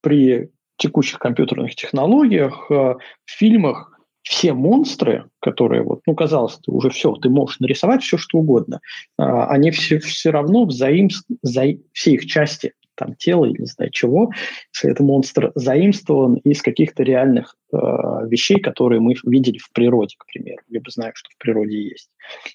S1: при текущих компьютерных технологиях в фильмах все монстры, которые, вот, ну, казалось, ты уже все, ты можешь нарисовать все, что угодно, а, они все, все равно взаимств... за... все их части, там, тела или не знаю чего, если это монстр заимствован из каких-то реальных э, вещей, которые мы видели в природе, к примеру, либо знаем, что в природе есть.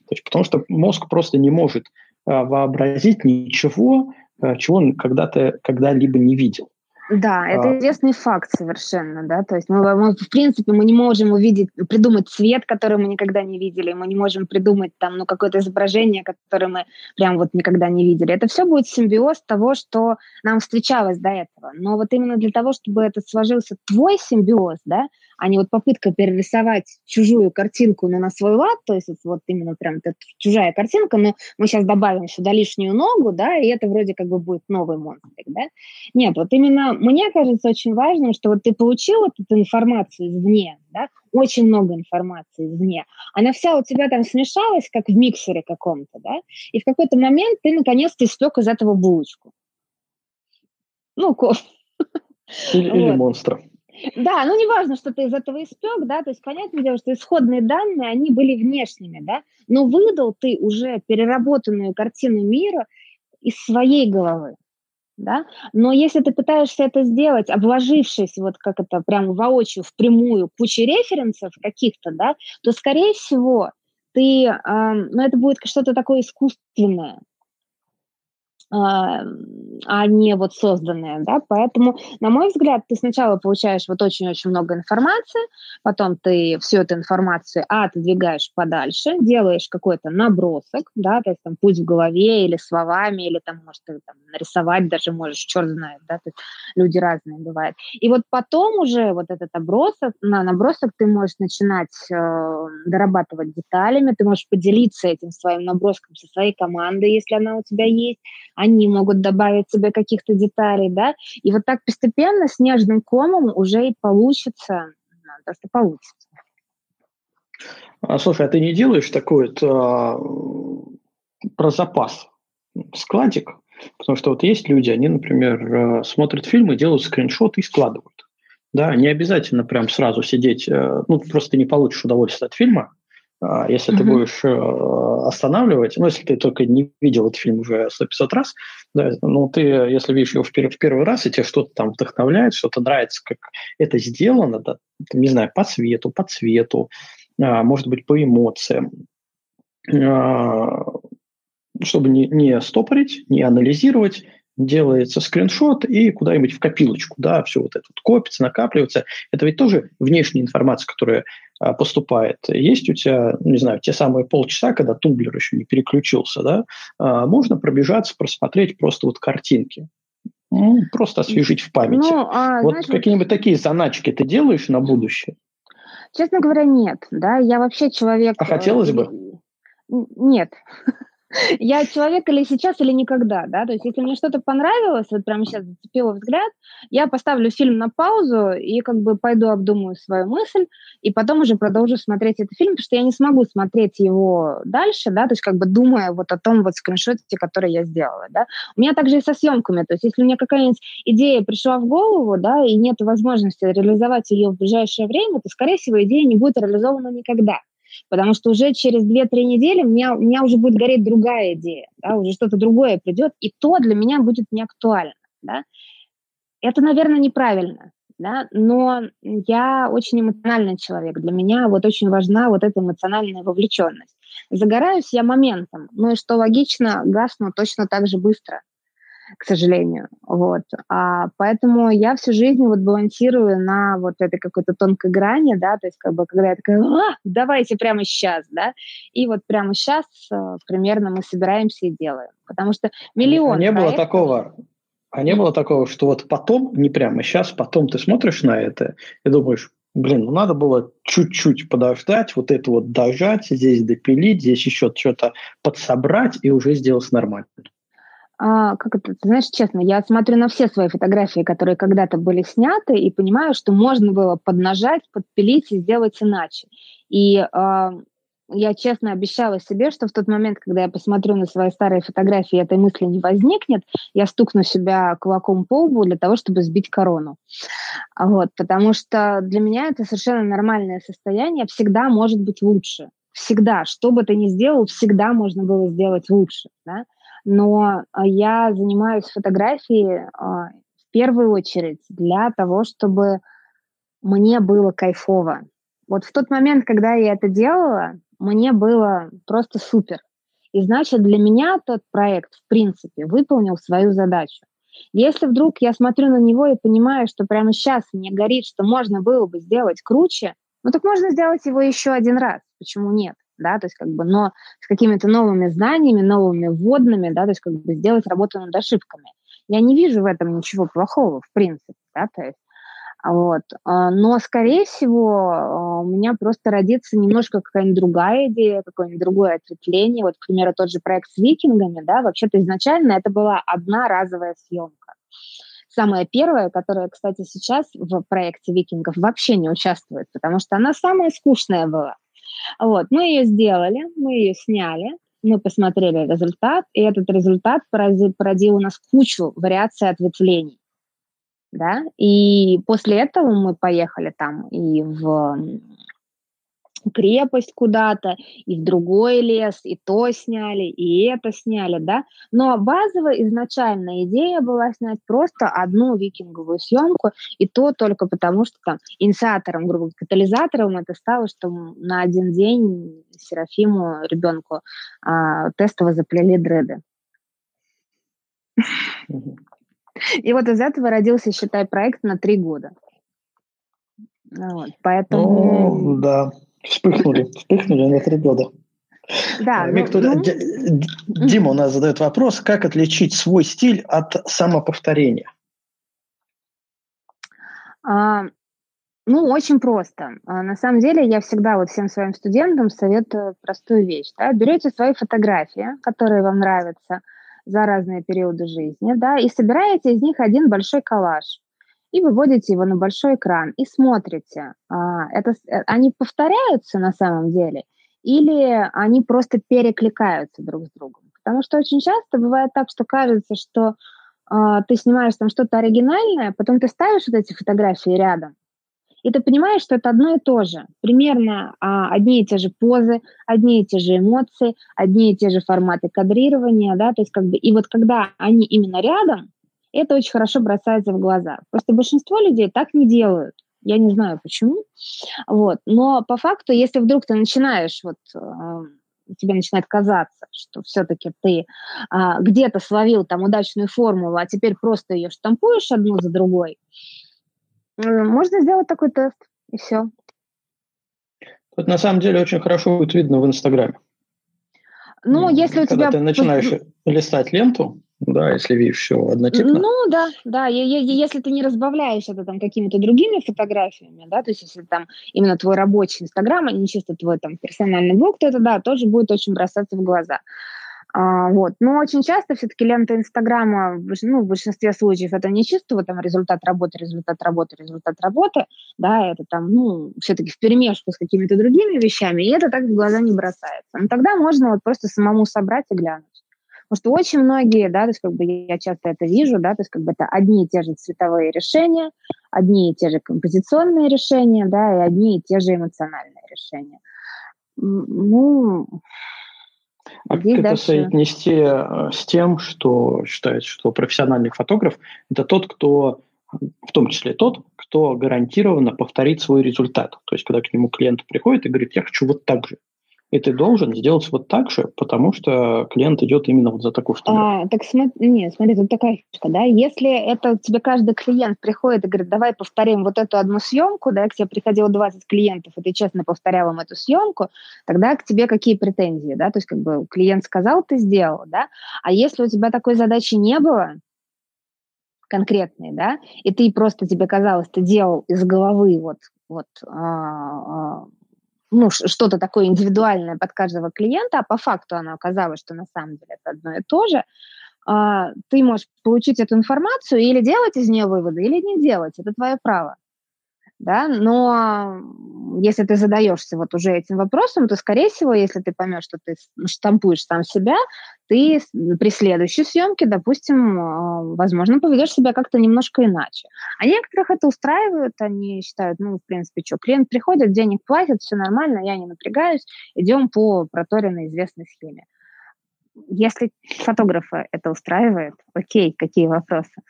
S1: То есть, потому что мозг просто не может э, вообразить ничего, э, чего он когда-то когда-либо не видел.
S4: Да, это а... известный факт совершенно, да, то есть мы, мы, в принципе, мы не можем увидеть, придумать цвет, который мы никогда не видели, мы не можем придумать там, ну, какое-то изображение, которое мы прям вот никогда не видели. Это все будет симбиоз того, что нам встречалось до этого. Но вот именно для того, чтобы это сложился твой симбиоз, да, а не вот попытка перерисовать чужую картинку но на свой лад, то есть вот именно прям это чужая картинка, но мы сейчас добавим сюда лишнюю ногу, да, и это вроде как бы будет новый монстрик, да. Нет, вот именно мне кажется очень важным, что вот ты получил вот эту информацию извне, да, очень много информации извне. Она вся у тебя там смешалась, как в миксере каком-то, да, и в какой-то момент ты наконец-то испек из этого булочку. Ну, [laughs]
S1: Или, вот. или монстра.
S4: Да, ну неважно, что ты из этого испек, да, то есть понятное дело, что исходные данные, они были внешними, да, но выдал ты уже переработанную картину мира из своей головы, да, но если ты пытаешься это сделать, обложившись вот как это прямо воочию, впрямую, кучей референсов каких-то, да, то, скорее всего, ты, э, ну, это будет что-то такое искусственное, а, не вот созданное, да, поэтому, на мой взгляд, ты сначала получаешь вот очень-очень много информации, потом ты всю эту информацию, отодвигаешь подальше, делаешь какой-то набросок, да, то есть там путь в голове или словами, или там, может, ты там нарисовать даже можешь, черт знает, да, то есть люди разные бывают. И вот потом уже вот этот набросок, на набросок ты можешь начинать э, дорабатывать деталями, ты можешь поделиться этим своим наброском со своей командой, если она у тебя есть, они могут добавить тебе каких-то деталей, да, и вот так постепенно с нежным комом уже и получится то, что получится.
S1: А, слушай, а ты не делаешь такой вот а, про запас складик? Потому что вот есть люди, они, например, а, смотрят фильмы, делают скриншоты и складывают. Да, не обязательно прям сразу сидеть, а, ну, просто не получишь удовольствие от фильма, если mm-hmm. ты будешь э, останавливать, ну, если ты только не видел этот фильм уже 100-500 раз, да, ну, ты, если видишь его в, в первый раз, и тебе что-то там вдохновляет, что-то нравится, как это сделано, да, не знаю, по цвету, по цвету, а, может быть, по эмоциям, а, чтобы не, не стопорить, не анализировать, делается скриншот и куда-нибудь в копилочку, да, все вот это вот копится, накапливается. Это ведь тоже внешняя информация, которая а, поступает. Есть у тебя, не знаю, те самые полчаса, когда тумблер еще не переключился, да, а, можно пробежаться, просмотреть просто вот картинки. Ну, просто освежить в памяти. Ну, а, вот знаешь, какие-нибудь такие заначки ты делаешь на будущее?
S4: Честно говоря, нет. Да, я вообще человек.
S1: А хотелось э, бы?
S4: Нет. [laughs] я человек или сейчас, или никогда, да, то есть если мне что-то понравилось, вот прямо сейчас зацепило взгляд, я поставлю фильм на паузу и как бы пойду обдумаю свою мысль, и потом уже продолжу смотреть этот фильм, потому что я не смогу смотреть его дальше, да, то есть как бы думая вот о том вот скриншоте, который я сделала, да. У меня также и со съемками, то есть если мне какая-нибудь идея пришла в голову, да, и нет возможности реализовать ее в ближайшее время, то, скорее всего, идея не будет реализована никогда потому что уже через 2-3 недели у меня, у меня уже будет гореть другая идея, да, уже что-то другое придет, и то для меня будет не актуально. Да. Это, наверное, неправильно, да, но я очень эмоциональный человек. Для меня вот очень важна вот эта эмоциональная вовлеченность. Загораюсь я моментом, ну и что логично, гасну точно так же быстро к сожалению. Вот. А, поэтому я всю жизнь вот балансирую на вот этой какой-то тонкой грани, да, то есть как бы когда я такая, а, давайте прямо сейчас, да, и вот прямо сейчас э, примерно мы собираемся и делаем. Потому что миллион...
S1: А не проектов... было такого, а не было такого, что вот потом, не прямо сейчас, потом ты смотришь на это и думаешь, блин, ну надо было чуть-чуть подождать, вот это вот дожать, здесь допилить, здесь еще что-то подсобрать и уже сделать нормально
S4: а, как это, ты знаешь, честно, я смотрю на все свои фотографии, которые когда-то были сняты, и понимаю, что можно было поднажать, подпилить и сделать иначе. И а, я честно обещала себе, что в тот момент, когда я посмотрю на свои старые фотографии, этой мысли не возникнет, я стукну себя кулаком по лбу для того, чтобы сбить корону. Вот, потому что для меня это совершенно нормальное состояние, всегда может быть лучше. Всегда, что бы ты ни сделал, всегда можно было сделать лучше. Да? Но а, я занимаюсь фотографией а, в первую очередь для того, чтобы мне было кайфово. Вот в тот момент, когда я это делала, мне было просто супер. И значит, для меня тот проект, в принципе, выполнил свою задачу. Если вдруг я смотрю на него и понимаю, что прямо сейчас мне горит, что можно было бы сделать круче, ну так можно сделать его еще один раз. Почему нет? Да, то есть как бы, но с какими-то новыми знаниями, новыми вводными, да, то есть как бы сделать работу над ошибками. Я не вижу в этом ничего плохого, в принципе, да, то есть вот. А, но, скорее всего, а, у меня просто родится немножко какая-нибудь другая идея, какое-нибудь другое ответвление. Вот, к примеру, тот же проект с викингами, да, вообще-то изначально это была одна разовая съемка. Самая первая, которая, кстати, сейчас в проекте викингов вообще не участвует, потому что она самая скучная была. Вот, мы ее сделали, мы ее сняли, мы посмотрели результат, и этот результат породил, породил у нас кучу вариаций ответвлений. да, и после этого мы поехали там и в крепость куда-то, и в другой лес, и то сняли, и это сняли, да. Но базовая изначальная идея была снять просто одну викинговую съемку, и то только потому, что там инициатором, грубо катализатором это стало, что на один день Серафиму, ребенку, а, тестово заплели дреды. И вот из этого родился, считай, проект на три года. Вот, поэтому...
S1: Ну, да, вспыхнули, вспыхнули на три года. Да, Мик, ну, ну... Дима у нас задает вопрос, как отличить свой стиль от самоповторения?
S4: А, ну, очень просто. А, на самом деле, я всегда вот всем своим студентам советую простую вещь. Да? Берете свои фотографии, которые вам нравятся, за разные периоды жизни, да, и собираете из них один большой коллаж и выводите его на большой экран и смотрите, а, это, э, они повторяются на самом деле или они просто перекликаются друг с другом. Потому что очень часто бывает так, что кажется, что а, ты снимаешь там что-то оригинальное, потом ты ставишь вот эти фотографии рядом, и ты понимаешь, что это одно и то же. Примерно а, одни и те же позы, одни и те же эмоции, одни и те же форматы кадрирования, да, то есть как бы, и вот когда они именно рядом, это очень хорошо бросается в глаза. Просто большинство людей так не делают. Я не знаю почему. Вот. Но по факту, если вдруг ты начинаешь вот э, тебе начинает казаться, что все-таки ты а, где-то словил там удачную формулу, а теперь просто ее штампуешь одну за другой, можно сделать такой тест, и все.
S1: Тут на самом деле очень хорошо будет видно в Инстаграме.
S4: Ну, если у
S1: Когда
S4: тебя...
S1: ты начинаешь листать ленту, да, если видишь все однотипно.
S4: Ну, да, да, если ты не разбавляешь это там какими-то другими фотографиями, да, то есть если там именно твой рабочий Инстаграм, а не чисто твой там персональный блог, то это, да, тоже будет очень бросаться в глаза. А, вот. Но очень часто все-таки лента Инстаграма, ну, в большинстве случаев это не чисто вот там результат работы, результат работы, результат работы, да, это там, ну, все-таки в перемешку с какими-то другими вещами, и это так в глаза не бросается. Но тогда можно вот просто самому собрать и глянуть. Потому что очень многие, да, то есть как бы я часто это вижу, да, то есть как бы это одни и те же цветовые решения, одни и те же композиционные решения, да, и одни и те же эмоциональные решения. Ну,
S1: а как это дальше... соотнести э, с тем, что считается, что профессиональный фотограф – это тот, кто, в том числе тот, кто гарантированно повторит свой результат. То есть, когда к нему клиент приходит и говорит, я хочу вот так же и ты должен сделать вот так же, потому что клиент идет именно вот за такую
S4: фотографию. А, так смотри, нет, смотри, тут такая фишка, да, если это тебе каждый клиент приходит и говорит, давай повторим вот эту одну съемку, да, к тебе приходило 20 клиентов, и ты честно повторял им эту съемку, тогда к тебе какие претензии, да, то есть как бы клиент сказал, ты сделал, да, а если у тебя такой задачи не было, конкретной, да, и ты просто тебе казалось, ты делал из головы вот, вот а, а, ну, что-то такое индивидуальное под каждого клиента, а по факту оно оказалось, что на самом деле это одно и то же, а, ты можешь получить эту информацию или делать из нее выводы, или не делать. Это твое право да, но если ты задаешься вот уже этим вопросом, то, скорее всего, если ты поймешь, что ты штампуешь сам себя, ты при следующей съемке, допустим, а, возможно, поведешь себя как-то немножко иначе. А некоторых это устраивает, они считают, ну, в принципе, что, клиент приходит, денег платит, все нормально, я не напрягаюсь, идем по проторенной известной схеме. Если фотографа это устраивает, окей, какие вопросы?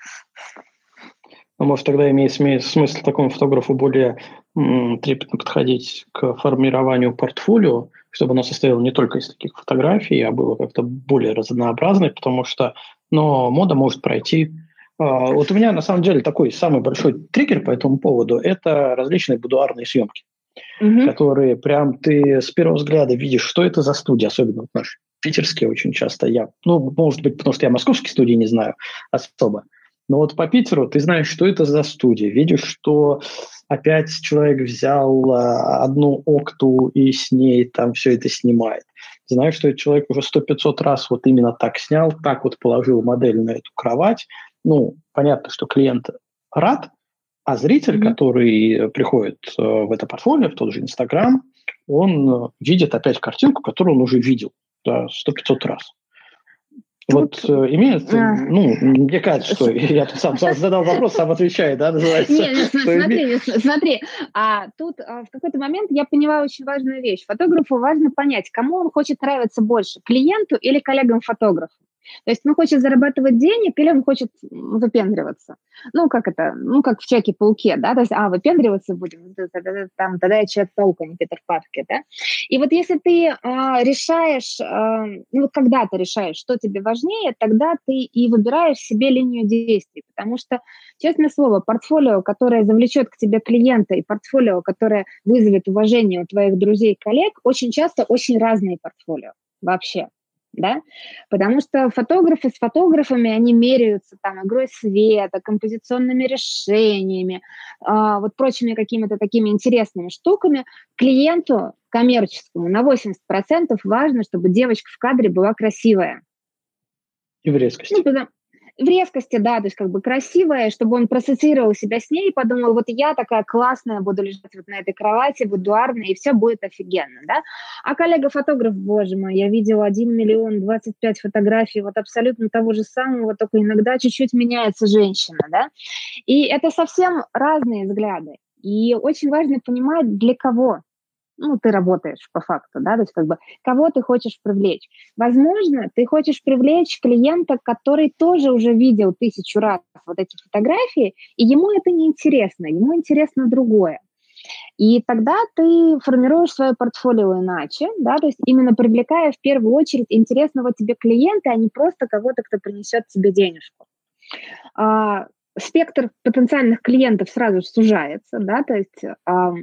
S1: Но, может, тогда имеет смысл такому фотографу более трепетно подходить к формированию портфолио, чтобы оно состояло не только из таких фотографий, а было как-то более разнообразное, потому что но мода может пройти. А, вот у меня на самом деле такой самый большой триггер по этому поводу – это различные будуарные съемки, угу. которые прям ты с первого взгляда видишь, что это за студия, особенно вот наши питерские очень часто. Я, ну, может быть, потому что я московские студии не знаю особо. Но вот по Питеру ты знаешь, что это за студия. Видишь, что опять человек взял а, одну окту и с ней там все это снимает. Знаешь, что этот человек уже сто пятьсот раз вот именно так снял, так вот положил модель на эту кровать. Ну, понятно, что клиент рад, а зритель, mm-hmm. который приходит э, в это портфолио, в тот же Инстаграм, он видит опять картинку, которую он уже видел сто да, 100-500 раз. Вот э, имеет, а. ну, мне кажется, что я тут сам задал вопрос, сам отвечаю, да, называется.
S4: Нет, смотри, смотри, а тут а, в какой-то момент я поняла очень важную вещь. Фотографу важно понять, кому он хочет нравиться больше, клиенту или коллегам-фотографу. То есть он хочет зарабатывать денег или он хочет выпендриваться. Ну, как это, ну, как в Человеке-пауке, да, то есть, а, выпендриваться будем, там, тогда я Человек-паук, а не Питер Паркер, да. И вот если ты а, решаешь, а, ну, вот когда ты решаешь, что тебе важнее, тогда ты и выбираешь себе линию действий, потому что, честное слово, портфолио, которое завлечет к тебе клиента, и портфолио, которое вызовет уважение у твоих друзей и коллег, очень часто очень разные портфолио вообще да, потому что фотографы с фотографами, они меряются там игрой света, композиционными решениями, э, вот прочими какими-то такими интересными штуками. Клиенту коммерческому на 80% важно, чтобы девочка в кадре была красивая.
S1: И в резкости. Ну, потому,
S4: в резкости, да, то есть как бы красивая, чтобы он проассоциировал себя с ней и подумал, вот я такая классная, буду лежать вот на этой кровати, будуарная, и все будет офигенно, да. А коллега-фотограф, боже мой, я видела 1 миллион 25 фотографий вот абсолютно того же самого, только иногда чуть-чуть меняется женщина, да. И это совсем разные взгляды. И очень важно понимать, для кого ну, ты работаешь по факту, да, то есть как бы кого ты хочешь привлечь. Возможно, ты хочешь привлечь клиента, который тоже уже видел тысячу раз вот эти фотографии, и ему это не интересно, ему интересно другое. И тогда ты формируешь свое портфолио иначе, да, то есть именно привлекая в первую очередь интересного тебе клиента, а не просто кого-то, кто принесет тебе денежку. Спектр потенциальных клиентов сразу сужается, да, то есть, э,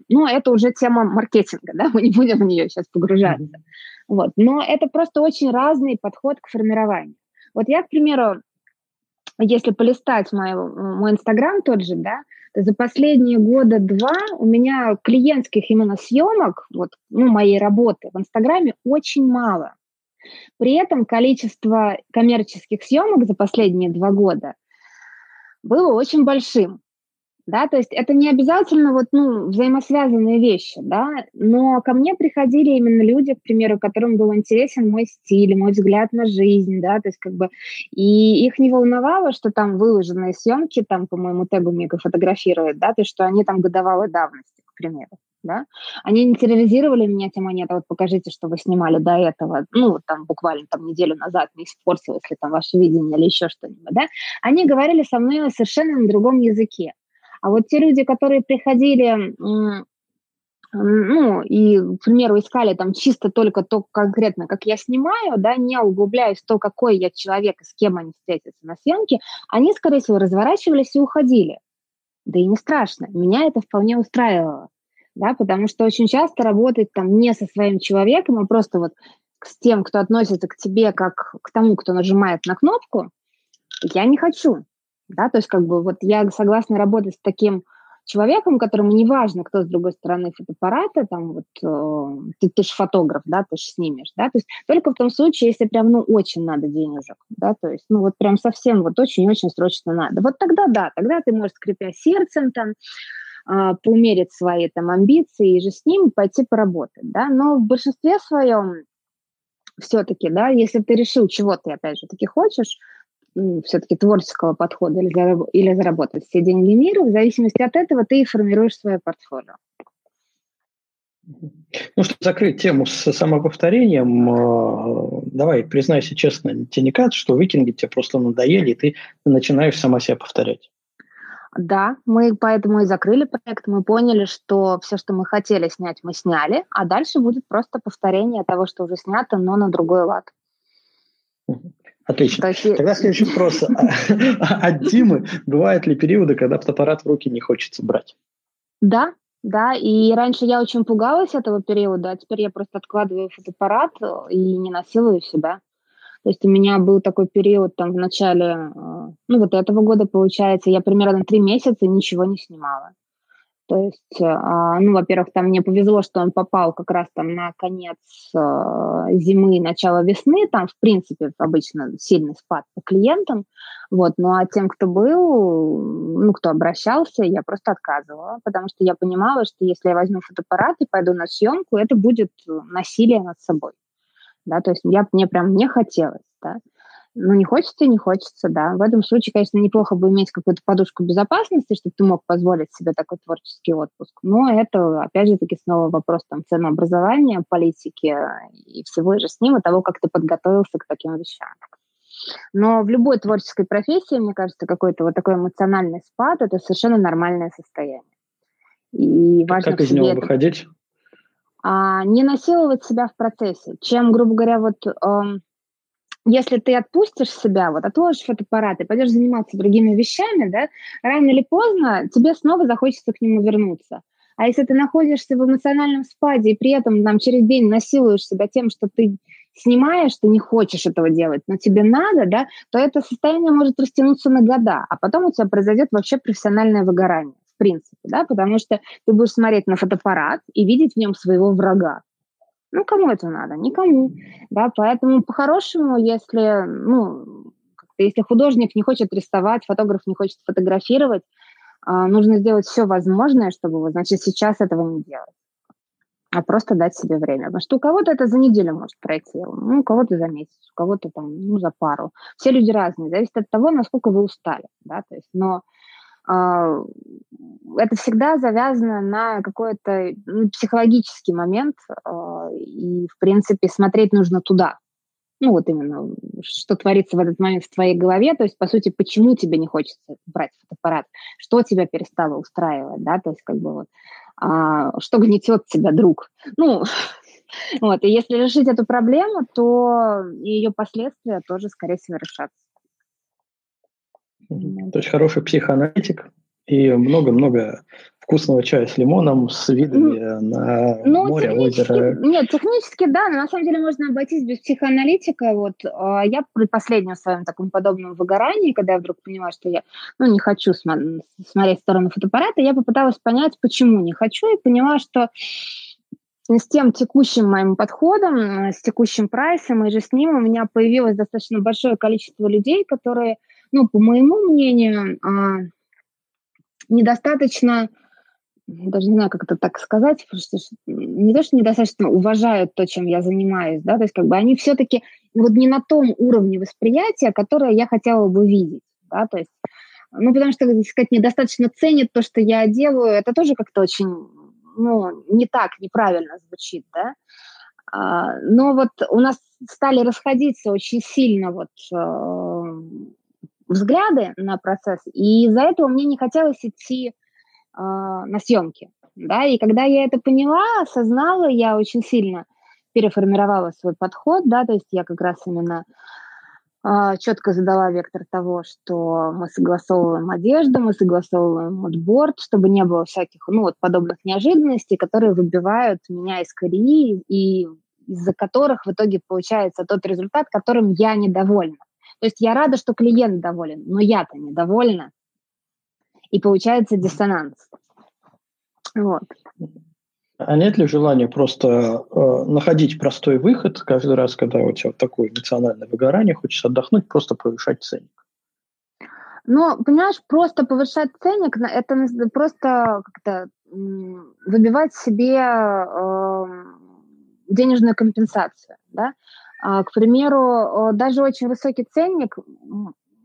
S4: ну, это уже тема маркетинга, да, [laughs] мы не будем в нее сейчас погружаться, mm-hmm. вот, но это просто очень разный подход к формированию. Вот я, к примеру, если полистать мой, мой Инстаграм тот же, да, то за последние года два у меня клиентских именно съемок, вот, ну, моей работы в Инстаграме очень мало. При этом количество коммерческих съемок за последние два года – было очень большим. Да, то есть это не обязательно вот, ну, взаимосвязанные вещи, да, но ко мне приходили именно люди, к примеру, которым был интересен мой стиль, мой взгляд на жизнь, да, то есть как бы, и их не волновало, что там выложенные съемки, там, по моему тегу Мега фотографирует, да, то есть что они там годовалой давности, к примеру да, они не терроризировали меня тем, они это вот покажите, что вы снимали до этого, ну, там, буквально там неделю назад, не испортилось ли там ваше видение или еще что-нибудь, да, они говорили со мной совершенно на другом языке. А вот те люди, которые приходили, ну, и, к примеру, искали там чисто только то конкретно, как я снимаю, да, не углубляясь в то, какой я человек и с кем они встретятся на съемке, они, скорее всего, разворачивались и уходили. Да и не страшно, меня это вполне устраивало да, потому что очень часто работать там не со своим человеком, а просто вот с тем, кто относится к тебе как к тому, кто нажимает на кнопку, я не хочу, да, то есть как бы вот я согласна работать с таким человеком, которому не важно, кто с другой стороны фотоаппарата, там вот э, ты, ты же фотограф, да, ты же снимешь, да, то есть только в том случае, если прям, ну, очень надо денежек, да, то есть, ну, вот прям совсем вот очень-очень срочно надо. Вот тогда да, тогда ты можешь, скрипя сердцем там, поумерить свои там амбиции и же с ним пойти поработать, да, но в большинстве своем все-таки, да, если ты решил, чего ты, опять же, таки хочешь, все-таки творческого подхода или, зараб- или заработать все деньги мира, в зависимости от этого ты и формируешь свое портфолио.
S1: Ну, чтобы закрыть тему с самоповторением, а, давай, признайся честно, тебе не кажется, что викинги тебе просто надоели, и ты начинаешь сама себя повторять?
S4: Да, мы поэтому и закрыли проект. Мы поняли, что все, что мы хотели снять, мы сняли, а дальше будет просто повторение того, что уже снято, но на другой лад.
S1: Отлично. есть... Тогда следующий вопрос. [laughs] От Димы бывают ли периоды, когда фотоаппарат в руки не хочется брать?
S4: Да, да, и раньше я очень пугалась этого периода, а теперь я просто откладываю фотоаппарат и не насилую себя. То есть у меня был такой период там в начале, э, ну вот этого года, получается, я примерно три месяца ничего не снимала. То есть, а, ну, во-первых, там мне повезло, что он попал как раз там на конец э, зимы, начало весны, там, в принципе, обычно сильный спад по клиентам, вот, ну, а тем, кто был, ну, кто обращался, я просто отказывала, потому что я понимала, что если я возьму фотоаппарат и пойду на съемку, это будет насилие над собой да, то есть я, мне прям не хотелось, да. Ну, не хочется, не хочется, да. В этом случае, конечно, неплохо бы иметь какую-то подушку безопасности, чтобы ты мог позволить себе такой творческий отпуск. Но это, опять же таки, снова вопрос там ценообразования, политики и всего же с ним, и того, как ты подготовился к таким вещам. Но в любой творческой профессии, мне кажется, какой-то вот такой эмоциональный спад – это совершенно нормальное состояние.
S1: И важно как из него это... выходить?
S4: А, не насиловать себя в процессе. Чем, грубо говоря, вот эм, если ты отпустишь себя, вот отложишь фотоаппарат и пойдешь заниматься другими вещами, да, рано или поздно тебе снова захочется к нему вернуться. А если ты находишься в эмоциональном спаде и при этом там, через день насилуешь себя тем, что ты снимаешь, ты не хочешь этого делать, но тебе надо, да, то это состояние может растянуться на года, а потом у тебя произойдет вообще профессиональное выгорание, принципе, да, потому что ты будешь смотреть на фотоаппарат и видеть в нем своего врага. Ну, кому это надо? Никому. Да, поэтому по-хорошему, если, ну, если художник не хочет рисовать, фотограф не хочет фотографировать, а, нужно сделать все возможное, чтобы, вот, значит, сейчас этого не делать, а просто дать себе время. Потому что у кого-то это за неделю может пройти, у кого-то за месяц, у кого-то там, ну, за пару. Все люди разные, зависит от того, насколько вы устали, да, то есть, но это всегда завязано на какой-то ну, психологический момент, а, и, в принципе, смотреть нужно туда. Ну, вот именно, что творится в этот момент в твоей голове, то есть, по сути, почему тебе не хочется брать фотоаппарат, что тебя перестало устраивать, да, то есть, как бы вот, а, что гнетет тебя друг. Ну, [laughs] вот, и если решить эту проблему, то ее последствия тоже, скорее всего, решатся.
S1: То есть хороший психоаналитик и много-много вкусного чая с лимоном, с видами на ну, море, озеро.
S4: Нет, технически, да, но на самом деле можно обойтись без психоаналитика. Вот а, я при последнем своем таком подобном выгорании, когда я вдруг поняла, что я ну, не хочу см- смотреть в сторону фотоаппарата, я попыталась понять, почему не хочу, и поняла, что с тем текущим моим подходом, с текущим прайсом и же с ним у меня появилось достаточно большое количество людей, которые ну, по моему мнению, а, недостаточно, даже не знаю, как это так сказать, что не то, что недостаточно уважают то, чем я занимаюсь, да, то есть как бы они все-таки вот не на том уровне восприятия, которое я хотела бы видеть, да, то есть, ну, потому что, так сказать, недостаточно ценят то, что я делаю, это тоже как-то очень, ну, не так, неправильно звучит, да, а, но вот у нас стали расходиться очень сильно вот э, взгляды на процесс, и из-за этого мне не хотелось идти э, на съемки. Да? И когда я это поняла, осознала, я очень сильно переформировала свой подход, да, то есть я как раз именно э, четко задала вектор того, что мы согласовываем одежду, мы согласовываем модборд, чтобы не было всяких, ну, вот подобных неожиданностей, которые выбивают меня из колеи и из-за которых в итоге получается тот результат, которым я недовольна. То есть я рада, что клиент доволен, но я-то недовольна. И получается диссонанс. Вот.
S1: А нет ли желания просто э, находить простой выход каждый раз, когда у тебя такое эмоциональное выгорание, хочется отдохнуть, просто повышать ценник?
S4: Ну, понимаешь, просто повышать ценник, это просто как-то выбивать себе э, денежную компенсацию, да? А, к примеру, даже очень высокий ценник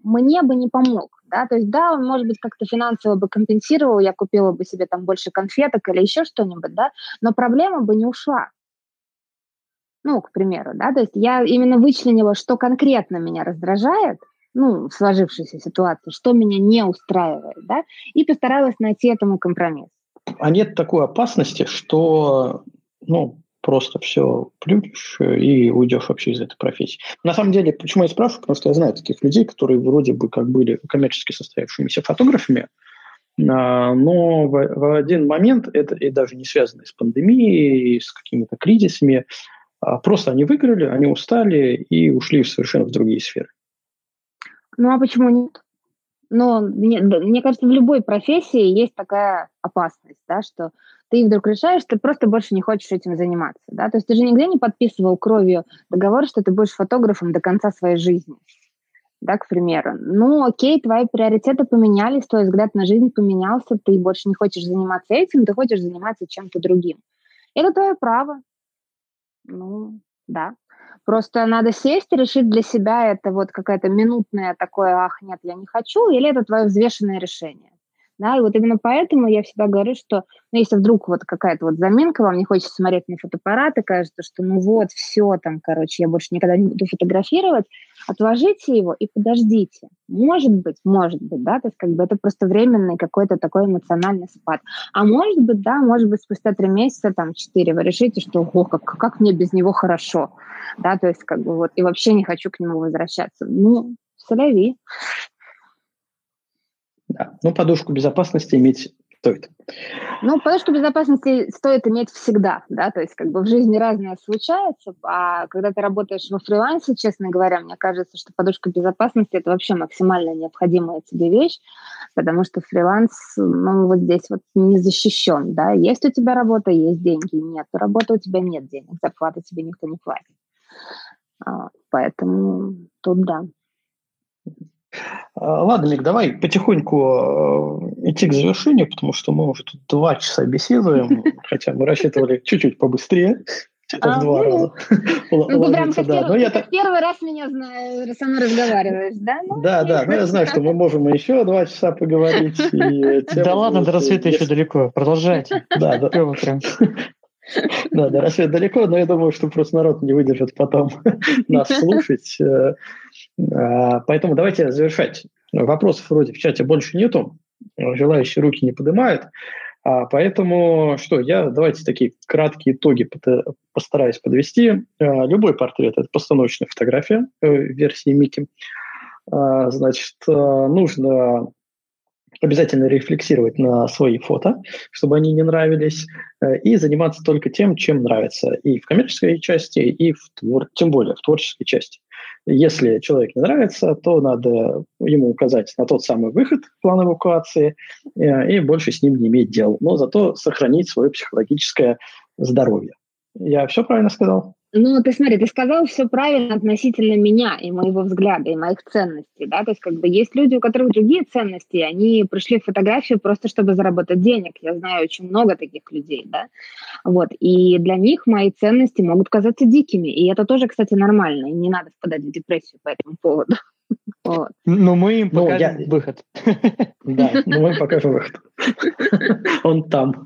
S4: мне бы не помог. Да? То есть, да, он, может быть, как-то финансово бы компенсировал, я купила бы себе там больше конфеток или еще что-нибудь, да, но проблема бы не ушла. Ну, к примеру, да, то есть я именно вычленила, что конкретно меня раздражает, ну, в сложившейся ситуации, что меня не устраивает, да, и постаралась найти этому компромисс.
S1: А нет такой опасности, что, ну, просто все плюнешь и уйдешь вообще из этой профессии. На самом деле, почему я спрашиваю, потому что я знаю таких людей, которые вроде бы как были коммерчески состоявшимися фотографами, а, но в, в один момент, это и даже не связано с пандемией, с какими-то кризисами, а просто они выиграли, они устали и ушли совершенно в другие сферы.
S4: Ну а почему нет? Но мне, мне кажется, в любой профессии есть такая опасность, да, что ты вдруг решаешь, ты просто больше не хочешь этим заниматься. Да? То есть ты же нигде не подписывал кровью договор, что ты будешь фотографом до конца своей жизни. Да, к примеру. Ну, окей, твои приоритеты поменялись, твой взгляд на жизнь поменялся, ты больше не хочешь заниматься этим, ты хочешь заниматься чем-то другим. Это твое право. Ну, да. Просто надо сесть и решить для себя, это вот какая-то минутная такое, ах, нет, я не хочу, или это твое взвешенное решение. Да, и вот именно поэтому я всегда говорю, что ну, если вдруг вот какая-то вот заминка, вам не хочется смотреть на фотоаппарат, и кажется, что ну вот, все там, короче, я больше никогда не буду фотографировать, отложите его и подождите. Может быть, может быть, да, то есть как бы это просто временный какой-то такой эмоциональный спад. А может быть, да, может быть, спустя три месяца, там, четыре, вы решите, что, о, как, как мне без него хорошо, да, то есть как бы вот, и вообще не хочу к нему возвращаться. Ну, соляви.
S1: Да. Ну, подушку безопасности иметь стоит.
S4: Ну, подушку безопасности стоит иметь всегда, да, то есть как бы в жизни разное случается, а когда ты работаешь во фрилансе, честно говоря, мне кажется, что подушка безопасности – это вообще максимально необходимая тебе вещь, потому что фриланс, ну, вот здесь вот не защищен, да, есть у тебя работа, есть деньги, нет работы, у тебя нет денег, зарплаты тебе никто не платит. А, поэтому тут да.
S1: А, ладно, Мик, давай потихоньку э, идти к завершению, потому что мы уже тут два часа беседуем, [laughs] хотя мы рассчитывали чуть-чуть побыстрее. Типа в а, два ну, раза. [laughs]
S4: Ну, прям как, да. первый, я первый раз меня знаю, со мной разговариваешь, да?
S1: Ну, да, да, ну я знаю, что мы можем еще два часа поговорить. [laughs]
S2: Да ладно, до рассвета еще далеко, продолжайте.
S1: Да, да. Да, до рассвета далеко, но я думаю, что просто народ не выдержит потом нас слушать. Э, а, поэтому давайте завершать. Вопросов вроде в чате больше нету, желающие руки не поднимают. А, поэтому что, я давайте такие краткие итоги постараюсь подвести. А, любой портрет – это постановочная фотография в версии Мики. Значит, нужно обязательно рефлексировать на свои фото, чтобы они не нравились, э, и заниматься только тем, чем нравится и в коммерческой части, и в твор... тем более в творческой части. Если человек не нравится, то надо ему указать на тот самый выход, план эвакуации, э, и больше с ним не иметь дел, но зато сохранить свое психологическое здоровье. Я все правильно сказал?
S4: Ну, ты смотри, ты сказал все правильно относительно меня и моего взгляда, и моих ценностей, да, то есть как бы есть люди, у которых другие ценности, они пришли в фотографию просто чтобы заработать денег, я знаю очень много таких людей, да, вот, и для них мои ценности могут казаться дикими, и это тоже, кстати, нормально, и не надо впадать в депрессию по этому поводу.
S2: Вот. Но мы им ну, покажем я... выход. [laughs]
S1: Да, но мы покажем выход. [laughs] Он там.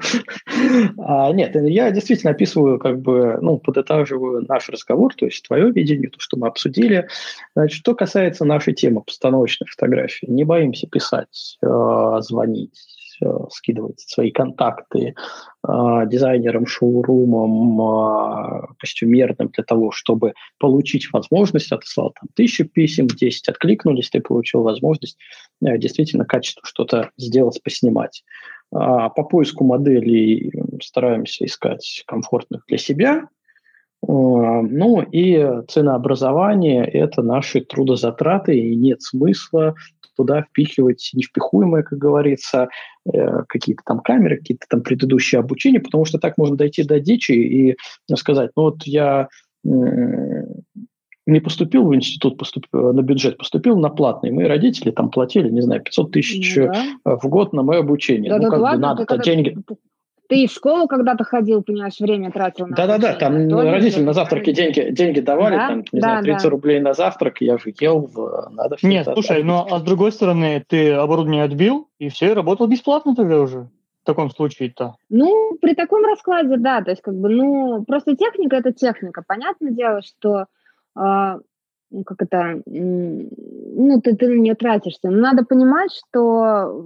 S1: А, нет, я действительно описываю, как бы, ну, подытаживаю наш разговор, то есть твое видение, то, что мы обсудили. Значит, что касается нашей темы постановочной фотографии, не боимся писать, э, звонить, скидывать свои контакты э, дизайнерам, шоурумам, э, костюмерным для того, чтобы получить возможность, отослал там тысячу писем, 10 откликнулись, ты получил возможность действительно качество что-то сделать, поснимать. А по поиску моделей стараемся искать комфортных для себя, ну и ценообразование – это наши трудозатраты, и нет смысла туда впихивать невпихуемое, как говорится, э, какие-то там камеры, какие-то там предыдущие обучения, потому что так можно дойти до дичи и сказать, ну вот я не поступил в институт, поступил, на бюджет, поступил на платный. Мои родители там платили, не знаю, 500 тысяч ну да. в год на мое обучение. Да, ну, да, как ладно, бы надо когда... деньги...
S4: Ты в школу когда-то ходил, понимаешь, время тратил
S1: на Да-да-да, там Тоже родители на завтраки деньги, деньги давали, да? там, не да, знаю, 30 да. рублей на завтрак, я же ел, надо
S2: все Нет, слушай, но а с другой стороны, ты оборудование отбил, и все, работал бесплатно тогда уже в таком случае-то?
S4: Ну, при таком раскладе, да, то есть как бы, ну, просто техника – это техника. Понятное дело, что э, ну, как это, ну, ты, ты на нее тратишься. Но надо понимать, что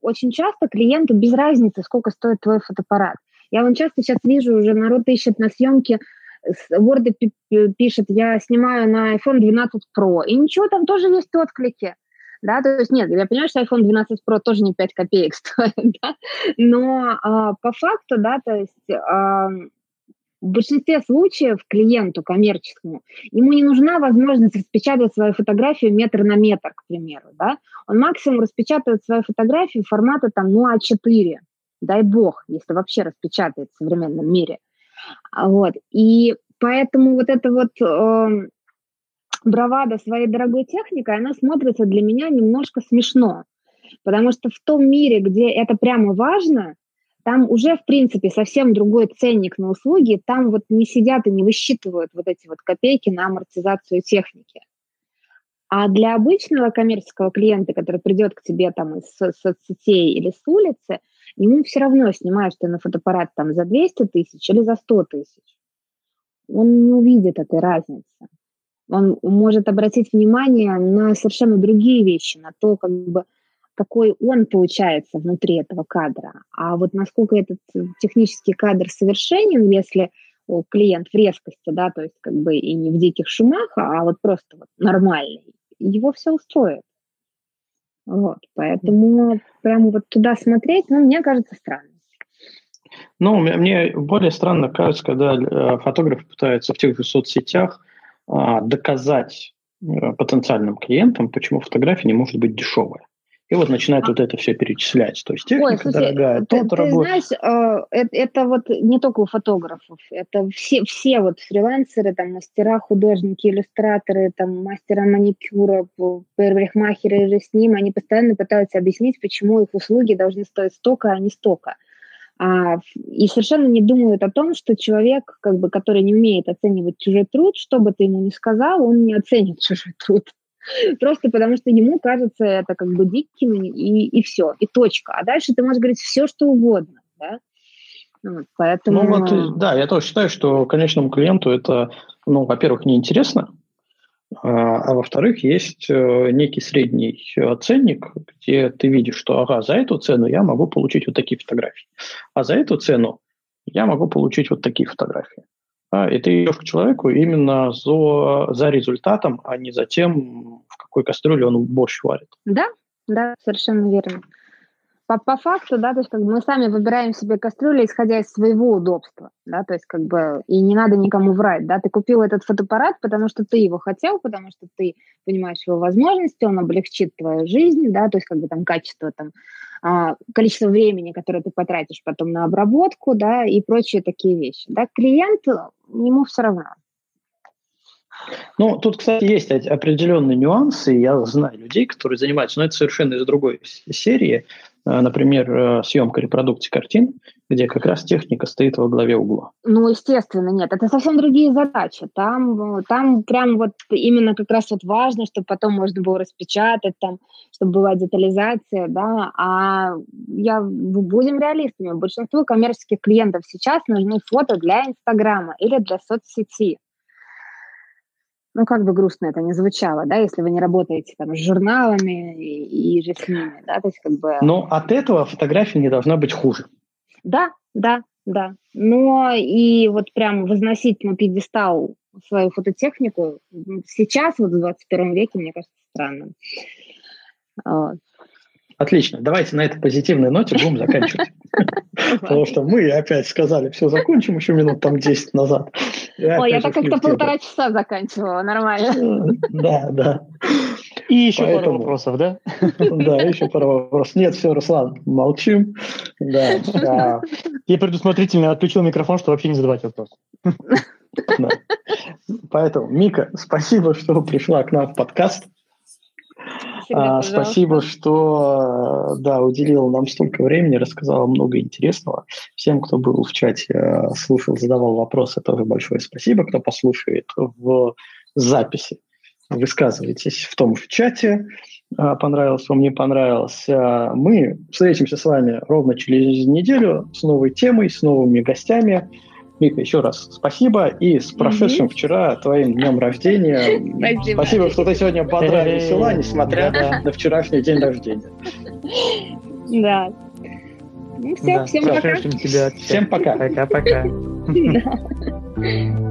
S4: очень часто клиенту без разницы, сколько стоит твой фотоаппарат. Я вон часто сейчас вижу, уже народ ищет на съемке, Word пишет, я снимаю на iPhone 12 Pro, и ничего, там тоже есть отклики. Да, то есть нет, я понимаю, что iPhone 12 Pro тоже не 5 копеек [laughs] стоит, да? но а, по факту, да, то есть а, в большинстве случаев клиенту коммерческому ему не нужна возможность распечатать свою фотографию метр на метр, к примеру. Да? Он максимум распечатает свою фотографию формата там, ну, А4, дай бог, если вообще распечатает в современном мире. А вот. И поэтому вот эта вот э, бравада своей дорогой техникой, она смотрится для меня немножко смешно. Потому что в том мире, где это прямо важно, там уже, в принципе, совсем другой ценник на услуги, там вот не сидят и не высчитывают вот эти вот копейки на амортизацию техники. А для обычного коммерческого клиента, который придет к тебе там из соцсетей или с улицы, ему все равно снимаешь ты на фотоаппарат там за 200 тысяч или за 100 тысяч. Он не увидит этой разницы. Он может обратить внимание на совершенно другие вещи, на то, как бы, какой он получается внутри этого кадра. А вот насколько этот технический кадр совершенен, если клиент в резкости, да, то есть как бы и не в диких шумах, а вот просто вот нормальный, его все устроит. Вот, поэтому прямо вот туда смотреть, ну, мне кажется, странно.
S1: Ну, мне более странно кажется, когда э, фотограф пытается в тех же соцсетях а, доказать э, потенциальным клиентам, почему фотография не может быть дешевая. И вот начинает а... вот это все перечислять. То есть техника Ой, слушай, дорогая,
S4: ты, тот ты работает. знаешь, э, это, это вот не только у фотографов, это все, все вот фрилансеры, там, мастера, художники, иллюстраторы, там, мастера маникюра, парикмахеры же с ним, они постоянно пытаются объяснить, почему их услуги должны стоить столько, а не столько. А, и совершенно не думают о том, что человек, как бы, который не умеет оценивать чужой труд, что бы ты ему ни сказал, он не оценит [laughs] чужой труд. [laughs] Просто потому что ему кажется это как бы диким, и, и все, и точка. А дальше ты можешь говорить все, что угодно. Да?
S1: Вот, поэтому... Ну вот, да, я тоже считаю, что конечному клиенту это, ну, во-первых, неинтересно, а, а во-вторых, есть э, некий средний ценник, где ты видишь, что ага, за эту цену я могу получить вот такие фотографии, а за эту цену я могу получить вот такие фотографии. И ты идешь к человеку именно за, за результатом, а не за тем, в какой кастрюле он борщ варит.
S4: Да, да, совершенно верно. По, по факту, да, то есть как бы мы сами выбираем себе кастрюлю, исходя из своего удобства, да, то есть как бы и не надо никому врать, да, ты купил этот фотоаппарат, потому что ты его хотел, потому что ты понимаешь его возможности, он облегчит твою жизнь, да, то есть как бы там качество там количество времени, которое ты потратишь потом на обработку, да, и прочие такие вещи. Да, клиент, ему все равно.
S1: Ну, тут, кстати, есть определенные нюансы. Я знаю людей, которые занимаются, но это совершенно из другой серии. Э, например, э, съемка репродукции картин, где как раз техника стоит во главе угла.
S4: Ну, естественно, нет. Это совсем другие задачи. Там, э, там прям вот именно как раз вот важно, чтобы потом можно было распечатать, там, чтобы была детализация, да. А я, будем реалистами, большинству коммерческих клиентов сейчас нужны фото для Инстаграма или для соцсети ну, как бы грустно это не звучало, да, если вы не работаете там с журналами и, и же с ними, да, то есть как бы...
S1: Но от этого фотография не должна быть хуже.
S4: Да, да, да. Но и вот прям возносить на пьедестал свою фототехнику сейчас, вот в 21 веке, мне кажется, странным.
S1: Вот. Отлично. Давайте на этой позитивной ноте будем заканчивать. [laughs] Потому что мы опять сказали, все, закончим еще минут там 10 назад.
S4: Ой, я так как-то полтора часа заканчивала, нормально.
S1: Да, да.
S2: И еще Поэтому... пару вопросов, да? [laughs]
S1: Да, еще пару вопросов. Нет, все, Руслан, молчим. Да,
S2: да. Я предусмотрительно отключил микрофон, чтобы вообще не задавать вопрос.
S1: Да. Поэтому, Мика, спасибо, что пришла к нам в подкаст. А, спасибо, что да, уделил нам столько времени, рассказала много интересного. Всем, кто был в чате, э, слушал, задавал вопросы, тоже большое спасибо. Кто послушает в записи, высказывайтесь в том в чате. А, понравилось вам, не понравилось. А, мы встретимся с вами ровно через неделю с новой темой, с новыми гостями. Мика, еще раз спасибо. И с прошедшим mm вчера твоим днем рождения. Спасибо. спасибо, что ты сегодня бодра и весела, несмотря на вчерашний день рождения.
S4: Да. Ну, все, всем пока.
S1: Всем пока.
S2: Пока-пока. [laughs]